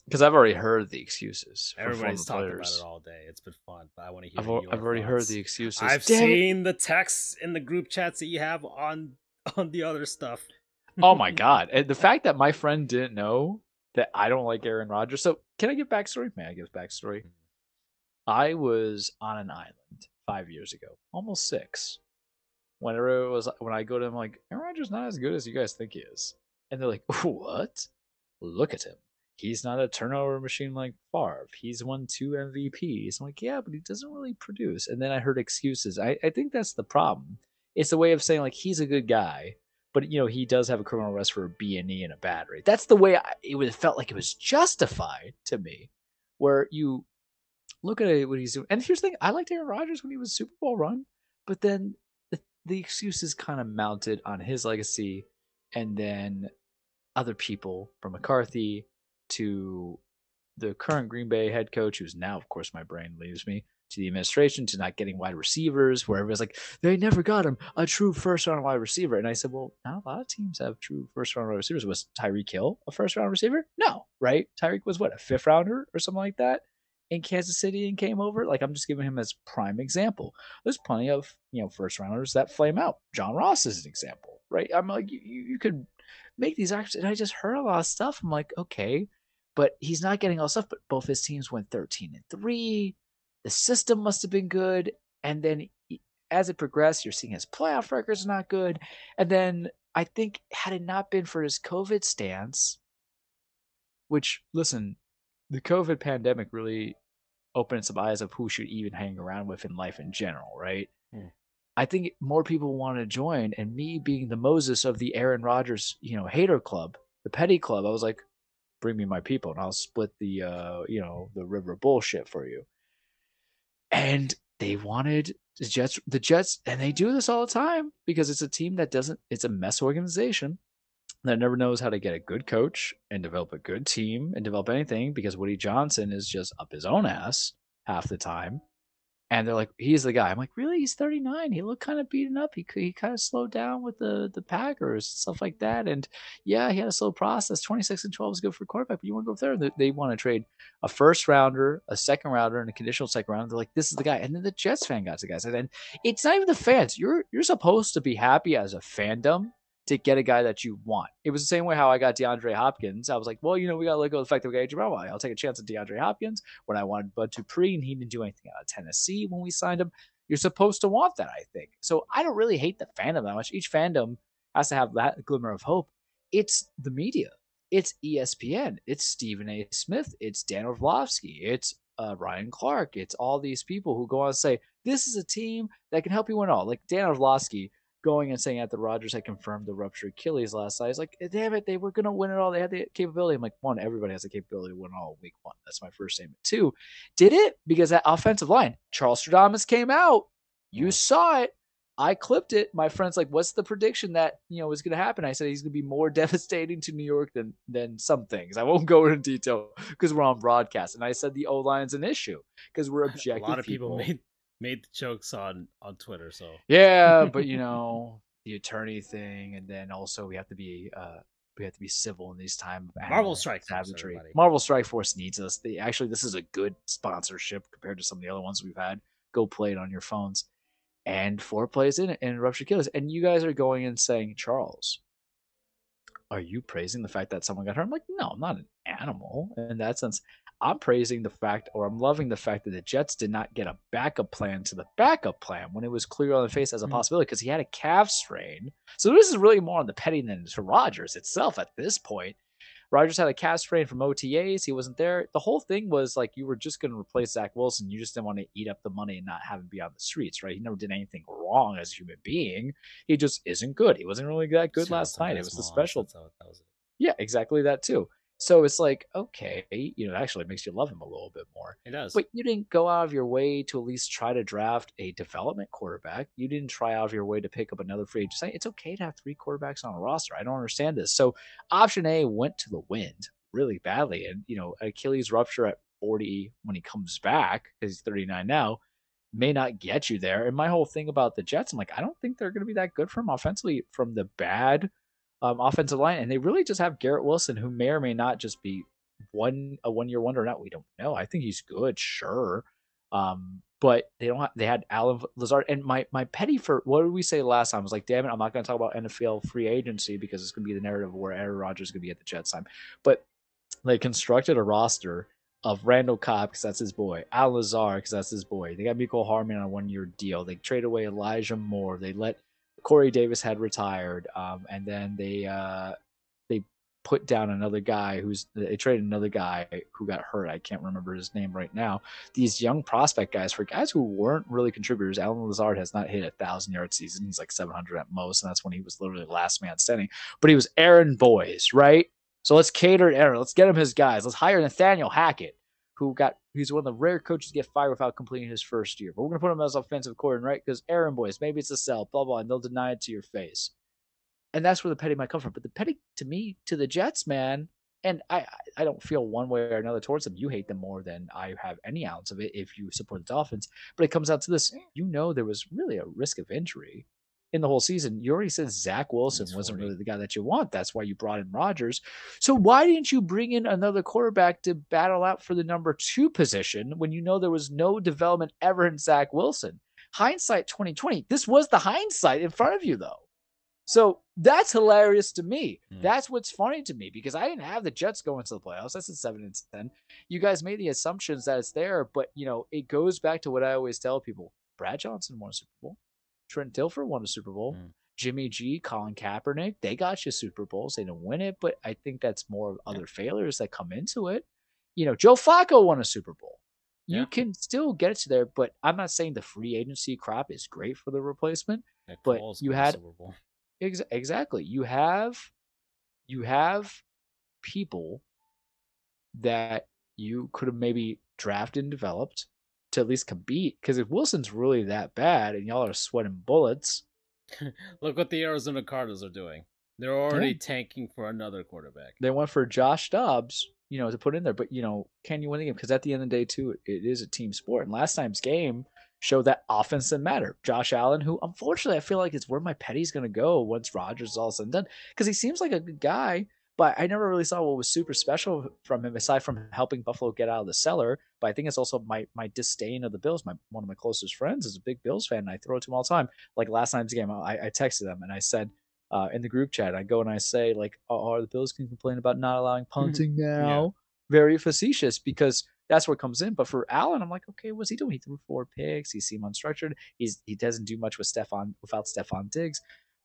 Because I've already heard the excuses. Everybody's former talking players. about it all day. It's been fun, but I want to hear. I've, al- your I've already heard thoughts. the excuses. I've Damn it. seen the texts in the group chats that you have on on the other stuff. Oh my god! And the fact that my friend didn't know that I don't like Aaron Rodgers. So can I give backstory? May I give backstory? I was on an island five years ago, almost six. Whenever it was when I go to them, like Aaron Rodgers not as good as you guys think he is, and they're like, "What? Look at him. He's not a turnover machine like Favre. He's won two MVPs." I'm like, "Yeah, but he doesn't really produce." And then I heard excuses. I, I think that's the problem. It's a way of saying like he's a good guy, but you know he does have a criminal arrest for a B and E and a battery. That's the way I, it was felt like it was justified to me, where you look at it, what he's doing. And here's the thing: I liked Aaron Rodgers when he was Super Bowl run, but then the, the excuses kind of mounted on his legacy, and then other people from McCarthy to the current Green Bay head coach, who's now, of course, my brain leaves me, to the administration, to not getting wide receivers, where everyone's like, they never got him a true first round wide receiver. And I said, well, not a lot of teams have true first round wide receivers. Was Tyreek Hill a first round receiver? No, right? Tyreek was what, a fifth rounder or something like that in Kansas City and came over? Like, I'm just giving him as prime example. There's plenty of, you know, first rounders that flame out. John Ross is an example, right? I'm like, you, you could make these actions. And I just heard a lot of stuff. I'm like, okay, but he's not getting all stuff. But both his teams went 13 and three. The system must have been good. And then as it progressed, you're seeing his playoff records not good. And then I think had it not been for his COVID stance, which listen, the COVID pandemic really opened some eyes of who should even hang around with in life in general, right? Hmm. I think more people want to join, and me being the Moses of the Aaron Rodgers, you know, hater club, the petty club, I was like, bring me my people, and I'll split the, uh, you know, the river bullshit for you. And they wanted the Jets, the Jets, and they do this all the time because it's a team that doesn't, it's a mess organization that never knows how to get a good coach and develop a good team and develop anything because Woody Johnson is just up his own ass half the time. And they're like, he's the guy. I'm like, really? He's 39. He looked kind of beaten up. He he kind of slowed down with the the Packers stuff like that. And yeah, he had a slow process. 26 and 12 is good for quarterback, but you want to go there? They, they want to trade a first rounder, a second rounder, and a conditional second rounder. They're like, this is the guy. And then the Jets fan got the guys. And then it's not even the fans. You're you're supposed to be happy as a fandom to get a guy that you want. It was the same way how I got DeAndre Hopkins. I was like, well, you know, we got to let go of the fact that we got. I'll take a chance at DeAndre Hopkins when I wanted Bud Dupree and he didn't do anything out of Tennessee when we signed him. You're supposed to want that, I think. So I don't really hate the fandom that much. Each fandom has to have that glimmer of hope. It's the media. It's ESPN. It's Stephen A. Smith. It's Dan Orlovsky. It's uh, Ryan Clark. It's all these people who go on and say, this is a team that can help you win all. Like Dan Orlovsky going and saying that the Rodgers had confirmed the ruptured Achilles last night. He's like, eh, damn it, they were going to win it all. They had the capability. I'm like, one, everybody has the capability to win all week one. That's my first statement. Two, did it? Because that offensive line, Charles Stradamus came out. You saw it. I clipped it. My friend's like, what's the prediction that, you know, is going to happen? I said he's going to be more devastating to New York than than some things. I won't go into detail because we're on broadcast. And I said the O-line's an issue because we're objective A lot of people, people made made the jokes on on Twitter. So yeah, but you know the attorney thing, and then also we have to be uh we have to be civil in these time. of Marvel Strike Force, savagery. everybody. Marvel Strike Force needs us. They actually this is a good sponsorship compared to some of the other ones we've had. Go play it on your phones, and four plays in it and Rupture Achilles, and you guys are going and saying Charles. Are you praising the fact that someone got hurt? I'm like, no, I'm not an animal in that sense. I'm praising the fact, or I'm loving the fact that the Jets did not get a backup plan to the backup plan when it was clear on the face as a Mhm. possibility because he had a calf strain. So this is really more on the petty than to Rodgers itself at this point. Rodgers had a calf strain from OTAs. He wasn't there. The whole thing was like you were just going to replace Zach Wilson. You just didn't want to eat up the money and not have him be on the streets, right? He never did anything wrong as a human being. He just isn't good. He wasn't really that good out last night. It was the special That's that was it. Yeah, exactly that too. So it's like, okay, you know, it actually makes you love him a little bit more. It does. But you didn't go out of your way to at least try to draft a development quarterback. You didn't try out of your way to pick up another free agent. It's okay to have three quarterbacks on a roster. I don't understand this. So option A went to the wind really badly. And, you know, Achilles rupture at 40 when he comes back, because he's 39 now, may not get you there. And my whole thing about the Jets, I'm like, I don't think they're going to be that good from offensively from the bad um, offensive line, and they really just have Garrett Wilson, who may or may not just be one a one year wonder. or Not we don't know. I think he's good, sure, um, but they don't. Have, they had Allen Lazard and my my petty for what did we say last time? I was like, damn it, I'm not going to talk about NFL free agency because it's going to be the narrative where Aaron Rodgers is going to be at the Jets time. But they constructed a roster of Randall Cobb because that's his boy, Al Lazard because that's his boy. They got Mecole Hardman on a one year deal. They trade away Elijah Moore. They let Corey Davis had retired, um, and then they uh, they put down another guy who's they traded another guy who got hurt. I can't remember his name right now. These young prospect guys for guys who weren't really contributors. Allen Lazard has not hit a thousand yard season. He's like 700 at most, and that's when he was literally last man standing. But he was Aaron Boys, right? So let's cater to Aaron. Let's get him his guys. Let's hire Nathaniel Hackett who got he's one of the rare coaches to get fired without completing his first year. But we're gonna put him as offensive coordinator, right? Because Aaron boys, maybe it's a sell, blah blah, and they'll deny it to your face. And that's where the petty might come from. But the petty to me, to the Jets, man, and I I don't feel one way or another towards them. You hate them more than I have any ounce of it if you support the Dolphins. But it comes out to this: you know there was really a risk of injury in the whole season. You already said Zach Wilson wasn't really the guy that you want. That's why you brought in Rodgers. So why didn't you bring in another quarterback to battle out for the number two position when you know there was no development ever in Zach Wilson? Hindsight 2020. This was the hindsight in front of you, though. So that's hilarious to me. Mm. That's what's funny to me because I didn't have the Jets going to the playoffs. That's a seven and ten. You guys made the assumptions that it's there, but you know it goes back to what I always tell people: Brad Johnson won a Super Bowl. Trent Dilfer won a Super Bowl. Mm. Jimmy G, Colin Kaepernick, they got you Super Bowls. They didn't win it, but I think that's more of other yeah. failures that come into it. You know, Joe Flacco won a Super Bowl. You yeah. can still get it to there, but I'm not saying the free agency crop is great for the replacement. but you had ex- exactly you have you have people that you could have maybe drafted and developed to at least compete. Because if Wilson's really that bad and y'all are sweating bullets, look what the Arizona Cardinals are doing. They're already yeah. tanking for another quarterback. They went for Josh Dobbs, you know, to put in there. But you know, can you win the game? Because at the end of the day, too, it is a team sport. And last time's game showed that offense didn't matter. Josh Allen, who unfortunately I feel like is where my petty's going to go once Rodgers is all said and done, because he seems like a good guy but I never really saw what was super special from him aside from helping Buffalo get out of the cellar. But I think it's also my my disdain of the Bills. My one of my closest friends is a big Bills fan, and I throw it to him all the time. Like last night's game, I, I texted them and I said uh, in the group chat, I go and I say like, "Oh, are the Bills can complain about not allowing punting now?" Yeah. Very facetious because that's what comes in. But for Allen, I'm like, okay, what's he doing? He threw four picks. He seemed unstructured. He's he doesn't do much with Stefon without Stefon Diggs.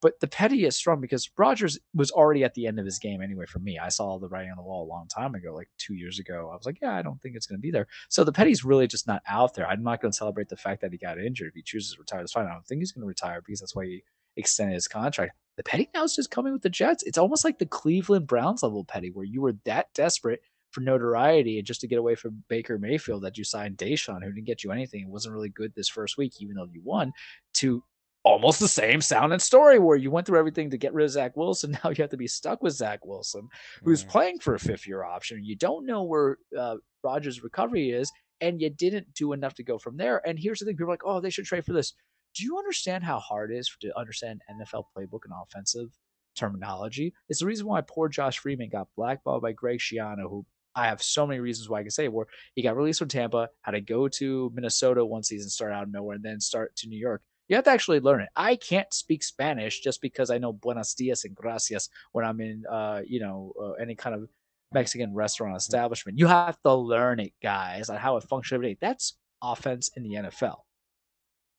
But the petty is strong because Rodgers was already at the end of his game anyway for me. I saw the writing on the wall a long time ago, like two years ago. I was like, yeah, I don't think it's going to be there. So the petty's really just not out there. I'm not going to celebrate the fact that he got injured. If he chooses to retire, that's fine. I don't think he's going to retire because that's why he extended his contract. The petty now is just coming with the Jets. It's almost like the Cleveland Browns level petty, where you were that desperate for notoriety and just to get away from Baker Mayfield that you signed Deshaun, who didn't get you anything. It wasn't really good this first week, even though you won, to almost the same sound and story where you went through everything to get rid of Zach Wilson. Now you have to be stuck with Zach Wilson, who's mm. playing for a fifth year option. You don't know where uh, Rodgers' recovery is, and you didn't do enough to go from there. And here's the thing people are like, oh, they should trade for this. Do you understand how hard it is to understand NFL playbook and offensive terminology? It's the reason why poor Josh Freeman got blackballed by Greg Schiano, who I have so many reasons why I can say where he got released from Tampa, had to go to Minnesota one season, start out of nowhere, and then start to New York. You have to actually learn it. I can't speak Spanish just because I know buenos dias and gracias when I'm in, uh, you know, uh, any kind of Mexican restaurant mm-hmm. establishment. You have to learn it, guys, on how it functions every day. That's offense in the NFL.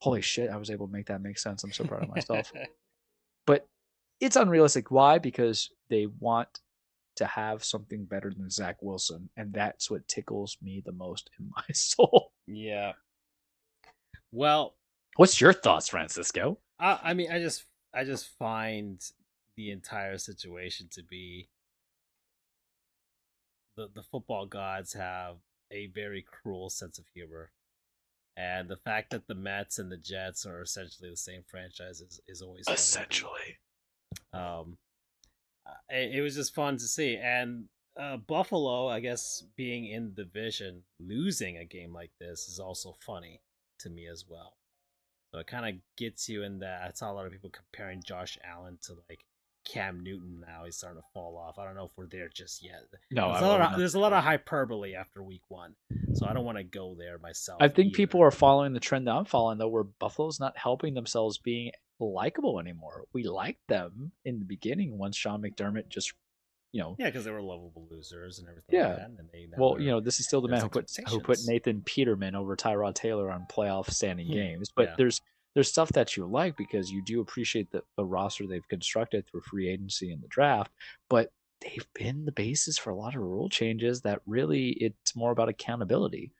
Holy shit, I was able to make that make sense. I'm so proud of myself. but it's unrealistic. Why? Because they want to have something better than Zach Wilson, and that's what tickles me the most in my soul. Yeah. Well, What's your thoughts, Francisco? I, I mean, I just I just find the entire situation to be the the football gods have a very cruel sense of humor, and the fact that the Mets and the Jets are essentially the same franchise is, is always essentially. Um, it, it was just fun to see, and uh, Buffalo, I guess, being in the division, losing a game like this is also funny to me as well. So it kind of gets you in that. I saw a lot of people comparing Josh Allen to like Cam Newton now. He's starting to fall off. I don't know if we're there just yet. No, there's, a lot, of, there's a lot of hyperbole after week one. So I don't want to go there myself. I think either. people are following the trend that I'm following, though, where Buffalo's not helping themselves being likable anymore. We liked them in the beginning once Sean McDermott just you know, yeah, because they were lovable losers and everything. Yeah. Like that, and they, well, you know, this is still the man who put who put Nathan Peterman over Tyrod Taylor on playoff standing hmm. games. But yeah. there's there's stuff that you like because you do appreciate the, the roster they've constructed through free agency and the draft. But they've been the basis for a lot of rule changes that really it's more about accountability.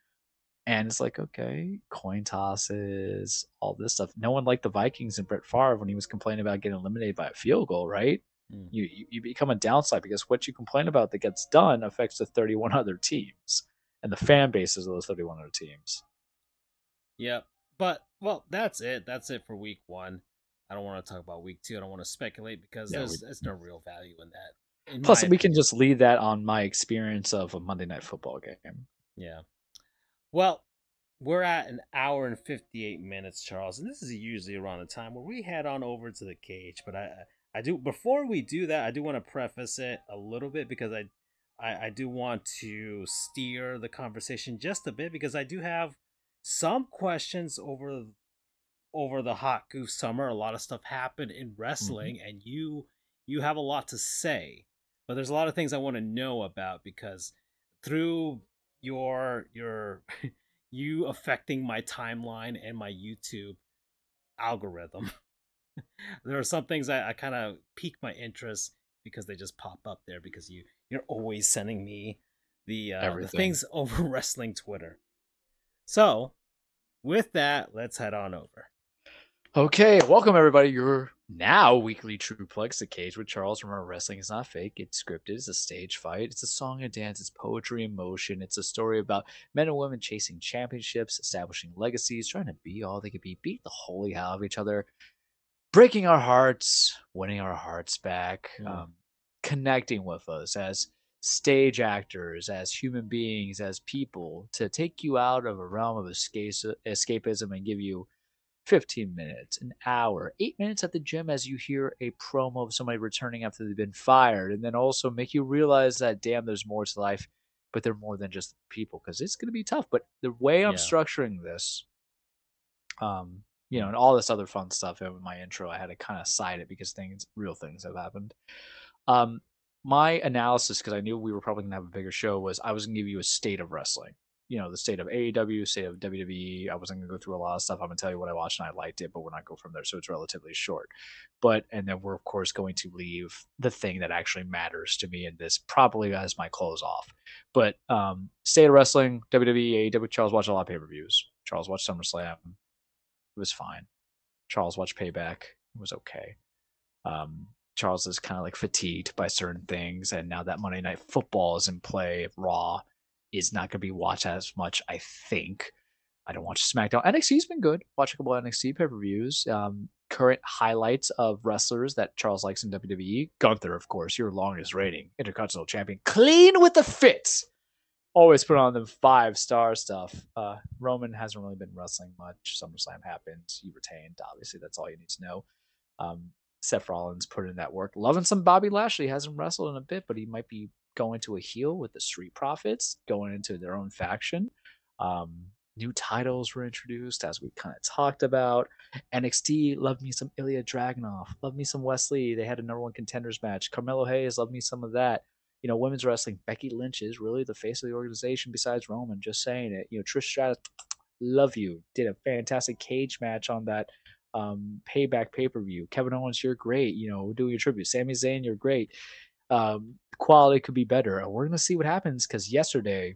And it's like, okay, coin tosses, all this stuff. No one liked the Vikings and Brett Favre when he was complaining about getting eliminated by a field goal, right? Mm. You, you become a downside because what you complain about that gets done affects the 31 other teams and the fan bases of those 31 other teams. Yep. But well, that's it. That's it for week one. I don't want to talk about week two. I don't want to speculate because yeah, there's, there's no real value in that. In Plus, we opinion. can just leave that on my experience of a Monday night football game. Yeah. Well, we're at an hour and 58 minutes, Charles, and this is usually around the time where we head on over to the cage. But I, I do before we do that, I do want to preface it a little bit because I, I, I do want to steer the conversation just a bit because I do have some questions over over the hot goof summer. A lot of stuff happened in wrestling, mm-hmm. and you you have a lot to say. But there's a lot of things I want to know about because through your your you affecting my timeline and my YouTube algorithm. there are some things I, I kind of pique my interest because they just pop up there because you you're always sending me the uh, the things over wrestling Twitter. So, with that, let's head on over. Okay, welcome everybody. Your now weekly Truplex, the cage with Charles. Remember, wrestling is not fake; it's scripted. It's a stage fight. It's a song and dance. It's poetry in motion. It's a story about men and women chasing championships, establishing legacies, trying to be all they could be, beat the holy hell of each other, breaking our hearts, winning our hearts back, mm. um, connecting with us as stage actors, as human beings, as people, to take you out of a realm of escape, escapism and give you 15 minutes, an hour, eight minutes at the gym as you hear a promo of somebody returning after they've been fired, and then also make you realize that, damn, there's more to life, but they're more than just people because it's going to be tough. But the way I'm yeah. structuring this, um, you know, and all this other fun stuff in my intro. I had to kind of side it because things, real things have happened. Um, my analysis, because I knew we were probably gonna have a bigger show, was I was gonna give you a state of wrestling. You know, the state of AEW, state of WWE. I wasn't gonna go through a lot of stuff. I'm gonna tell you what I watched and I liked it, but we're not go from there. So it's relatively short. But and then we're of course going to leave the thing that actually matters to me in this probably as my close off. But um, state of wrestling, WWE, AEW. Charles watched a lot of pay per views. Charles watched SummerSlam. It was fine. Charles watched Payback. It was okay. Um, Charles is kind of like fatigued by certain things, and now that Monday Night Football is in play, Raw is not going to be watched as much. I think. I don't watch SmackDown. NXT's been good. Watch a couple NXT pay per views. Um, current highlights of wrestlers that Charles likes in WWE. Gunther, of course, your longest reigning Intercontinental Champion, clean with the fits always put on the five star stuff. Uh, Roman hasn't really been wrestling much. SummerSlam happened. He retained. Obviously, that's all you need to know. Um, Seth Rollins put in that work. Loving some Bobby Lashley. Hasn't wrestled in a bit, but he might be going to a heel with the Street Profits, going into their own faction. Um, new titles were introduced, as we kind of talked about. NXT loved me some Ilya Dragunov. Loved me some Wes Lee. They had a number one contenders match. Carmelo Hayes loved me some of that you know, women's wrestling, Becky Lynch is really the face of the organization besides Roman. Just saying it. You know, Trish Stratus, love you. Did a fantastic cage match on that um, payback pay per view. Kevin Owens, you're great. You know, doing your tribute. Sami Zayn, you're great. Um, quality could be better. And we're gonna see what happens because yesterday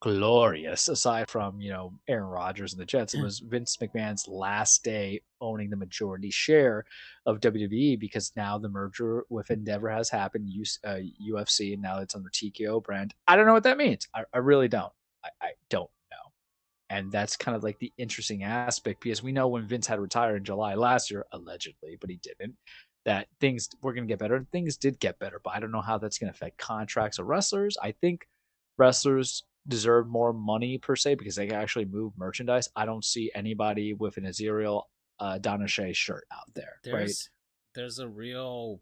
glorious. Aside from you know Aaron Rodgers and the Jets, it was Vince McMahon's last day owning the majority share of WWE because now the merger with Endeavor has happened, uh, UFC, and now it's under TKO brand. I don't know what that means. I, I really don't. I, I don't know. And that's kind of like the interesting aspect because we know when Vince had retired in July last year, allegedly, but he didn't that things were going to get better. Things did get better, but I don't know how that's going to affect contracts of wrestlers. I think wrestlers deserve more money per se because they can actually move merchandise. I don't see anybody with an Azriel uh, Donna shirt out there. There's right? there's a real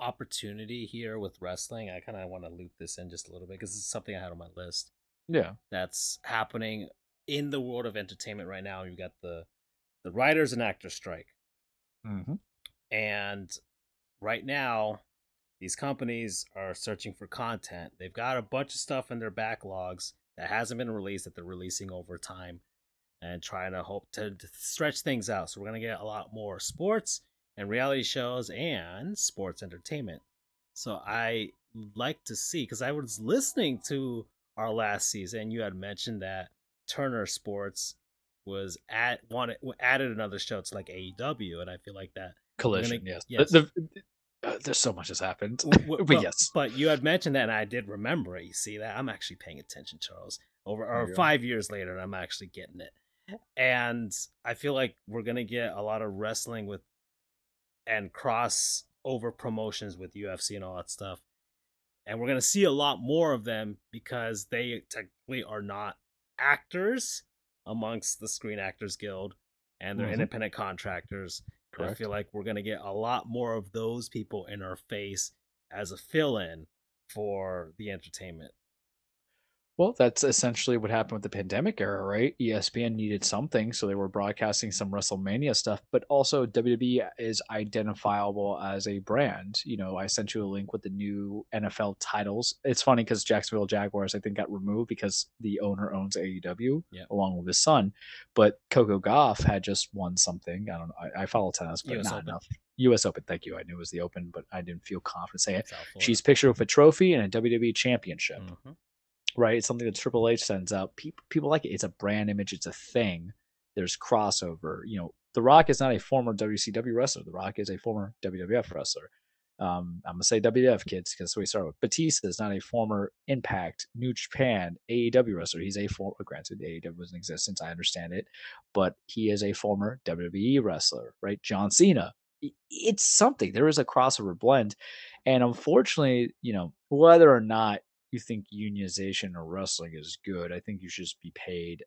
opportunity here with wrestling. I kind of want to loop this in just a little bit because it's something I had on my list. Yeah, that's happening in the world of entertainment right now. You've got the the writers and actors strike, mm-hmm. and right now these companies are searching for content. They've got a bunch of stuff in their backlogs that hasn't been released that they're releasing over time and trying to hope to, to stretch things out. So we're going to get a lot more sports and reality shows and sports entertainment. So I like to see because I was listening to our last season. You had mentioned that Turner Sports was at wanted added another show to like AEW, and I feel like that collision. Gonna, yes, yes. The, the, uh, there's so much has happened. but, yes, but you had mentioned that, and I did remember it. You see that I'm actually paying attention, Charles. Over or five years later, I'm actually getting it, and I feel like we're gonna get a lot of wrestling with and cross over promotions with UFC and all that stuff, and we're gonna see a lot more of them because they technically are not actors amongst the Screen Actors Guild, and they're mm-hmm. independent contractors Correct. I feel like we're going to get a lot more of those people in our face as a fill in for the entertainment. Well, that's essentially what happened with the pandemic era, right? ESPN needed something, so they were broadcasting some WrestleMania stuff, but also WWE is identifiable as a brand. You know, I sent you a link with the new NFL titles. It's funny because Jacksonville Jaguars, I think, got removed because the owner owns AEW yeah. along with his son. But Coco Gauff had just won something. I don't know. I, I follow tennis, but US not Open. enough. U.S. Open. Thank you. I knew it was the Open, but I didn't feel confident saying it. She's pictured with a trophy and a WWE championship. Mm-hmm right? It's something that Triple H sends out. People people like it. It's a brand image. It's a thing. There's crossover. You know, The Rock is not a former WCW wrestler. The Rock is a former WWF wrestler. Um, I'm gonna say WWF kids because we start with Batista is not a former Impact, New Japan, AEW wrestler. He's a former. Granted, AEW was in existence. I understand it, but he is a former WWE wrestler, right? John Cena. It's something. There is a crossover blend, and unfortunately, you know, whether or not you think unionization or wrestling is good, I think you should just be paid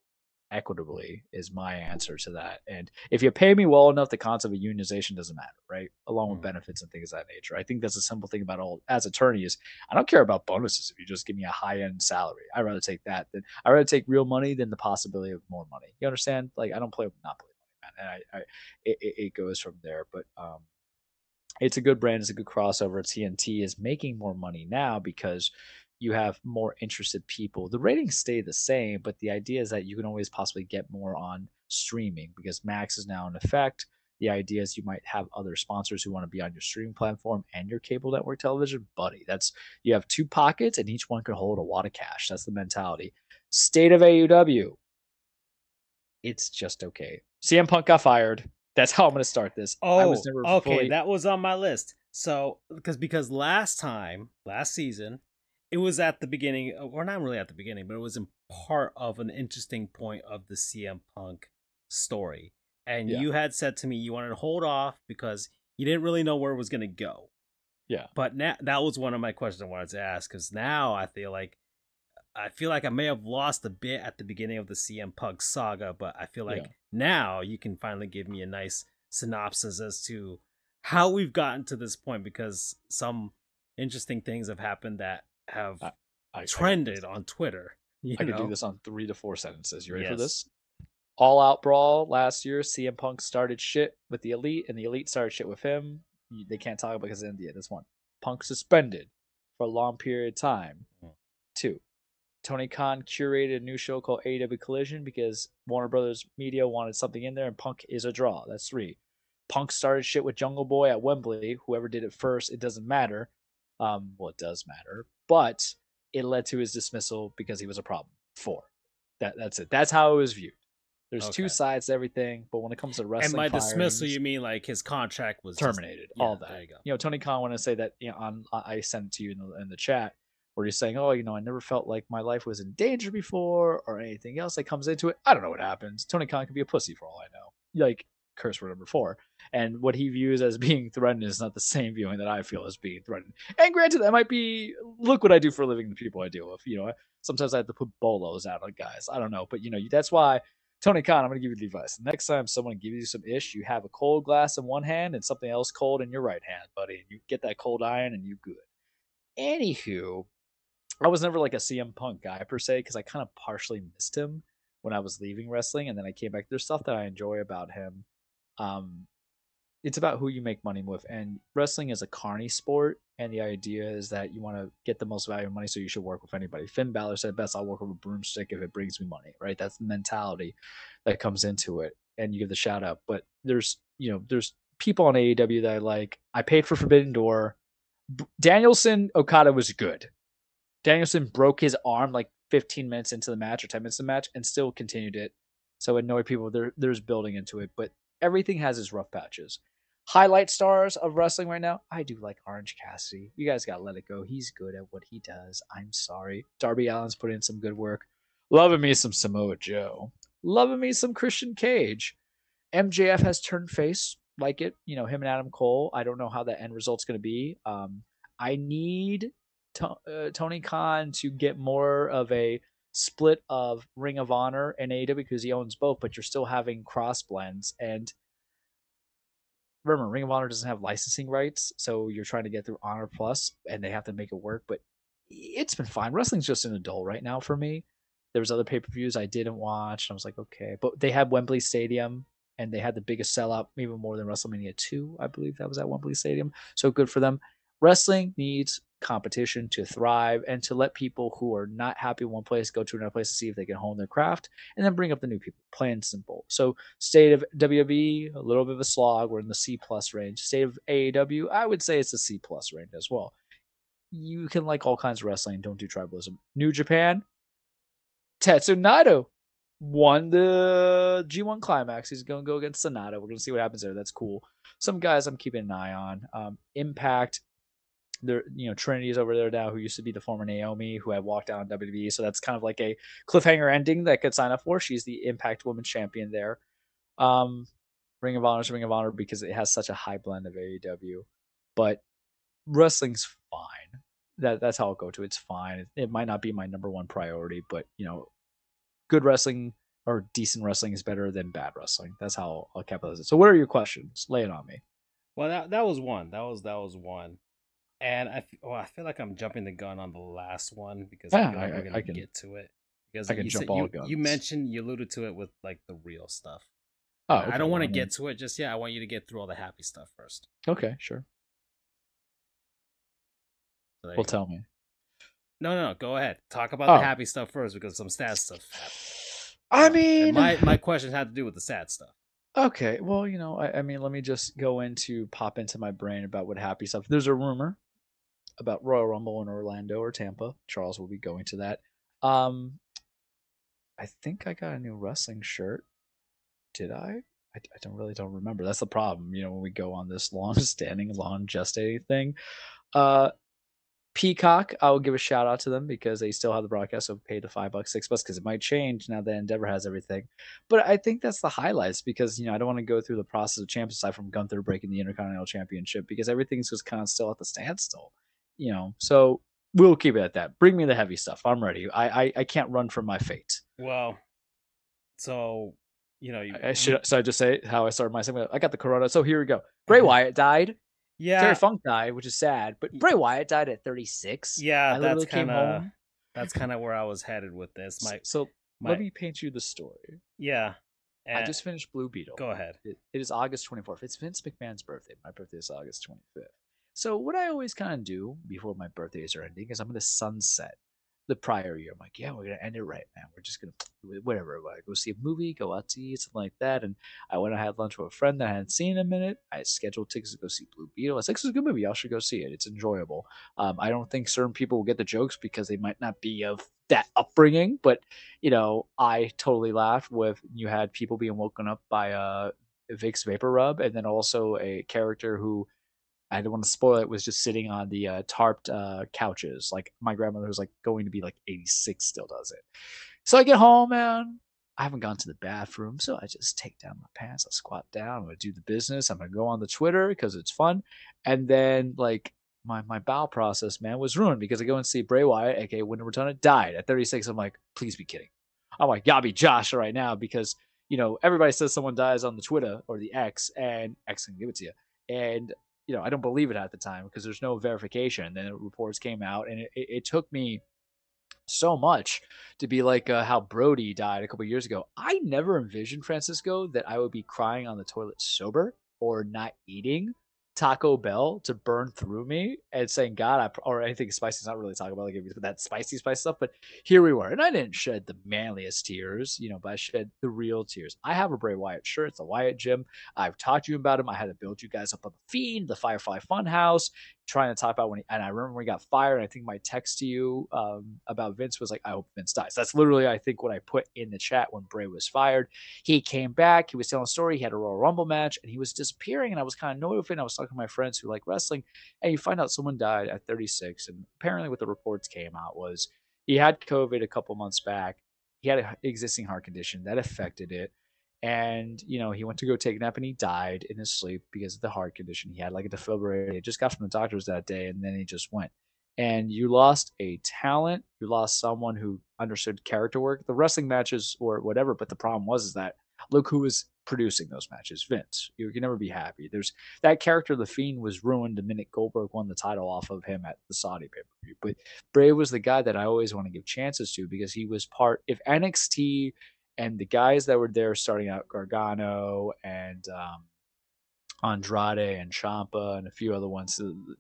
equitably is my answer to that. And if you pay me well enough, the concept of unionization doesn't matter, right? Along with mm. benefits and things of that nature. I think that's a simple thing about all as attorneys. I don't care about bonuses if you just give me a high end salary. I'd rather take that than I'd rather take real money than the possibility of more money. You understand? Like I don't play with monopoly money, man. And I, I it, it goes from there. But um it's a good brand, it's a good crossover. TNT is making more money now because you have more interested people. The ratings stay the same, but the idea is that you can always possibly get more on streaming because Max is now in effect. The idea is you might have other sponsors who want to be on your streaming platform and your cable network television. Buddy, that's you have two pockets and each one can hold a wad of cash. That's the mentality. State of AEW. It's just okay. CM Punk got fired. That's how I'm going to start this. Oh, okay. Fully... That was on my list. So, because because last time, last season, it was at the beginning, uh, or not really at the beginning, but it was in part of an interesting point of the CM Punk story. And yeah. you had said to me you wanted to hold off because you didn't really know where it was going to go. Yeah. But now that was one of my questions I wanted to ask because now I feel like I feel like I may have lost a bit at the beginning of the CM Punk saga, but I feel like yeah. now you can finally give me a nice synopsis as to how we've gotten to this point because some interesting things have happened that have I, I, trended I on Twitter. I know? could do this on three to four sentences. You ready yes. for this? All out brawl last year. CM Punk started shit with the elite, and the elite started shit with him. They can't talk because of India. This one. Punk suspended for a long period of time. Mm. Two. Tony Khan curated a new show called AEW Collision because Warner Brothers Media wanted something in there, and Punk is a draw. That's three. Punk started shit with Jungle Boy at Wembley. Whoever did it first, it doesn't matter. Um, well, it does matter, but it led to his dismissal because he was a problem. Four. That that's it. That's how it was viewed. There's two sides to everything, but when it comes to wrestling, and by dismissal, you mean like his contract was just- terminated. Yeah, all that. There you go. You know, Tony Khan want to say that you know on I I sent it to you in the in the chat where he's saying, oh, you know, I never felt like my life was in danger before or anything else that comes into it. I don't know what happens. Tony Khan could be a pussy for all I know. Like curse word number four. And what he views as being threatened is not the same viewing that I feel as being threatened. And granted, that might be look what I do for a living, the people I deal with. You know, sometimes I have to put bolos out on guys. I don't know, but you know, that's why Tony Khan, I'm going to give you the advice. Next time someone gives you some ish, you have a cold glass in one hand and something else cold in your right hand, buddy. And you get that cold iron and you good. Anywho, I was never like a CM Punk guy per se because I kind of partially missed him when I was leaving wrestling, and then I came back. There's stuff that I enjoy about him. Um, it's about who you make money with, and wrestling is a carny sport, and the idea is that you want to get the most value of money, so you should work with anybody. Finn Balor said best, "I'll work with a broomstick if it brings me money." Right? That's the mentality that comes into it, and you give the shout out. But there's you know there's people on AEW that I like. I paid for Forbidden Door. B- Danielson Okada was good. Danielson broke his arm like 15 minutes into the match or 10 minutes of the match and still continued it. So annoy people. There, there's building into it, but everything has its rough patches. Highlight stars of wrestling right now. I do like Orange Cassidy. You guys got to let it go. He's good at what he does. I'm sorry. Darby Allin's put in some good work. Loving me some Samoa Joe. Loving me some Christian Cage. MJF has turned face. Like it. You know, him and Adam Cole. I don't know how the end result's to be. Um, I need uh, Tony Khan to get more of a split of Ring of Honor and AEW because he owns both, but you're still having cross blends. And remember, Ring of Honor doesn't have licensing rights, so you're trying to get through Honor Plus, and they have to make it work. But it's been fine. Wrestling's just an adult right now for me. There was other pay per views I didn't watch, and I was like, okay. But they had Wembley Stadium, and they had the biggest sellout, even more than WrestleMania 2, I believe that was at Wembley Stadium. So good for them. Wrestling needs competition to thrive and to let people who are not happy in one place go to another place to see if they can hone their craft and then bring up the new people. Plain and simple. So state of wwe a little bit of a slog. We're in the c plus range. State of aew i would say it's a c plus range as well. You can like all kinds of wrestling. Don't do tribalism. New japan. Tetsuya naito won the g1 climax. He's going to go against Sanada. We're going to see what happens there. That's cool. Some guys i'm keeping an eye on. Um, impact there you know Trinity is over there now who used to be the former Naomi who had walked out on WWE so that's kind of like a cliffhanger ending that could sign up for. She's the Impact Women's Champion there. Um Ring of Honor is Ring of Honor because it has such a high blend of AEW but wrestling's fine. That that's how I'll go to it's fine. It, it might not be my number one priority but you know good wrestling or decent wrestling is better than bad wrestling. That's how I'll capitalize it. So what are your questions? Lay it on me. Well, that that was one. That was that was one. And I, well, I feel like I'm jumping the gun on the last one because Yeah, I feel like I- we're gonna can- get to it. Because I can you jump said- all you, guns. you mentioned you alluded to it with like the real stuff. oh I don't want to well, I mean- get to it just yet. I want you to get through all the happy stuff first. okay sure So well tell me No, no, no. Go ahead. Talk about Oh. the happy stuff first because some sad stuff happened. I mean, my my question had to do with the sad stuff. okay. Well, you know, I, I mean, let me just go into pop into my brain about what happy stuff. There's a rumor about Royal Rumble in Orlando or Tampa. Charles will be going to that. Um, I think I got a new wrestling shirt. Did I? I, I don't really don't remember. That's the problem. You know, when we go on this long-standing, long gestating thing. Uh, Peacock, I will give a shout out to them because they still have the broadcast. So pay the five bucks, six bucks because it might change now that Endeavor has everything. But I think that's the highlights because you know I don't want to go through the process of champs aside from Gunther breaking the Intercontinental Championship because everything's just kind of still at the standstill. You know, so we'll keep it at that. Bring me the heavy stuff. I'm ready. I I, I can't run from my fate. Well, so you know, you, I, I should so I just say how I started my segment. I got the corona. So here we go. Bray mm-hmm. Wyatt died. yeah, Terry Funk died, which is sad. But Bray Wyatt died at 36. yeah. I That's kind of that's kind of where I was headed with this. My so my let me paint you the story. yeah. I eh just finished Blue Beetle. go ahead. It, it is August 24th. It's Vince McMahon's birthday. My birthday is August 25th. So what I always kind of do before my birthdays are ending is I'm to sunset the prior year. I'm like, yeah, we're gonna end it right, man. We're just gonna whatever. Like, go see a movie, go out to eat, something like that. And I went and had lunch with a friend that I hadn't seen in a minute. I scheduled tickets to go see Blue Beetle. I was like, is a good movie. Y'all should go see it. It's enjoyable. Um, I don't think certain people will get the jokes because they might not be of that upbringing, but you know, I totally laughed with you had people being woken up by uh Vicks vapor rub, and then also a character who I don't want to spoil it. Was just sitting on the uh, tarped uh, couches. Like my grandmother was like going to be like 86, still does it. So I get home, man. I haven't gone to the bathroom, so I just take down my pants. I squat down. I'm gonna do the business. I'm gonna go on the Twitter because it's fun, and then like my my bowel process, man, was ruined because I go and see Bray Wyatt, aka Wyndham Rotunda, died at 36. I'm like, please be kidding. I'm like, gotta be Josh right now because you know everybody says someone dies on the Twitter or the X, and X can give it to you, and you know, I don't believe it at the time because there's no verification. Then reports came out, and it, it, it took me so much to be like uh, how Brodie died a couple years ago. I never envisioned Francisco that I would be crying on the toilet sober or not eating Taco Bell to burn through me and saying, God, I, or anything spicy is not really Taco Bell, like that spicy, spicy stuff. But here we were. And I didn't shed the manliest tears, you know, but I shed the real tears. I have a Bray Wyatt shirt. It's a Wyatt gym. I've taught you about him. I had to build you guys up on the Fiend, the Firefly Funhouse, trying to talk about when he, and I remember when he got fired. I think my text to you um, about Vince was like, I hope Vince dies. That's literally, I think, what I put in the chat when Bray was fired. He came back. He was telling a story. He had a Royal Rumble match and he was disappearing. And I was kind of annoyed with it. I was talking to my friends who like wrestling. And you find out someone died at 36. And apparently, what the reports came out was he had COVID a couple months back. He had an existing heart condition that affected it and you know he went to go take a nap and he died in his sleep because of the heart condition. He had like a defibrillator. He just got from the doctors that day and then he just went. And you lost a talent. You lost someone who understood character work. The wrestling matches or whatever but the problem was is that look who was producing those matches vince. You can never be happy. There's that character the fiend was ruined the minute goldberg won the title off of him at the saudi pay-per-view. But bray was the guy that i always want to give chances to because he was part if nxt and the guys that were there starting out Gargano and um, Andrade and Ciampa and a few other ones.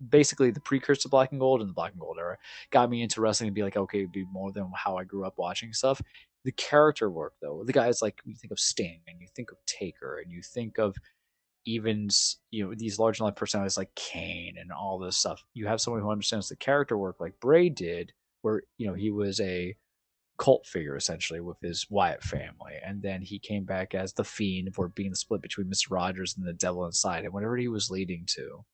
Basically, the precursor to Black and Gold and the Black and Gold era got me into wrestling and be like, okay, it'd be more than how I grew up watching stuff. The character work, though, the guys like you think of Sting and you think of Taker and you think of even you know these large life personalities like Kane and all this stuff. You have someone who understands the character work like Bray did, where you know he was a cult figure essentially with his Wyatt family, and then he came back as the Fiend for being split between Mister Rogers and the Devil Inside, and whatever he was leading to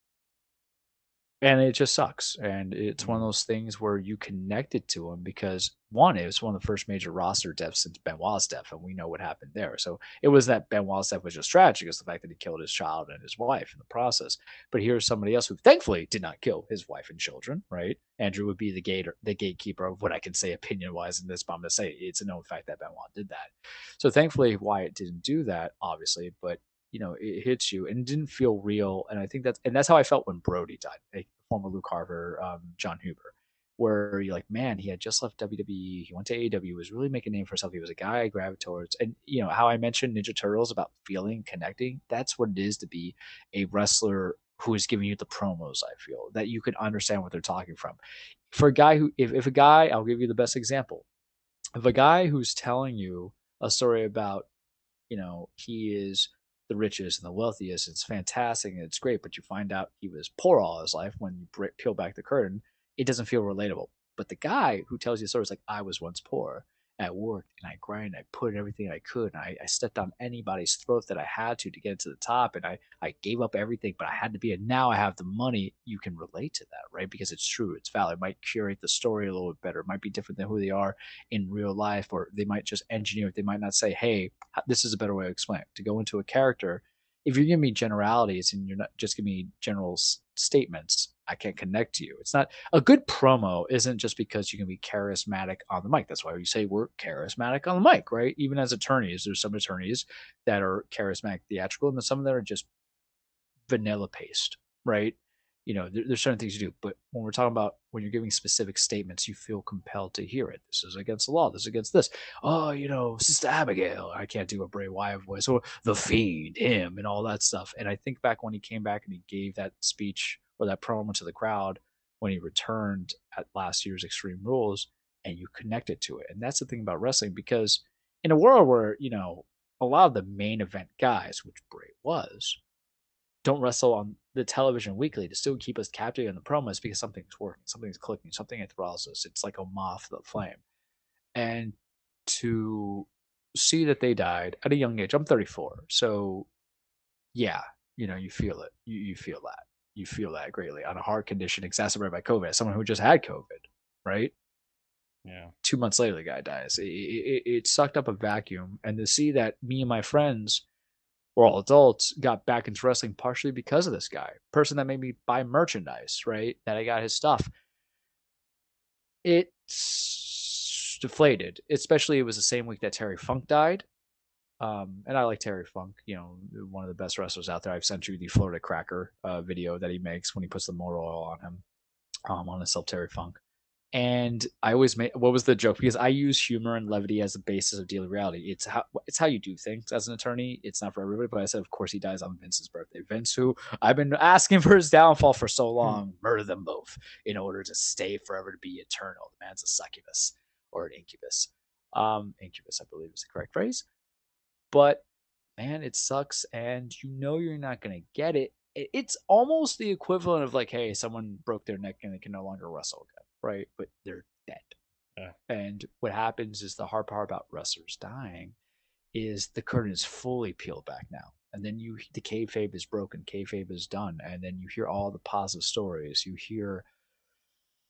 and it just sucks. And it's one of mm-hmm. those things where you connected to him because one, it was one of the first major roster deaths since Benoit's death, and we know what happened there. So it was that Benoit's death was just tragic, is the fact that he killed his child and his wife in the process. But here's somebody else who thankfully did not kill his wife and children. Right? Andrew would be the gator, the gatekeeper of what I can say opinion wise in this, but I'm gonna say it's a known fact that Benoit did that. So thankfully Wyatt didn't do that, obviously, but you know it hits you and didn't feel real and i think that's and that's how i felt when brodie died like former luke harper um, jon huber where you're like man he had just left wwe he went to aew was really making a name for himself he was a guy i gravitate towards and you know how i mentioned ninja turtles about feeling connecting that's what it is to be a wrestler who is giving you the promos i feel that you can understand what they're talking from. For a guy who if, if a guy i'll give you the best example. If a guy who's telling you a story about you know he is the richest and the wealthiest. It's fantastic and it's great, but you find out he was poor all his life when you peel back the curtain. It doesn't feel relatable. But the guy who tells you the story is like I was once poor, at work and I grind, I put everything I could. And I, I stepped on anybody's throat that I had to to get to the top. And I, I gave up everything, but I had to be. And now I have the money. You can relate to that, right? Because it's true. It's valid. It might curate the story a little bit better. It might be different than who they are in real life, or they might just engineer it. They might not say, hey, this is a better way to explain it. To go into a character if you're giving me generalities and you're not just giving me general s- statements, I can't connect to you. It's not a good promo isn't just because you can be charismatic on the mic. That's why we say we're charismatic on the mic, right? Even as attorneys, there's some attorneys that are charismatic theatrical, and then some that are just vanilla paste, right? you know, there, there's certain things you do. But when we're talking about when you're giving specific statements, you feel compelled to hear it. This is against the law. This is against this. Oh, you know, Sister Abigail. I can't do a Bray Wyatt voice or the Fiend, him, and all that stuff. And I think back when he came back and he gave that speech or that promo to the crowd when he returned at last year's Extreme Rules, and you connected to it. And that's the thing about wrestling because in a world where, you know, a lot of the main event guys, which Bray was, don't wrestle on the television weekly to still keep us captivated in the promos because something's working, something's clicking, something enthralls us. It's like a moth to the flame. And to see that they died at a young age, I'm 34. So yeah, you know, you feel it. You, you feel that. You feel that greatly on a heart condition exacerbated by COVID. Someone who just had COVID, right? Yeah. Two months later, the guy dies. It, it, it sucked up a vacuum. And to see that me and my friends, we're all adults, got back into wrestling partially because of this guy, person that made me buy merchandise, right? That I got his stuff. It's deflated, especially it was the same week that Terry Funk died. Um, and I like Terry Funk, you know, one of the best wrestlers out there. I've sent you the Florida Cracker uh, video that he makes when he puts the motor oil on him, um, on himself, Terry Funk. And I always make what was the joke because I use humor and levity as the basis of daily reality. It's how it's how you do things as an attorney. It's not for everybody, but I said, of course, he dies on Vince's birthday. Vince, who I've been asking for his downfall for so long, hmm. murder them both in order to stay forever to be eternal. The man's a succubus or an incubus. Um, incubus, I believe, is the correct phrase. But man, it sucks, and you know you're not gonna get it. It's almost the equivalent of like, hey, someone broke their neck and they can no longer wrestle again, right? But they're dead. Yeah. And what happens is the hard part about wrestlers dying is the curtain is fully peeled back now. And then you the kayfabe is broken, kayfabe is done, and then you hear all the positive stories. You hear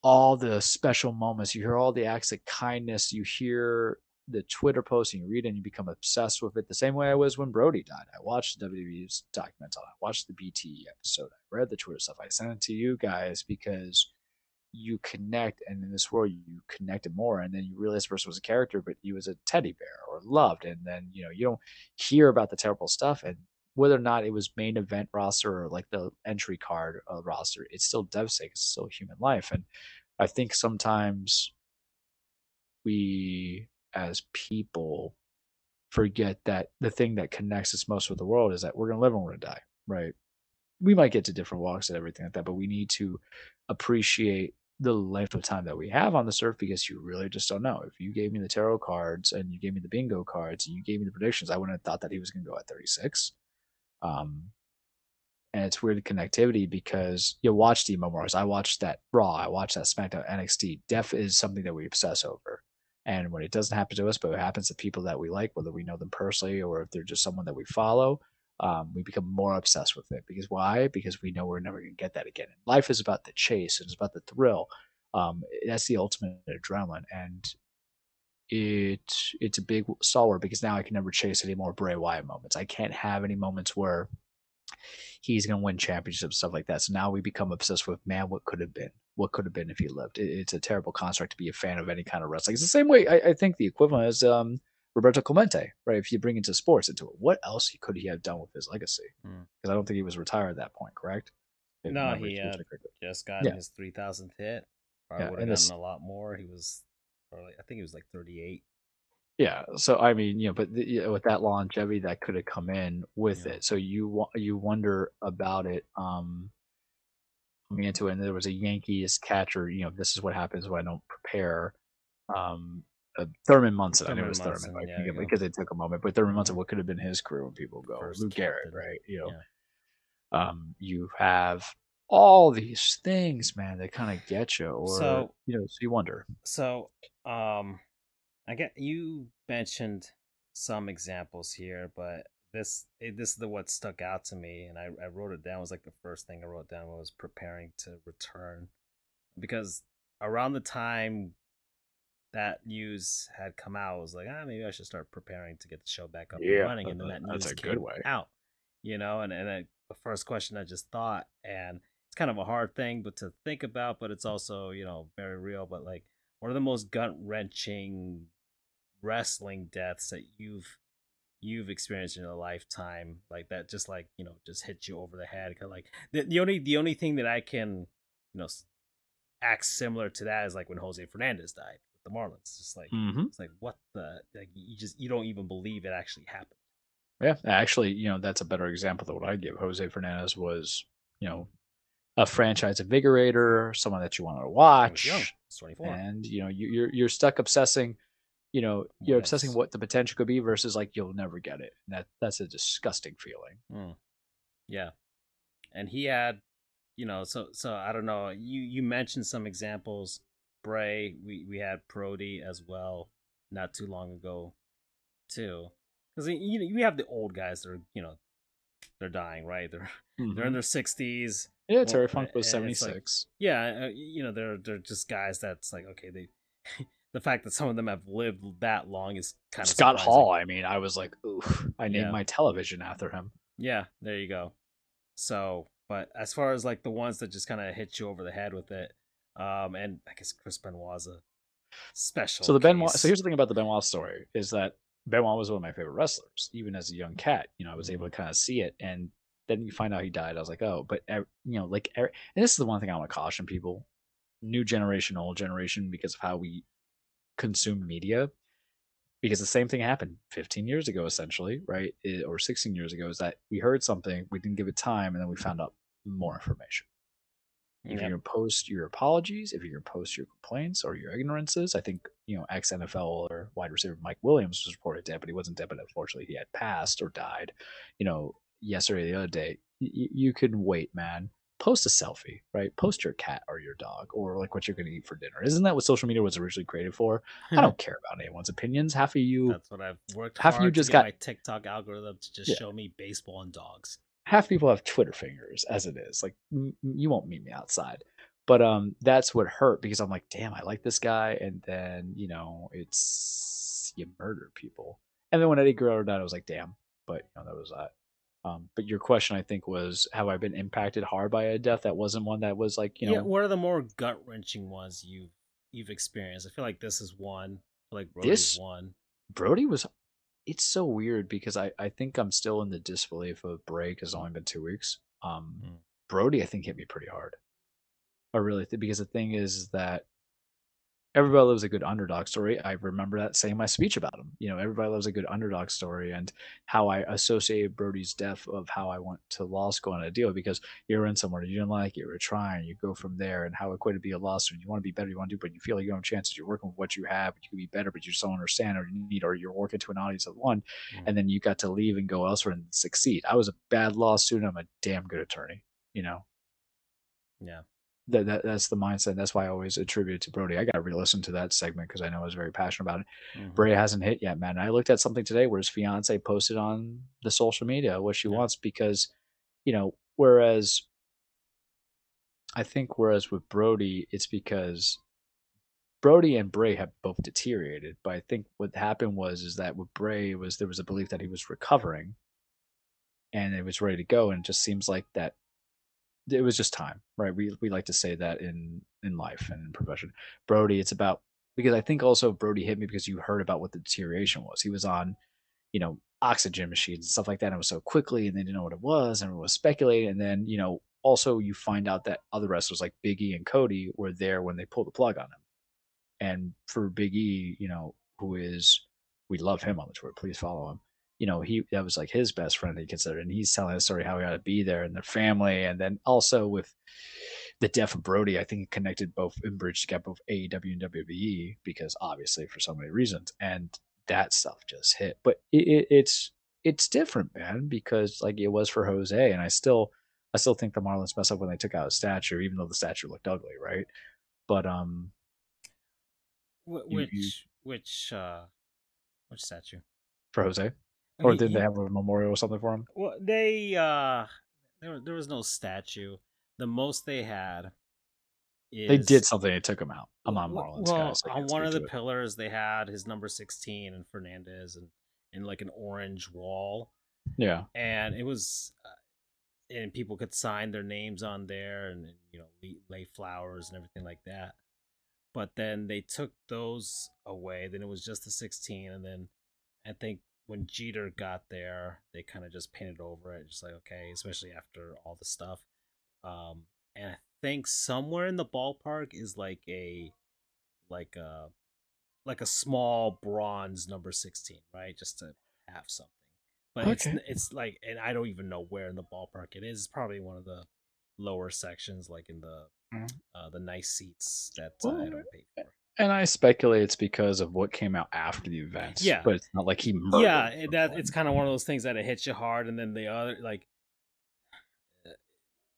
all the special moments. You hear all the acts of kindness. You hear the Twitter post and you read it and you become obsessed with it the same way I was when Brodie died. I watched the WWE's documentary, I watched the BT episode, I read the Twitter stuff. I sent it to you guys because you connect, and in this world you connected more, and then you realize this person was a character, but he was a teddy bear or loved, and then you know you don't hear about the terrible stuff, and whether or not it was main event roster or like the entry card uh, roster, it's still devastating. It's still human life, and I think sometimes we as people forget that the thing that connects us most with the world is that we're going to live and we're going to die, right? We might get to different walks and everything like that, but we need to appreciate the length of time that we have on this earth because you really just don't know. If you gave me the tarot cards and you gave me the bingo cards and you gave me the predictions, I wouldn't have thought that he was going to go at 36. Um, and it's weird connectivity because you watch the Wars. I watched that Raw. I watched that SmackDown NXT. Death is something that we obsess over. And when it doesn't happen to us, but it happens to people that we like, whether we know them personally or if they're just someone that we follow, um, we become more obsessed with it. Because why? Because we know we're never going to get that again. life is about the chase, it's about the thrill. Um, that's the ultimate adrenaline, and it it's a big stalwart because now I can never chase any more Bray Wyatt moments. I can't have any moments where he's going to win championships, stuff like that. So now we become obsessed with man, what could have been what could have been if he lived. It, it's a terrible construct to be a fan of any kind of wrestling. It's the same way I, I think the equivalent is um, Roberto Clemente, right? If you bring into sports into it, what else could he have done with his legacy? Because mm. I don't think he was retired at that point, correct? If no, he uh, just got yeah. his three thousandth hit. Probably yeah, would have gotten this, a lot more. He was probably, I think he was like thirty eight. Yeah, so I mean, you know, but the, you know, with that longevity that could have come in with yeah. it, so you you wonder about it. Um, coming into it, and there was a Yankees catcher. You know, this is what happens when I don't prepare. Um, uh, Thurman Munson, I knew it was Munson, Thurman, yeah, because it took a moment. But Thurman Munson, what could have been his career when people go First Lou Gehrig, right? You know, yeah. um, you have all these things, man, that kind of get you, or so, you know, so you wonder. So, um, I get you mentioned some examples here, but this it, this is the what stuck out to me, and I, I wrote it down. It was like the first thing I wrote down when was preparing to return, because around the time that news had come out, I was like, ah, maybe I should start preparing to get the show back up yeah, and running. And then that news came out, you know. And and I, the first question I just thought, and it's kind of a hard thing, but to think about, but it's also you know very real. But like one of the most gut wrenching wrestling deaths that you've you've experienced in a lifetime like that just like you know just hit you over the head like the, the only the only thing that i can you know act similar to that is like when jose fernandez died with the marlins. Just like mm-hmm. it's like what the like you just you don't even believe it actually happened. Yeah actually you know that's a better example than what i give. Jose fernandez was you know a franchise invigorator, someone that you want to watch. young. 24. And you know, you, you're you're stuck obsessing. You know, you're obsessing what the potential could be versus like you'll never get it. And that that's a disgusting feeling. Mm. Yeah, and he had, you know, so so I don't know. You you mentioned some examples. Bray, we we had Brodie as well, not too long ago, too. Because you know you have the old guys that are you know, they're dying, right? They're they're in their sixties. Yeah, Terry well, Funk was seventy six. like- Yeah, uh, you know they're they're just guys that's like okay they. The fact that some of them have lived that long is kind of Scott Hall. I mean, I was like, oof. I named Yeah. my television after him. Yeah, there you go. So, but as far as like the ones that just kind of hit you over the head with it, um, and I guess Chris Benoit's a special. So the Benoit. So here's the thing about the Benoit story is that Benoit was one of my favorite wrestlers, even as a young cat. You know, I was able Mm-hmm. to kind of see it, and then you find out he died. I was like, oh, but you know, like, er- and this is the one thing I want to caution people: new generation, old generation, because of how we consume media. Because the same thing happened 15 years ago, essentially, right, It- or 16 years ago, is that we heard something, we didn't give it time, and then we found out more information. If Yep. you're post your apologies, if you're post your complaints or your ignorances, I think you know ex NFL or wide receiver Mike Williams was reported dead, but he wasn't dead, but unfortunately he had passed or died. You know, yesterday the other day, y- you can wait, man. Post a selfie, right? Post your cat or your dog or like what you're gonna eat for dinner. Isn't that what social media was originally created for? I don't care about anyone's opinions. Half of you, That's what I've worked Half of hard you to just got- my TikTok algorithm to just Yeah. show me baseball and dogs. half people have Twitter fingers as it is. Like m- m- you won't meet me outside. But um that's what hurt because I'm like, damn, I like this guy, and then you know it's you murder people. And then when Eddie Guerrero died, I was like, damn. But you know that was that. Um, but your question, I think, was have I been impacted hard by a death that wasn't one that was like you know yeah, what are the more gut wrenching ones you've you've experienced? I feel like this is one. I feel like Brodie's This- one. Brodie was. It's so weird because I I think I'm still in the disbelief of break has only been two weeks. Um, Mm. Brodie I think hit me pretty hard. I really think because the thing is that everybody loves a good underdog story. I remember that saying my speech about him. You know, everybody loves a good underdog story, and how I associated Brodie's death of how I went to law school and a deal because you're in somewhere you didn't like, you were trying, you go from there, and how it could be a loss, and you want to be better, you want to do, but you feel like you don't have chances. You're working with what you have, but you can be better, but you just don't understand or you need, or you're working to an audience of one, Mhm. and then you got to leave and go elsewhere and succeed. I was a bad law student. I'm a damn good attorney. You know, Yeah. That, that that's the mindset. That's why I always attribute it to Brodie. I got to re-listen to that segment because I know I was very passionate about it. Mhm. Bray hasn't hit yet, man. I looked at something today where his fiance posted on the social media what she Yeah. wants because, you know, whereas I think whereas with Brodie, it's because Brodie and Bray have both deteriorated. But I think what happened was is that with Bray was there was a belief that he was recovering and it was ready to go, and it just seems like that it was just time, right? We we like to say that in in life and in profession. Brodie, it's about because I think also Brodie hit me because you heard about what the deterioration was. He was on, you know, oxygen machines and stuff like that. And it was so quickly, and they didn't know what it was, and everyone was speculating. And then, you know, also you find out that other wrestlers like Big E and Cody were there when they pulled the plug on him. And for Big E, you know, who is we love him on the tour, please follow him. You know, he that was like his best friend he considered, and he's telling the story how he got to be there and their family, and then also with the death of Brodie, I think it connected both and bridged the gap of AEW and WWE because obviously for so many reasons, and that stuff just hit. But it, it, it's it's different, man, because like it was for Jose, and I still I still think the Marlins messed up when they took out his statue, even though the statue looked ugly, right? But um, Wh- You- which you- which uh which statue? for Jose, I or mean, did they have a memorial or something for him? Well, they uh, there there was no statue. The most they had. Is, They did something. They took him out. I'm not Marlins well, guy. so on one of the pillars, they had his number sixteen and Fernandez, and in like an orange wall, yeah, and it was, uh, and people could sign their names on there, and you know lay, lay flowers and everything like that. But then they took those away. Then it was just the sixteen, and then I think when Jeter got there, they kind of just painted over it, just like okay, especially after all the stuff. Um, and I think somewhere in the ballpark is like a, like a, like a small bronze number sixteen, right? Just to have something. But it's Okay. it's like, and I don't even know where in the ballpark it is. It's probably one of the lower sections, like in the Mhm. uh, the nice seats that uh, I don't pay for. And I speculate it's because of what came out after the event. Yeah. but it's not like he murdered. Yeah, it- that it's kind of one of those things that it hits you hard, and then the other like. uh,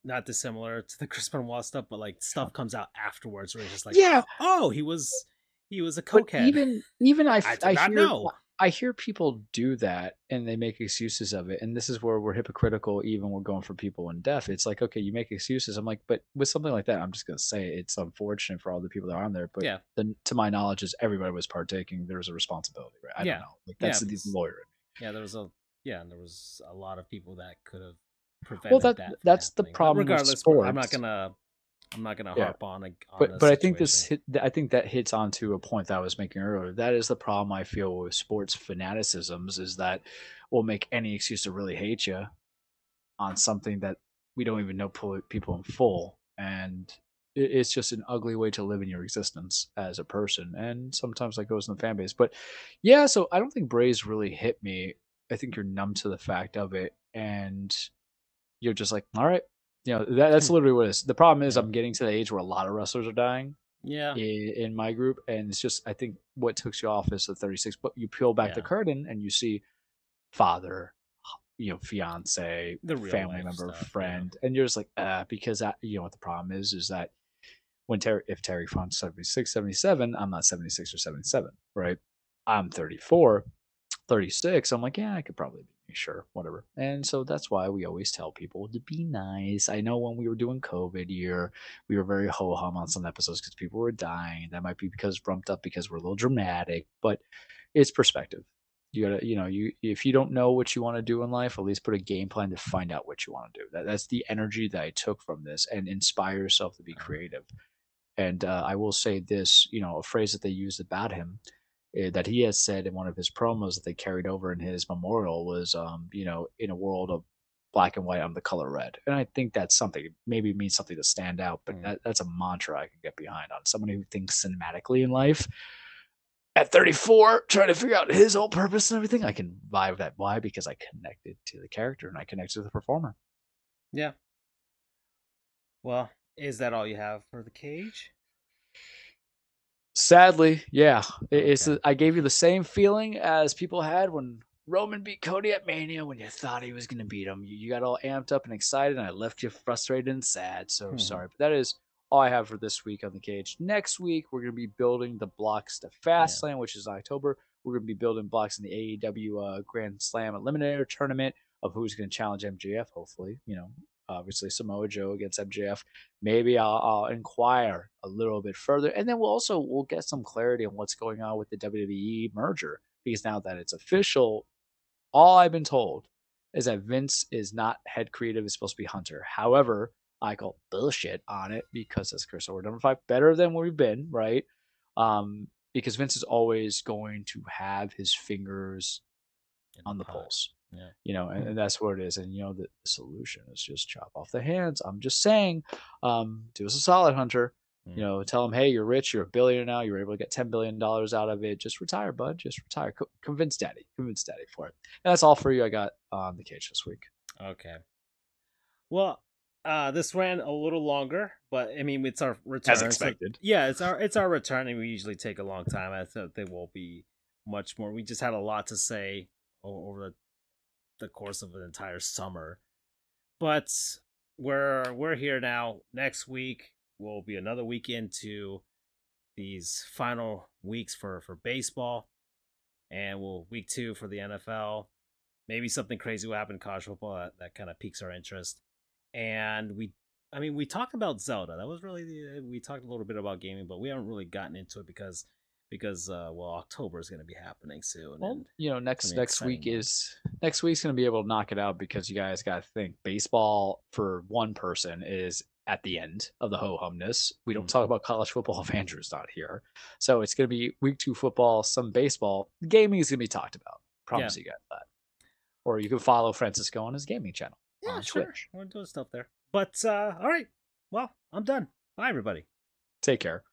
Not dissimilar to the Chris Benoit stuff, but like stuff comes out afterwards where it's just like, yeah, oh, he was he was a but cokehead. even even I I not hear know. I hear people do that and they make excuses of it, and this is where we're hypocritical. Even we're going for people in deaf. It's like okay, you make excuses. I'm like, but with something like that, I'm just gonna say it's unfortunate for all the people that are on there. But Yeah. the, to my knowledge, is everybody was partaking. There was a responsibility, right? I Yeah. don't know. Like that's Yeah, the lawyer. yeah, there was a yeah, and there was a lot of people that could have prevented Well, that- that. that's the happening. But problem with Regardless, I'm not gonna I'm not gonna Yeah. harp on. a- on but but I think this hit, I think that hits onto a point that I was making earlier. That is the problem I feel with sports fanaticisms is that we'll make any excuse to really hate you on something that we don't even know people in full, and it, it's just an ugly way to live in your existence as a person. And sometimes that goes in the fan base. But yeah, so I don't think Braves really hit me. I think you're numb to the fact of it, and you're just like, all right. You know, that, that's literally what it is. The problem is. I'm getting to the age where a lot of wrestlers are dying yeah, in, in my group, and it's just I think what takes you off is the 36. But you peel back the curtain and you see father, you know, fiance, The family member, stuff, yeah. friend, and you're just like, uh, because that, you know what the problem is is that when Terry, if Terry Funk's 76, 77, I'm not 76 or 77, right? I'm 34, 36. I'm like, yeah, I could probably be sure, whatever. And so that's why we always tell people to be nice. I know when we were doing COVID year, we were very ho hum on some episodes because people were dying. That might be because brumped up because we're a little dramatic, but it's perspective. You gotta, you know, you if you don't know what you want to do in life, at least put a game plan to find out what you want to do. That, that's the energy that I took from this, and inspire yourself to be creative. And uh, I will say this, you know, a phrase that they used about him that he has said in one of his promos that they carried over in his memorial was, um, you know, in a world of black and white, I'm the color red. And I think that's something, maybe it means something to stand out, but Mm. that, that's a mantra I can get behind on somebody who thinks cinematically in life. At 34, trying to figure out his whole purpose and everything, I can vibe that. Why? Because I connected to the character and I connected to the performer. yeah. Well, is that all you have for the cage? Sadly, yeah. It- It's Okay. I gave you the same feeling as people had when Roman beat Cody at Mania when you thought he was going to beat him. You, you got all amped up and excited, and I left you frustrated and sad. So Hmm. sorry. But that is all I have for this week on the cage. Next week, we're going to be building the blocks to Fastlane, which is October. We're going to be building blocks in the AEW uh, Grand Slam Eliminator tournament of who's going to challenge MJF, hopefully. You know, obviously Samoa Joe against MJF maybe I'll, I'll inquire a little bit further, and then we'll also we'll get some clarity on what's going on with the WWE merger because now that it's official, all I've been told is that Vince is not head creative; is supposed to be Hunter. However, I call bullshit on it because as Chris over number five, better than where we've been, right? Um, because Vince is always going to have his fingers on the pulse Yeah. you know and, and that's what it is and you know the solution is just chop off the hands i'm just saying um do us a solid hunter Mm. you know tell them hey you're rich you're a billionaire now you're able to get 10 billion dollars out of it just retire bud just retire Co- convince daddy convince daddy for it and that's all for you i got on the cage this week Okay. Well, uh, this ran a little longer, but I mean, it's our return. As expected. So- yeah, it's our it's our return, and we usually take a long time. I thought there will be much more. We just had a lot to say over the the course of an entire summer, but we're we're here now. Next week will be another week into these final weeks for for baseball, and we'll week two for the NFL. Maybe something crazy will happen in college football that, that kind of piques our interest. And we I mean, we talked about Zelda. That was really the, we talked a little bit about gaming, but we haven't really gotten into it because because uh well October is going to be happening soon. well and you know next next week exciting month. is next week's going to be able to knock it out because you guys got to think baseball for one person is at the end of the ho humness. We don't Mhm. talk about college football if Andrew's not here. So it's going to be week two football, some baseball. Gaming is going to be talked about. Promise you guys that. Or you can follow Francisco on his gaming channel. yeah, sure. Twitch. We're doing stuff there. But uh all right. Well, I'm done. Bye everybody. Take care.